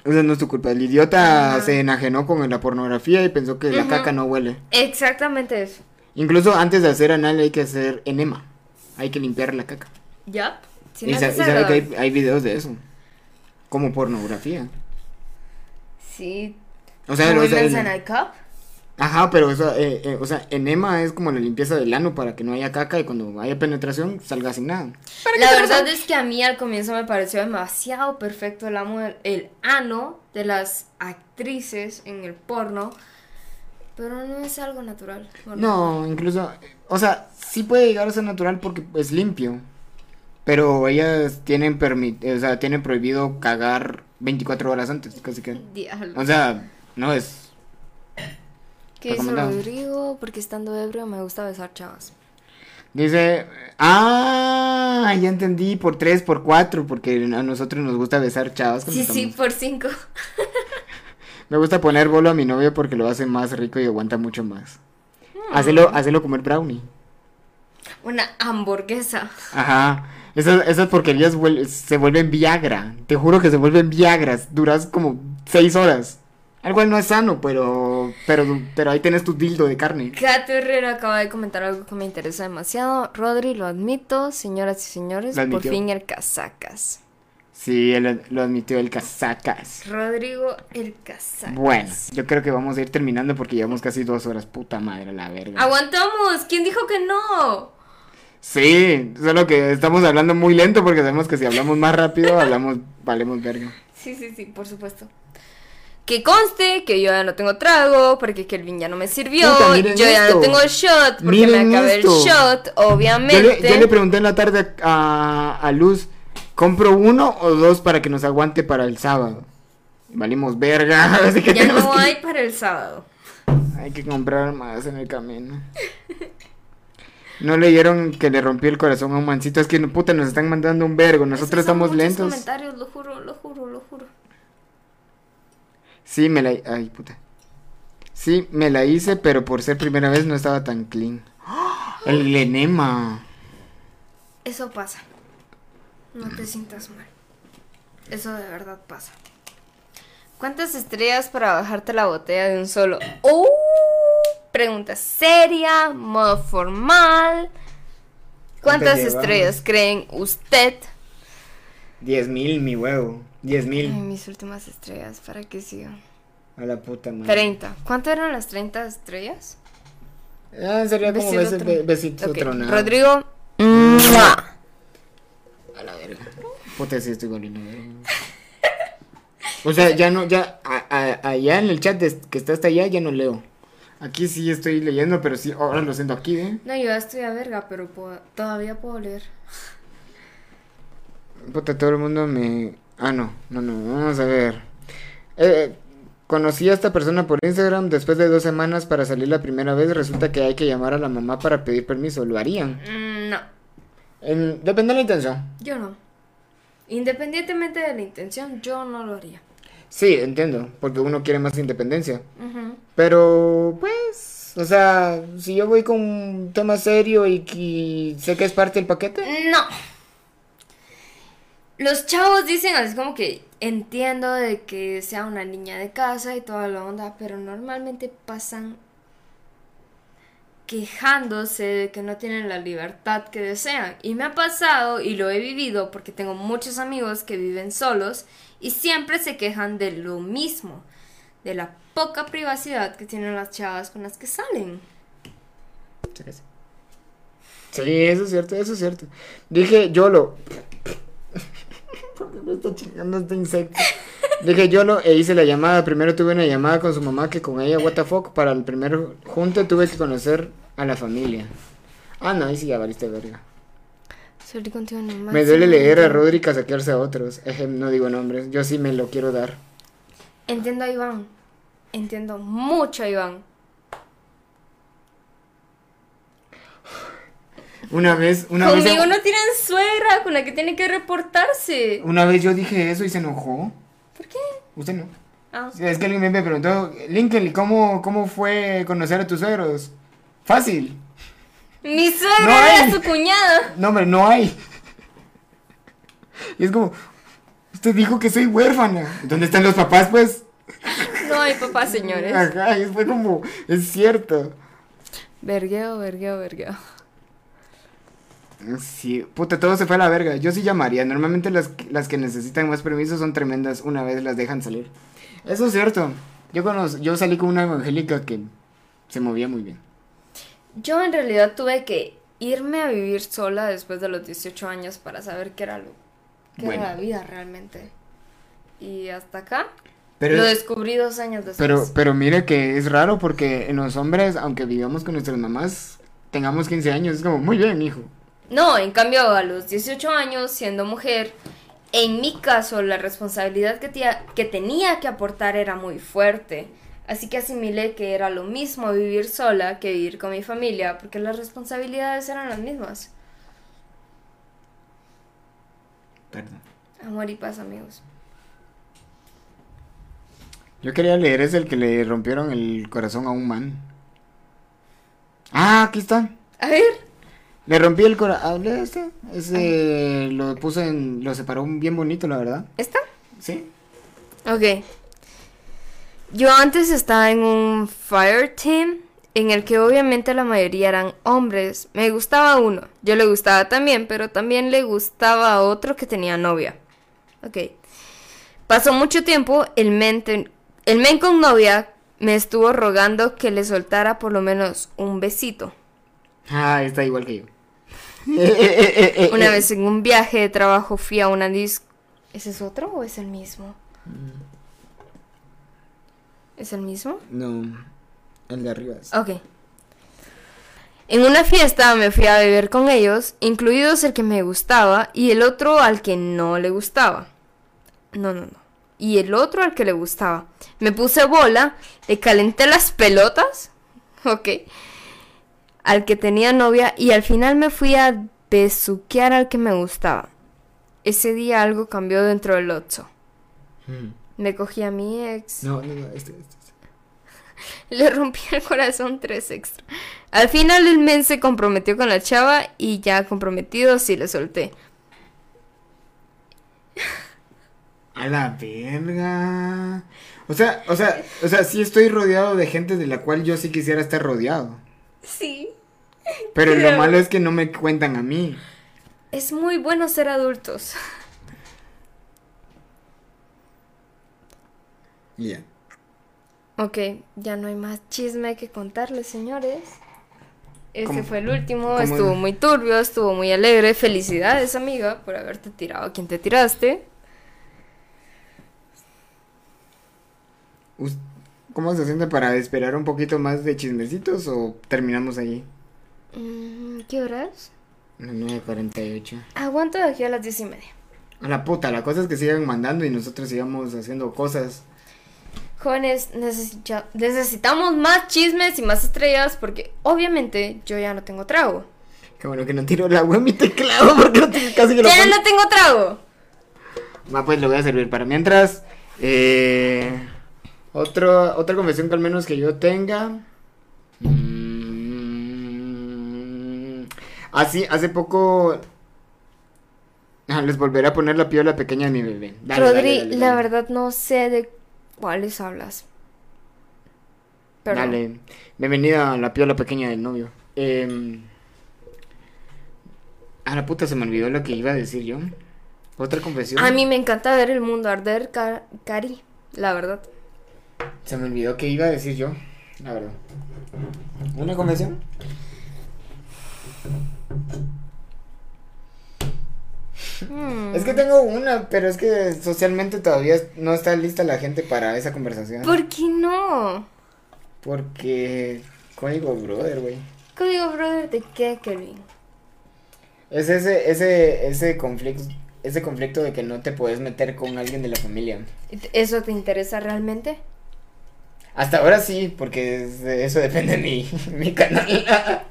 Esa no es tu culpa. El idiota Ajá. se enajenó con la pornografía y pensó que la caca no huele. Exactamente eso. Incluso antes de hacer anal hay que hacer enema. Hay que limpiar la caca. ¿Ya? Si y no sa- y sabe que hay, hay videos de eso. Como pornografía. Sí. O sea, o sea, el- Ajá, pero eso, eh, eh, o sea, enema es como la limpieza del ano para que no haya caca y cuando haya penetración salga sin nada. La verdad es que a mí al comienzo me pareció demasiado perfecto el, amo, el ano de las actrices en el porno, pero no es algo natural. ¿o No, incluso, o sea, sí puede llegar a ser natural porque es limpio. Pero ellas tienen permi o sea, tienen prohibido cagar 24 horas antes, casi que. Diablo. O sea, no es. ¿Qué dice. Rodrigo? Porque estando ebrio me gusta besar chavas. Dice, ah, ya entendí, por 3, por 4, porque a nosotros nos gusta besar chavas. Sí, sí, estamos- por cinco. Me gusta poner bolo a mi novio porque lo hace más rico y aguanta mucho más. Hmm. Hacelo, hacelo comer brownie. Una hamburguesa. Ajas. Esas, esas porquerías se vuelven Viagra. Te juro que se vuelven Viagras. Duras como 6 horas. Algo no es sano, pero, pero, pero ahí tenés tu dildo de carne. Cato Herrera acaba de comentar algo que me interesa demasiado. Rodri, lo admito, señoras y señores, por fin el casacas. Sí, él lo admitió el casacas. Rodrigo, el casacas. Bueno, yo creo que vamos a ir terminando porque llevamos casi dos horas. Puta madre, la verga. ¡Aguantamos! ¿Quién dijo que no? Sí, solo que estamos hablando muy lento porque sabemos que si hablamos más rápido, hablamos, valemos verga. Sí, sí, sí, por supuesto. Que conste que yo ya no tengo trago, porque Kelvin ya no me sirvió. Puta, yo ya no tengo shot, porque Miren me acabé esto. el shot, Yo obviamente. le, yo le pregunté en la tarde a, a Luz, ¿compro uno o dos para que nos aguante para el sábado? Valimos verga, así que ya no que- hay para el sábado. hay que comprar más en el camino. No leyeron que le rompió el corazón a un mancito, es que puta nos están mandando un vergo, nosotros estamos lentos. comentarios, lo juro, lo juro, lo juro. Sí, me la... Ay, puta. Sí, me la hice, pero por ser primera vez no estaba tan clean. El enema. Eso pasa. No te sientas mal. Eso de verdad pasa. ¿Cuántas estrellas para bajarte la botella de un solo? ¡Oh! Pregunta seria, modo formal. ¿Cuántas estrellas creen usted? Diez mil, mi huevo. Diez Ay, mil. mis últimas estrellas, ¿para qué sigo? A la puta madre. 30. ¿Cuánto eran las 30 estrellas? Ah, sería como Besito be- besito Ok, tronado. Rodrigo. ¡mua! A la verga. Puta, sí estoy volviendo verga. O sea, ya no, ya, a- a- allá en el chat de- que está hasta allá, ya no leo. Aquí sí estoy leyendo, pero sí, ahora lo siento aquí, ¿eh? No, yo ya estoy a verga, pero puedo- todavía puedo leer. Puta, todo el mundo me... Ah, no, no, no, vamos a ver. Eh, conocí a esta persona por Instagram después de dos semanas para salir la primera vez. Resulta que hay que llamar a la mamá para pedir permiso. ¿Lo harían? Mm, no, En- depende de la intención. yo no. Independientemente de la intención, yo no lo haría. Sí, entiendo, porque uno quiere más independencia. Pero, pues, o sea, si yo voy con un tema serio y, y sé que es parte del paquete. No. Los chavos dicen así como que entiendo de que sea una niña de casa y toda la onda, pero normalmente pasan quejándose de que no tienen la libertad que desean. Y me ha pasado y lo he vivido porque tengo muchos amigos que viven solos y siempre se quejan de lo mismo, de la poca privacidad que tienen las chavas con las que salen. Sí, eso es cierto, eso es cierto. Dije, YOLO. Porque me está chingando este insecto. Dije YOLO e hice la llamada. Primero tuve una llamada con su mamá que con ella, what the fuck. Para el primer junte tuve que conocer a la familia. Ah, no, ahí sí ya valiste verga. Salir contigo el Me duele leer a Rodri saquearse a otros. Ejem, no digo nombres. Yo sí me lo quiero dar. Entiendo a Iván. Entiendo mucho a Iván. Una vez, una vez. Conmigo no tienen suegra con la que tiene que reportarse. Una vez yo dije eso y se enojó. ¿Por qué? Usted no. Ah, Es que alguien me preguntó, Lincoln, ¿y cómo, cómo fue conocer a tus suegros? Fácil. Mi suegra No era hay. su cuñada. No, hombre, no hay. Y es como, usted dijo que soy huérfana. ¿Dónde están los papás, pues? No hay papá, señores. Ajá, y fue como, es cierto. Vergueo, vergueo, vergueo. Sí, puta, todo se fue a la verga. Yo sí llamaría. Normalmente las, las que necesitan más permisos son tremendas. Una vez las dejan salir. Eso es cierto. Yo, conoz- yo salí con una evangélica que se movía muy bien. Yo en realidad tuve que irme a vivir sola después de los 18 años para saber qué era lo qué Bueno. era la vida realmente. Y hasta acá Pero, lo descubrí dos años después. pero, pero mire que es raro porque en los hombres, aunque vivamos con nuestras mamás, tengamos 15 años, es como, muy bien, hijo. No, en cambio a los 18 años, siendo mujer, en mi caso la responsabilidad que, tía- que tenía que aportar era muy fuerte. Así que asimilé que era lo mismo vivir sola que vivir con mi familia, porque las responsabilidades eran las mismas. Perdón. Amor y paz, amigos. Yo quería leer es el que le rompieron el corazón a un man. Ah, aquí está. A ver, Le rompí el corazón. este. Ese lo puso en. Lo separó bien bonito, la verdad. ¿esta? Sí. Ok. Yo antes estaba en un fire team en el que obviamente la mayoría eran hombres. Me gustaba uno, yo le gustaba también, pero también le gustaba a otro que tenía novia. Ok. Pasó mucho tiempo, el men, ten- el men con novia me estuvo rogando que le soltara por lo menos un besito. Ah, está igual que yo. Una vez en un viaje de trabajo fui a una disco. ¿Ese es otro o es el mismo? ¿Es el mismo? No. El de arriba. es- Ok. En una fiesta me fui a beber con ellos, incluidos el que me gustaba y el otro al que no le gustaba. No, no, no. Y el otro al que le gustaba. Me puse bola, le calenté las pelotas, ok, al que tenía novia y al final me fui a besuquear al que me gustaba. Ese día algo cambió dentro del Otso. Hmm. Me cogí a mi ex. No, no, no, este, este, este. Le rompí el corazón tres extra. Al final el men se comprometió con la chava y ya comprometido sí le solté. A la verga. O sea, o sea, o sea, sí estoy rodeado de gente de la cual yo sí quisiera estar rodeado. Sí. Pero lo malo es que no me cuentan a mí. Es muy bueno ser adultos. Ya. Ok, ya no hay más chisme que contarles, señores. Ese ¿Cómo- fue el último, cómo estuvo es? muy turbio, estuvo muy alegre. Felicidades, amiga, por haberte tirado a quien te tiraste. ¿Cómo se siente para esperar un poquito más de chismecitos o terminamos ahí? Mm, ¿Qué horas? Las 9.48. Aguanto de aquí a las diez y media. A la puta, la cosa es que sigan mandando y nosotros sigamos haciendo cosas. Jóvenes, necesita- necesitamos más chismes y más estrellas porque obviamente yo ya no tengo trago. Qué bueno que no tiro el agua en mi teclado porque no tengo casi que lo ¡Ya pongo. no tengo trago! Va, pues lo voy a servir para mientras. Eh, otro, otra confesión que al menos que yo tenga. Mm, así, hace poco. Ah, les volveré a poner la piola pequeña de mi bebé. Dale, Rodri, dale, dale, la verdad no sé de cuáles hablas. Dale. Bienvenida a la piola pequeña del novio. Eh, a la puta se me olvidó lo que iba a decir yo. Otra confesión. A mí me encanta ver el mundo arder, Ca- Cari, la verdad. Se me olvidó que iba a decir yo, la verdad. ¿Una confesión? Hmm. Es que tengo una, pero es que socialmente todavía no está lista la gente para esa conversación. ¿Por qué no? Porque código brother, güey. Código brother de qué, Kevin. Es ese, ese, ese conflicto, ese conflicto de que no te puedes meter con alguien de la familia. ¿Eso te interesa realmente? Hasta ahora sí, porque es- eso depende de mi, mi canal.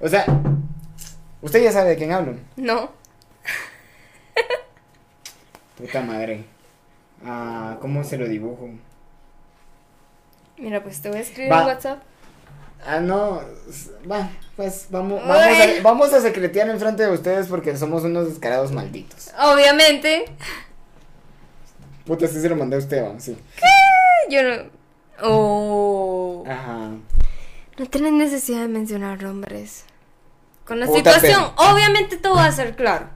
o sea, usted ya sabe de quién hablo. No. Puta madre. Ah, ¿cómo se lo dibujo? Mira, pues te voy a escribir en WhatsApp. Ah, no. Va, pues vamos, vamos, a, vamos a secretear enfrente de ustedes porque somos unos descarados malditos. Obviamente. Puta, sí se lo mandé a usted, va, sí. Yo no. Oh. Ajá. No tienes necesidad de mencionar nombres. Con la Puta, situación, obviamente todo va a ser claro.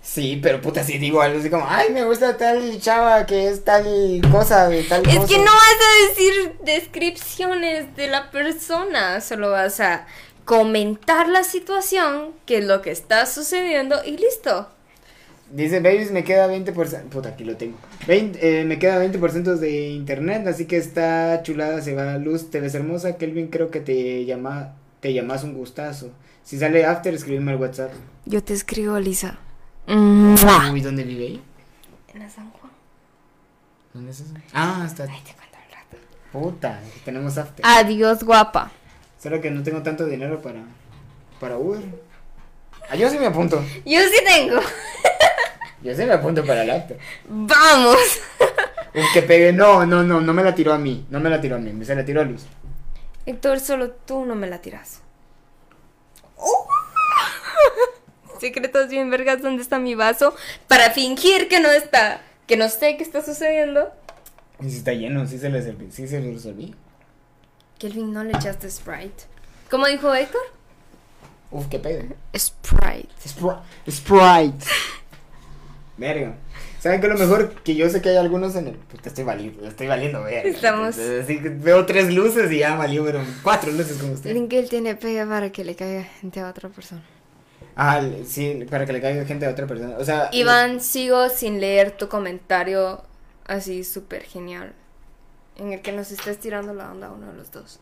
Sí, pero puta, si digo algo así como, ay, me gusta tal chava que es tal cosa, de tal Es cosa. que no vas a decir descripciones de la persona, solo vas a comentar la situación, qué es lo que está sucediendo y listo. Dice, babies, me queda 20%. Puta, aquí lo tengo. 20, eh, me queda 20% de internet, así que está chulada, se va a luz, te ves hermosa. Kelvin, creo que te llama, te llamas un gustazo. Si sale after, escríbeme al WhatsApp. Yo te escribo, Lisa. Uy, ¿dónde vive ahí? En la San Juan. ¿Dónde es eso? Ah, está. Ahí te cuento al rato. Puta, tenemos after. Adiós, guapa. Solo que no tengo tanto dinero para, para Uber. Ah, yo sí me apunto. Yo sí tengo. Yo sí me apunto para el after. Vamos. Uf, que pegue. No, no, no, no me la tiró a mí. No me la tiró a mí, se la tiró a Luz. Héctor, solo tú no me la tiras. Secretos bien vergas, ¿dónde está mi vaso? Para fingir que no está, que no sé qué está sucediendo. Y si está lleno, sí se le serví, sí se lo resolví. Kelvin, no le echaste Sprite. ¿Cómo dijo Héctor? Uf, que pegue. Sprite. Spri- Sprite. Verga. ¿Saben qué es lo mejor? Que yo sé que hay algunos en el. Puta, estoy valiendo, estoy valiendo, verga. Estamos- Así que veo tres luces y ya valió, pero cuatro luces como usted. Linkel tiene pega para que le caiga gente a otra persona. Ah, sí, para que le caiga gente a otra persona. O sea. Iván, sigo sin leer tu comentario así súper genial. En el que nos estés tirando la onda a uno de los dos.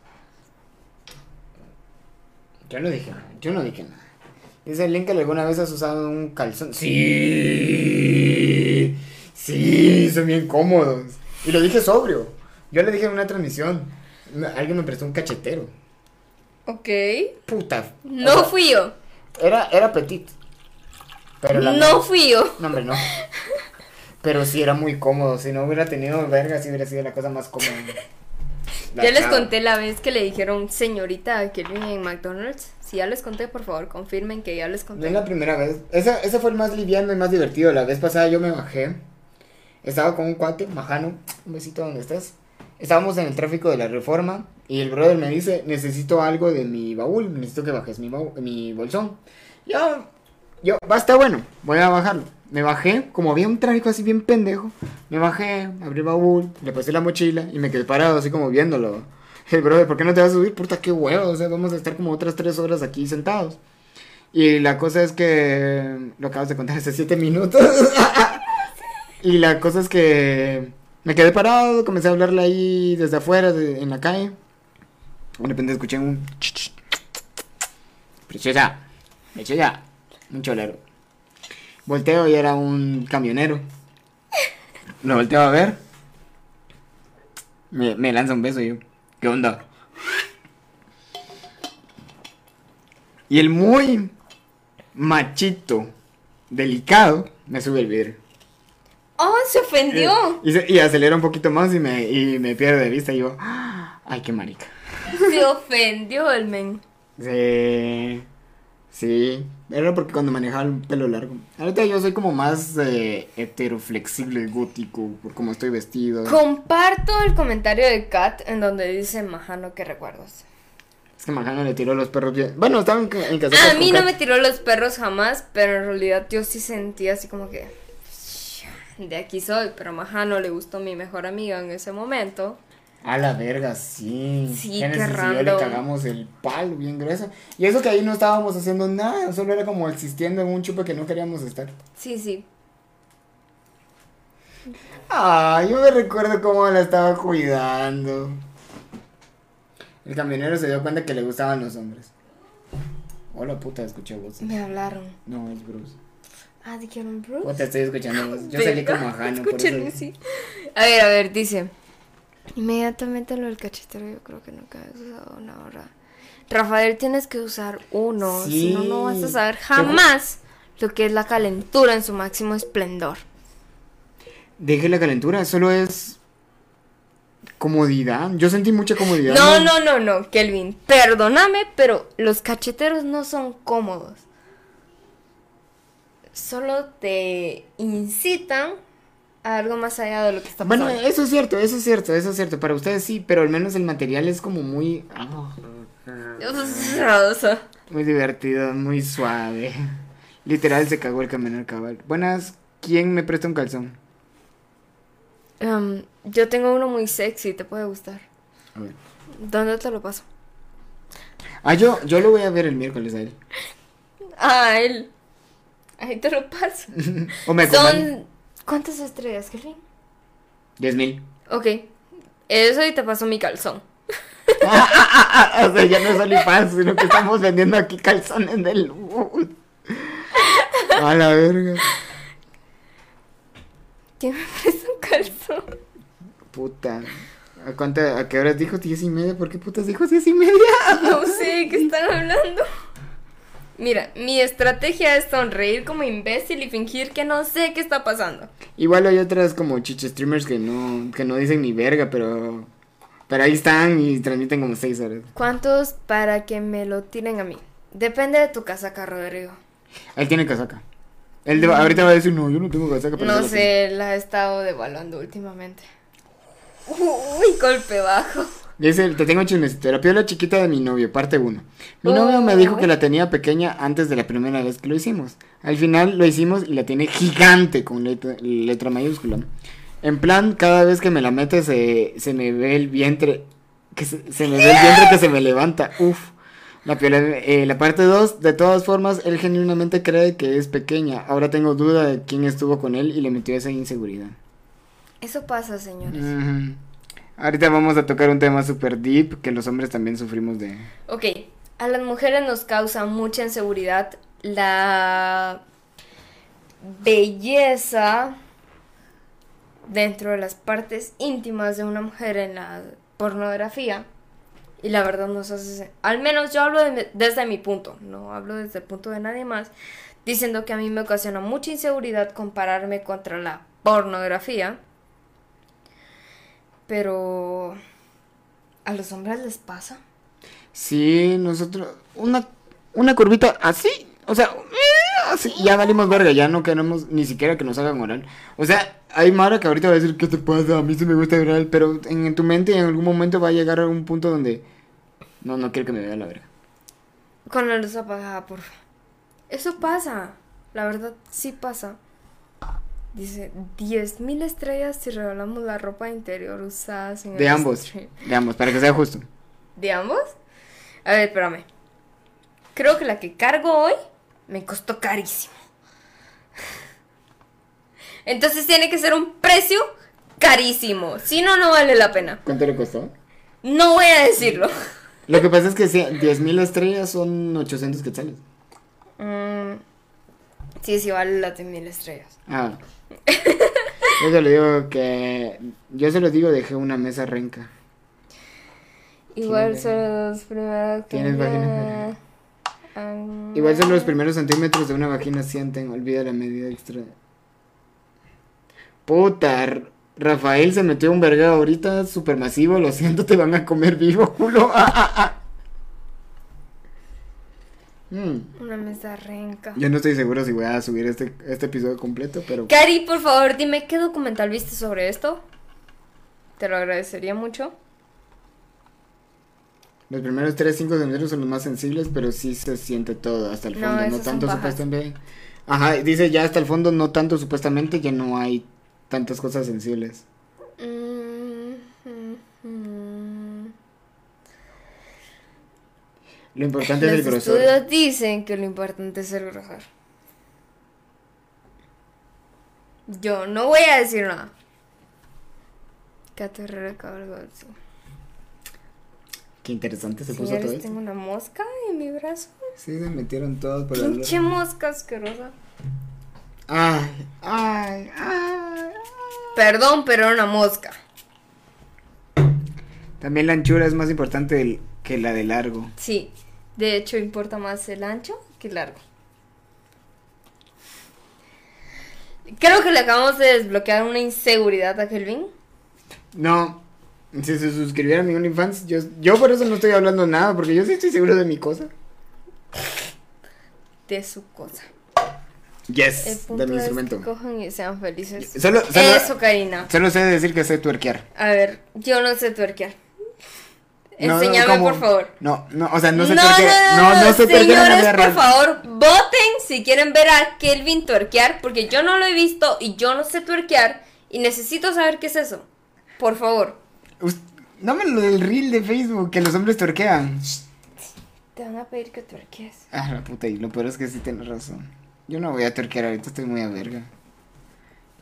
Yo no dije nada, yo no dije nada. Dice el link que alguna vez has usado un calzón. Sí, sí, son bien cómodos. Y lo dije sobrio. Yo le dije en una transmisión. Alguien me prestó un cachetero. Ok. Puta. o No sea, fui yo. Era, era petit. Pero la No fui yo. No, hombre, no. Pero sí era muy cómodo. Si no hubiera tenido verga, sí hubiera sido la cosa más cómoda. La Ya les chava. conté la vez que le dijeron señorita a Kelvin en McDonald's. Si ya les conté, por favor, confirmen que ya les No conté. es la primera vez. Ese, ese fue el más liviano y más divertido. La vez pasada yo me bajé. Estaba con un cuate, Majano. Un besito donde estás. Estábamos en el tráfico de la reforma. Y el brother me dice: Necesito algo de mi baúl. Necesito que bajes mi, mi bolsón. Yo, yo, va, está bueno. Voy a bajarlo. Me bajé, como había un tráfico así bien pendejo. Me bajé, abrí el baúl, le puse la mochila y me quedé parado así como viéndolo. El brother, ¿por qué no te vas a subir? Puta, qué huevo. O sea, vamos a estar como otras tres horas aquí sentados. Y la cosa es que lo acabas de contar hace siete minutos. y la cosa es que me quedé parado, comencé a hablarle ahí desde afuera, en la calle. De repente escuché un... Preciosa, preciosa, un cholero. Volteo y era un camionero. Lo volteo a ver. Me, me lanza un beso y yo, ¿qué onda? Y el muy machito, delicado, me sube el vidrio. ¡Oh, se ofendió! Y, acelera un poquito más y me, y me pierde de vista y yo, "Ah, ay, qué marica. Se ofendió el men. Sí, sí, era porque cuando manejaba el pelo largo. Ahorita yo soy como más eh, heteroflexible, gótico, por cómo estoy vestido. Comparto el comentario de Kat en donde dice Majano que recuerdos. Es que Majano le tiró los perros bien. Bueno, estaba en, en casa A mí no me tiró los perros jamás, pero en realidad yo sí sentía así como que de aquí soy, pero Majano le gustó mi mejor amiga en ese momento. A la verga, sí. Sí, Génesis qué y yo le cagamos el palo bien grueso. Y eso que ahí no estábamos haciendo nada, solo era como existiendo en un chupe que no queríamos estar. Sí, sí. Ah, yo me recuerdo cómo la estaba cuidando. El camionero se dio cuenta que le gustaban los hombres. Hola puta, escuché voces. Me hablaron. No, es Bruce. Ah, dijeron Bruce. Puta, estoy escuchando. Yo salí como ajano, por Escuchen, eso. sí. A ver, a ver, dice. Inmediatamente lo del cachetero, yo creo que nunca has usado una hora. Rafael, tienes que usar uno, si no, no vas a saber jamás lo que es la calentura en su máximo esplendor. Deje la calentura, solo es comodidad. Yo sentí mucha comodidad. No, no, no, no, Kelvin, perdóname, pero los cacheteros no son cómodos. Solo te incitan algo más allá de lo que está Bueno, pasando. eso es cierto, eso es cierto, eso es cierto. Para ustedes sí, pero al menos el material es como muy. Sea, Muy divertido, muy suave. Literal se cagó el caminar cabal. Buenas, ¿quién me presta un calzón? em, yo tengo uno muy sexy, te puede gustar. A ver. ¿Dónde te lo paso? Ah, yo, yo lo voy a ver el miércoles a él. Ah, él. Ahí te lo paso. o me acompaña. Son. ¿Cuántas estrellas, Kelvin? Diez mil. Ok. Eso y te paso mi calzón. o sea, ya no es OnlyFans, sino que estamos vendiendo aquí calzones de luz. A la verga. ¿Quién me presta un calzón? Puta. ¿A, cuánta, ¿A qué horas dijo? ¿Diez y media? ¿Por qué putas dijo diez y media? No sé qué están hablando. Mira, mi estrategia es sonreír como imbécil y fingir que no sé qué está pasando. Igual hay otras como chiche streamers que no, que no dicen ni verga, pero. Pero ahí están y transmiten como seis horas. ¿Cuántos para que me lo tiren a mí? Depende de tu casaca, Rodrigo. Él tiene casaca. Él de- ahorita va a decir, no, yo no tengo casaca. pero No la sé, la he estado devaluando últimamente. Uy, golpe bajo. Tengo". Dice, te tengo chismecito. La piola chiquita de mi novio, parte 1. Mi Oh. novio me dijo que la tenía pequeña antes de la primera vez que lo hicimos. Al final lo hicimos y la tiene gigante con letra, letra mayúscula. En plan, cada vez que me la mete se, se me ve el vientre. Que se, se me ve el vientre que se me levanta. Uf. La, piola, eh, la parte 2, de todas formas, él genuinamente cree que es pequeña. Ahora tengo duda de quién estuvo con él y le metió esa inseguridad. Eso pasa, señores. Ujú. Ahorita vamos a tocar un tema super deep que los hombres también sufrimos de... Ok, a las mujeres nos causa mucha inseguridad la belleza dentro de las partes íntimas de una mujer en la pornografía. Y la verdad nos hace... Al menos yo hablo de- desde mi punto, no hablo desde el punto de nadie más, diciendo que a mí me ocasiona mucha inseguridad compararme contra la pornografía. Pero... ¿A los hombres les pasa? Sí, nosotros... Una, una curvita así, o sea, eh, así, ya valimos verga, ya no queremos ni siquiera que nos hagan oral. O sea, hay Mara que ahorita va a decir, ¿qué te pasa? A mí sí me gusta oral, pero en, en tu mente en algún momento va a llegar a un punto donde... No, no quiero que me vea la verga. Con la luz apagada, por favor. Eso pasa. La verdad, sí pasa. Dice, 10.000 estrellas si revelamos la ropa interior usadas en De ambos, stream". de ambos, para que sea justo. ¿De ambos? A ver, espérame. Creo que la que cargo hoy me costó carísimo. Entonces tiene que ser un precio carísimo. Si no, no vale la pena. ¿Cuánto le costó? No voy a decirlo. Lo que pasa es que sí, 10.000 estrellas son 800 quetzales. Mm, sí, sí vale las 10.000 estrellas. Ah. Yo se lo digo que. Yo se lo digo, dejé una mesa renca. Igual son los primeros Tienes vagina, Igual son los primeros centímetros de una vagina sienten, olvida la medida extra. Puta, Rafael se metió un verga ahorita supermasivo, lo siento, te van a comer vivo, culo. Ah, ah, ah. Mm, Una mesa renca. Yo no estoy seguro si voy a subir este, este episodio completo, pero... Cari, por favor, dime qué documental viste sobre esto. Te lo agradecería mucho. Los primeros 3-5 centímetros son los más sensibles, pero sí se siente todo hasta el No, fondo. No, son tanto supuestamente. Ajá, dice ya hasta el fondo, no tanto supuestamente, ya no hay tantas cosas sensibles. Mm, mm, mm. Lo importante es el Los grosor. estudios dicen que lo importante es el grosor. Yo no voy a decir nada. Qué terror cabalgo, sí. Qué interesante se puso todo esto. tengo una mosca en mi brazo. Sí, se metieron todos por el Pinche mosca asquerosa. Ay, ay, ay. Perdón, pero era una mosca. También la anchura es más importante del- que la de largo. Sí, de hecho importa más el ancho que el largo. Creo que le acabamos de desbloquear una inseguridad a Kelvin. No, si se suscribiera a mi OnlyFans, yo, yo por eso no estoy hablando nada, porque yo sí estoy seguro de mi cosa. De su cosa. El Yes, punto de mi es instrumento. que cojan y sean felices. Solo, solo, Eso, Karina. solo sé decir que sé tuerquear. A ver, yo no sé tuerquear. No, Enséñame, por favor. No, no, o sea, no sé no, tuerquear. no, No, no, la Señores, por real. favor, voten si quieren ver a Kelvin tuerquear, porque yo no lo he visto y yo no sé tuerquear y necesito saber qué es eso. Por favor. Dame lo del reel de Facebook, que los hombres tuerquean. Te van a pedir que tuerques. Ah, la puta, y lo peor es que sí tienes razón. Yo no voy a tuerquear ahorita, estoy muy a verga.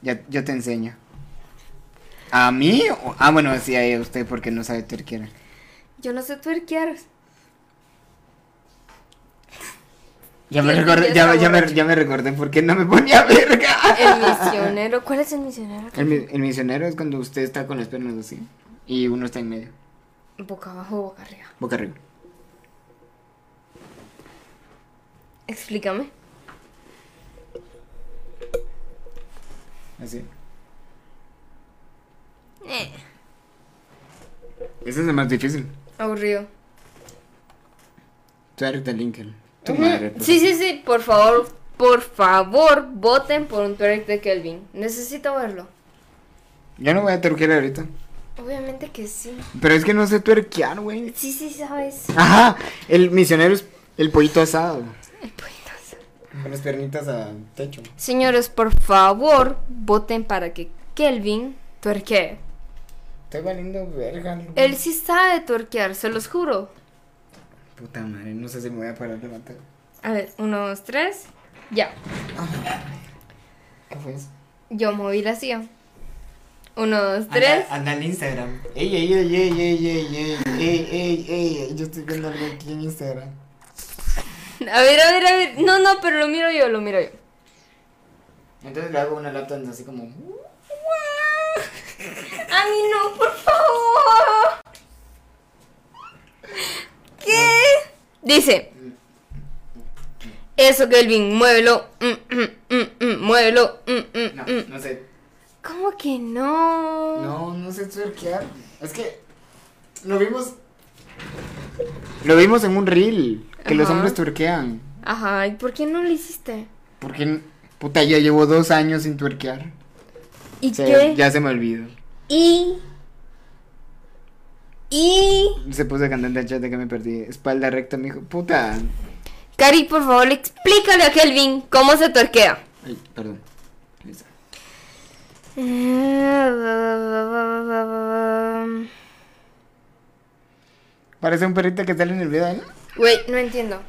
Ya, yo te enseño. ¿A mí? Ah, bueno, sí, a usted porque no sabe tuerquear. Yo no sé tuerquear. Ya me, recordé, ya me, ya me recordé por qué no me ponía verga. El misionero. ¿Cuál es el misionero? El, mi- el misionero es cuando usted está con las piernas así y uno está en medio, Boca abajo, boca arriba. boca arriba. Explícame. Así. Eh, Ese es el más difícil. Aburrido. Twerk de Lincoln. Tu madre. Sí, sí, sí, por favor, por favor, voten por un twerk de Kelvin. Necesito verlo. Yo no voy a tuerquear ahorita. Obviamente que sí. Pero es que no sé tuerquear, güey. Sí, sí, sabes. Ajá, el misionero es el pollito asado. El pollito. Con las piernitas al techo. Señores, por favor, voten para que Kelvin tuerquee. Estoy valiendo verga. loco. Él sí sabe tuerquear, se los juro. Puta madre, no sé si me voy a parar de levantar. A ver, uno, dos, tres. Ya. ¿Qué fue eso? Yo moví la silla. Uno, dos, tres. Anda, anda al Instagram. Ey, ey, ey, ey, ey, ey, ey, ey, ey, ey, yo estoy viendo algo aquí en Instagram. A ver, a ver, a ver. No, no, pero lo miro yo, lo miro yo. Entonces le hago una lata así como... A mí no, por favor. ¿Qué? Dice. Eso, Kelvin, muévelo. Mm, mm, mm, mm, muévelo. Mm, mm, No, no sé. ¿Cómo que no? No, no sé tuerquear. Es que lo vimos... Lo vimos en un reel, que los hombres tuerquean. Ajá, ¿y por qué no lo hiciste? Porque, puta, ya llevo dos años sin tuerquear. ¿Y O sea, qué? ya se me olvidó. Y. Y. Se puso cantante el chat de que me perdí. Espalda recta, me dijo, puta. Cari, por favor, explícale a Kelvin cómo se tuerquea. Ay, perdón. Parece un perrito que sale en el video, ¿no? Güey, no entiendo.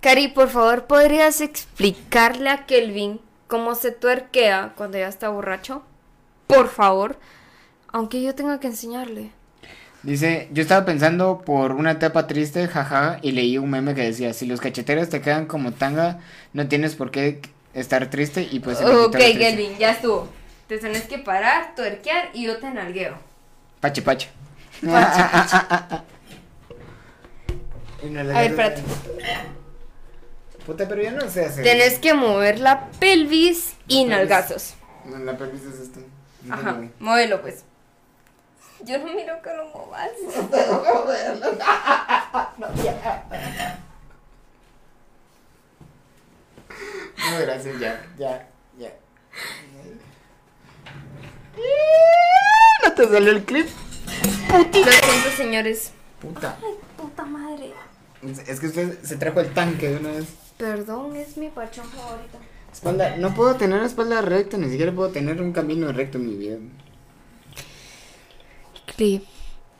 Cari, por favor, ¿podrías explicarle a Kelvin cómo se tuerquea cuando ya está borracho? Por favor. Aunque yo tenga que enseñarle. Dice, yo estaba pensando por una etapa triste, jaja, y leí un meme que decía, si los cacheteros te quedan como tanga, no tienes por qué estar triste y pues... ok, lo triste". Kelvin, ya estuvo. Te tenés que parar, tuerquear y yo te nalgueo. Pache, pache. Pache, no A ver, espérate. Puta, pero yo no sé hacer. Tenés que mover la pelvis y Pelvis. nalgazos. La pelvis es esto. Ajá, muévelo pues. Yo no miro que lo movas. No, gracias, ya, ya, ya. No te salió el clip. Lo siento, señores. Puta. Ay, puta madre. Es que usted se trajo el tanque de una vez. Perdón, es mi pachón favorito. Espalda, no puedo tener espalda recta, ni siquiera puedo tener un camino recto en mi vida. Clip.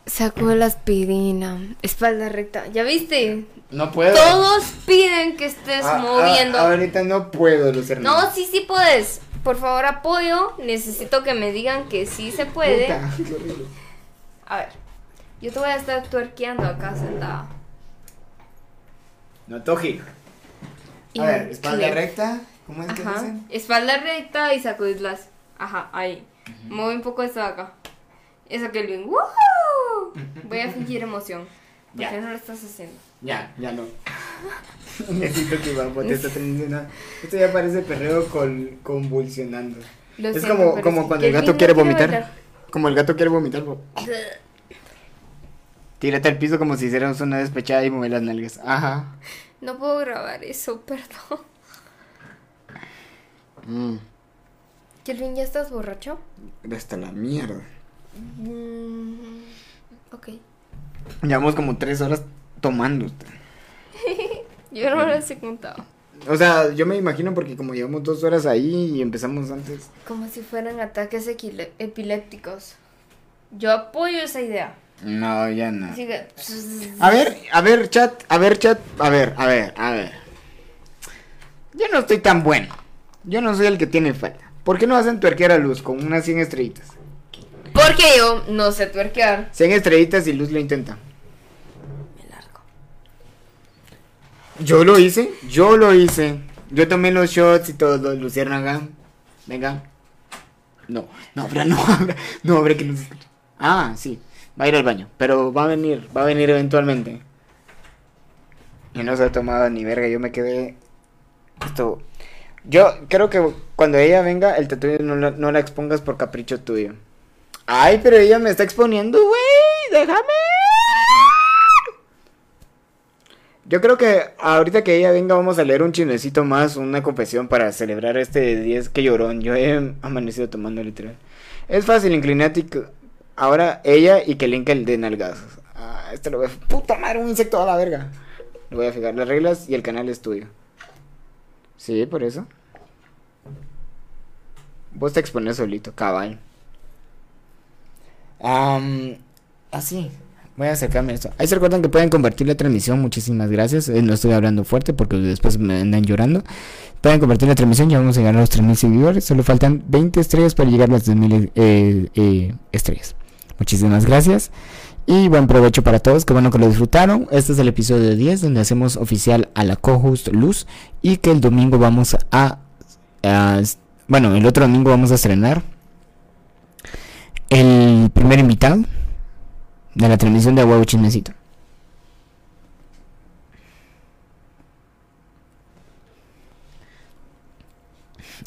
Sacó la aspirina. Espalda recta. ¿Ya viste? No puedo. Todos piden que estés Ah, ah, moviendo. ahorita no puedo, Lucerna. no, sí, sí puedes. Por favor, apoyo. Necesito que me digan que sí se puede. Puta, qué horrible. A ver. Yo te voy a estar tuerqueando acá sentada. No toji. A ver, espalda recta. ¿Cómo es que Ajá. dicen? Espalda recta y sacudidlas. Ajá, ahí. Mueve un poco esto de acá. Eso que el bien. ¡Woo! Voy a fingir emoción. ¿Por Ya. qué no lo estás haciendo? Ya, ya no. Necesito que Iván te está teniendo una... Esto ya parece perreo col- convulsionando. Lo es siento, como, cuando el gato quiere vomitar. Como el gato quiere vomitar. bo- Tírate al piso como si hiciéramos una despechada y mueve las nalgas. Ajá. No puedo grabar eso, perdón. Mm, Kelvin, ¿ya estás borracho? hasta la mierda. Mm, ok. Llevamos como tres horas tomando. Yo no lo he contado. O sea, yo me imagino porque como llevamos dos horas ahí y empezamos antes. Como si fueran ataques epilépticos. Yo apoyo esa idea. No, ya no. Que- A ver, a ver, chat, a ver, chat, a ver, a ver, a ver. Yo no estoy tan bueno. Yo no soy el que tiene falta. ¿Por qué no hacen tuerquear a Luz con unas 100 estrellitas? Porque yo no sé tuerquear. 100 estrellitas y Luz lo intenta. Me largo. Yo lo hice, yo lo hice. Yo tomé los shots y todo, Luciérnaga. Venga. No, no, abra, no, abra, no, abre que no se escucha. Ah, sí, va a ir al baño, pero va a venir, va a venir eventualmente. Y no se ha tomado ni verga, yo me quedé. Esto. Yo creo que cuando ella venga, el tatuaje no la, no la expongas por capricho tuyo. Ay, pero ella me está exponiendo, güey, déjame. Yo creo que ahorita que ella venga vamos a leer un chismecito más, una confesión para celebrar este 10 que llorón. Yo he amanecido tomando literal. Es fácil, inclinate Ahora ella y que link el de nalgazos. Ah, este lo voy a... Puta madre, un insecto a la verga. Lo voy a fijar. Las reglas y el canal es tuyo. Sí, por eso. Vos te expones solito, cabal. Am, así. Voy a acercarme a esto. Ahí se recuerdan que pueden compartir la transmisión. Muchísimas gracias. Eh, no estoy hablando fuerte porque después me andan llorando. Pueden compartir la transmisión. Ya vamos a llegar a los 3.000 seguidores. Solo faltan 20 estrellas para llegar a las 2.000 eh, eh, estrellas. Muchísimas gracias. Y buen provecho para todos. Qué bueno que lo disfrutaron. Este es el episodio 10 donde hacemos oficial a la co-host Luz. Y que el domingo vamos a, Bueno, el otro domingo vamos a estrenar el primer invitado de la transmisión de Huevo Chismecito.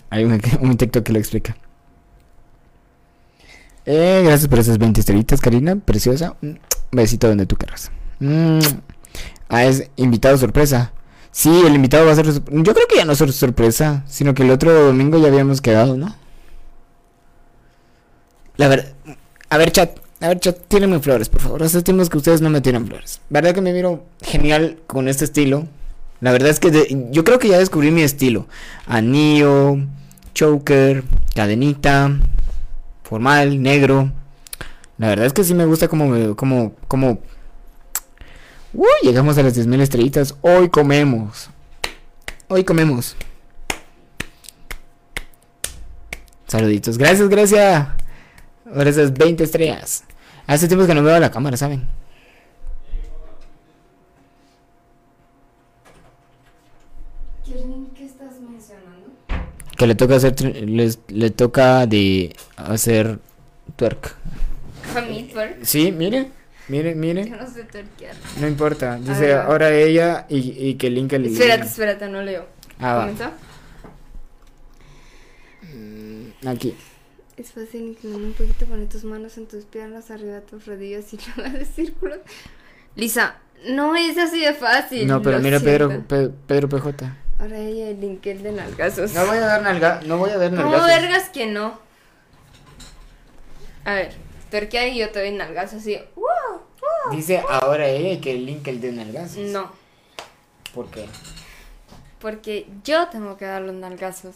Hay un, un que lo explica. Eh, gracias por esas 20 estrellitas, Karina, preciosa. Besito donde tú querrás. Mm. Ah, es invitado sorpresa. Sí, el invitado va a ser... Yo creo que ya no es sor- sorpresa, sino que el otro domingo ya habíamos quedado, ¿no? La verdad... A ver, chat. A ver, chat, tírenme flores, por favor. Hace tiempos que ustedes no me tiran flores. ¿Verdad que me miro genial con este estilo? La verdad es que yo creo que ya descubrí mi estilo. Anillo, choker, cadenita, formal, negro. La verdad es que sí me gusta como, como, como... Uy, llegamos a las 10.000 estrellitas. Hoy comemos. Hoy comemos. Saluditos. Gracias, gracias. Ahora esas 20 estrellas. Hace tiempo que no veo la cámara, ¿saben? ¿qué estás mencionando? Que le toca hacer, les, le toca de hacer twerk. A mí, twerk. Sí, mire, mire, Yo mire. no sé tuerquear. No importa. Dice ver, ahora ella y, y que Link el Espérate, espérate, no leo. Ah, va. ¿Comenzó? Aquí. Es fácil inclinar un poquito, poner tus manos en tus piernas, arriba de tus rodillas y luego de círculos. Lisa, no es así de fácil. No, pero mira Pedro, Pedro PJ. Ahora ella el linkel de nalgazos. No voy a dar nalga, no voy a dar ¿Cómo nalgazos. vergas que no? A ver, tuerquea y yo te doy nalgazos así. ¡Wow! wow. Dice ahora ella que Link el de nalgazos. No, ¿Por qué? porque yo tengo que dar los nalgazos.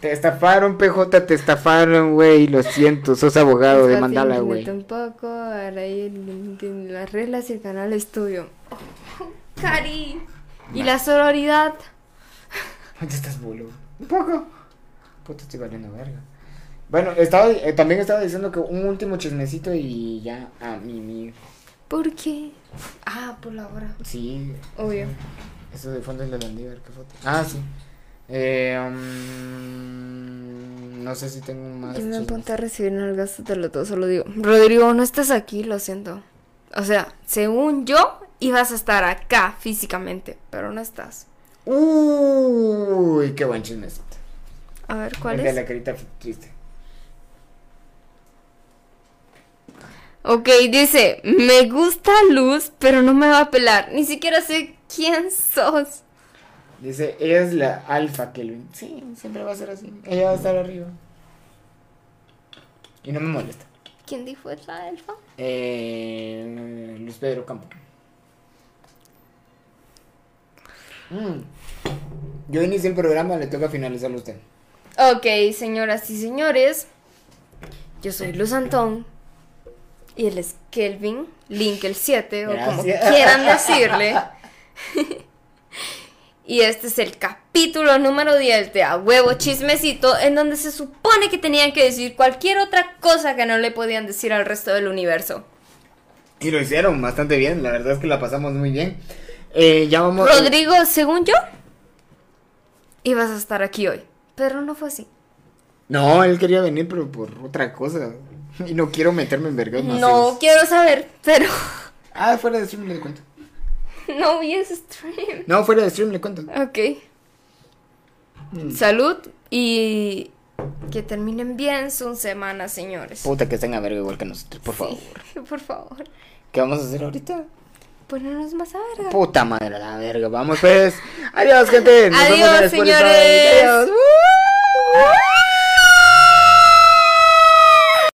Te estafaron, PJ, te estafaron, güey. Lo siento, sos abogado de mandala, güey. Tampoco, ahora las reglas y el canal es tuyo. Cari. Y la sororidad. ¿Dónde estás, boludo? Un poco. Puta, estoy valiendo verga. Bueno, estaba, eh, también estaba diciendo que un último chismecito y ya a mi, mi. ¿Por qué? Ah, por la hora. Sí, Obvio. eso de fondo es la ver qué foto. Ah, sí. Eh, um, no sé si tengo más. Yo me apunté a recibir el gasto de los dos, solo digo, Rodrigo, no estás aquí, lo siento. O sea, según yo, ibas a estar acá físicamente, pero no estás. Uy, qué buen chismecito. A ver, ¿cuál el de es? la carita triste. Ok, dice, me gusta Luz, pero no me va a pelar. Ni siquiera sé quién sos. Dice, ella es la alfa Kelvin. Sí, siempre va a ser así. Ella va a estar arriba. Y no me molesta. ¿Quién dijo es la elfa? Eh, Luis Pedro Campo. Mm. Yo inicié el programa, le toca finalizarlo a usted. Ok, señoras y señores, yo soy Luz Antón y él es Kelvin, Link el 7 o como quieran decirle. y este es el capítulo número 10 de A Huevo Chismecito, en donde se supone que tenían que decir cualquier otra cosa que no le podían decir al resto del universo. Y lo hicieron bastante bien, la verdad es que la pasamos muy bien. Eh, ya vamos. Rodrigo, según yo, ibas a estar aquí hoy, pero no fue así. No, él quería venir, pero por otra cosa. Y no quiero meterme en vergas más. No quiero saber, pero Ah, fuera de stream le cuento. no vi ese stream. No, fuera de stream le cuento. Ok. Mm. Salud y que terminen bien su semana, señores. Puta que estén a verga igual que nosotros, por favor. Por favor. ¿Qué vamos a hacer ahorita? Ponernos más a verga. Puta madre, la verga. Vamos pues. Adiós, gente. Nos vemos en Adiós, Spotify. señores. Adiós.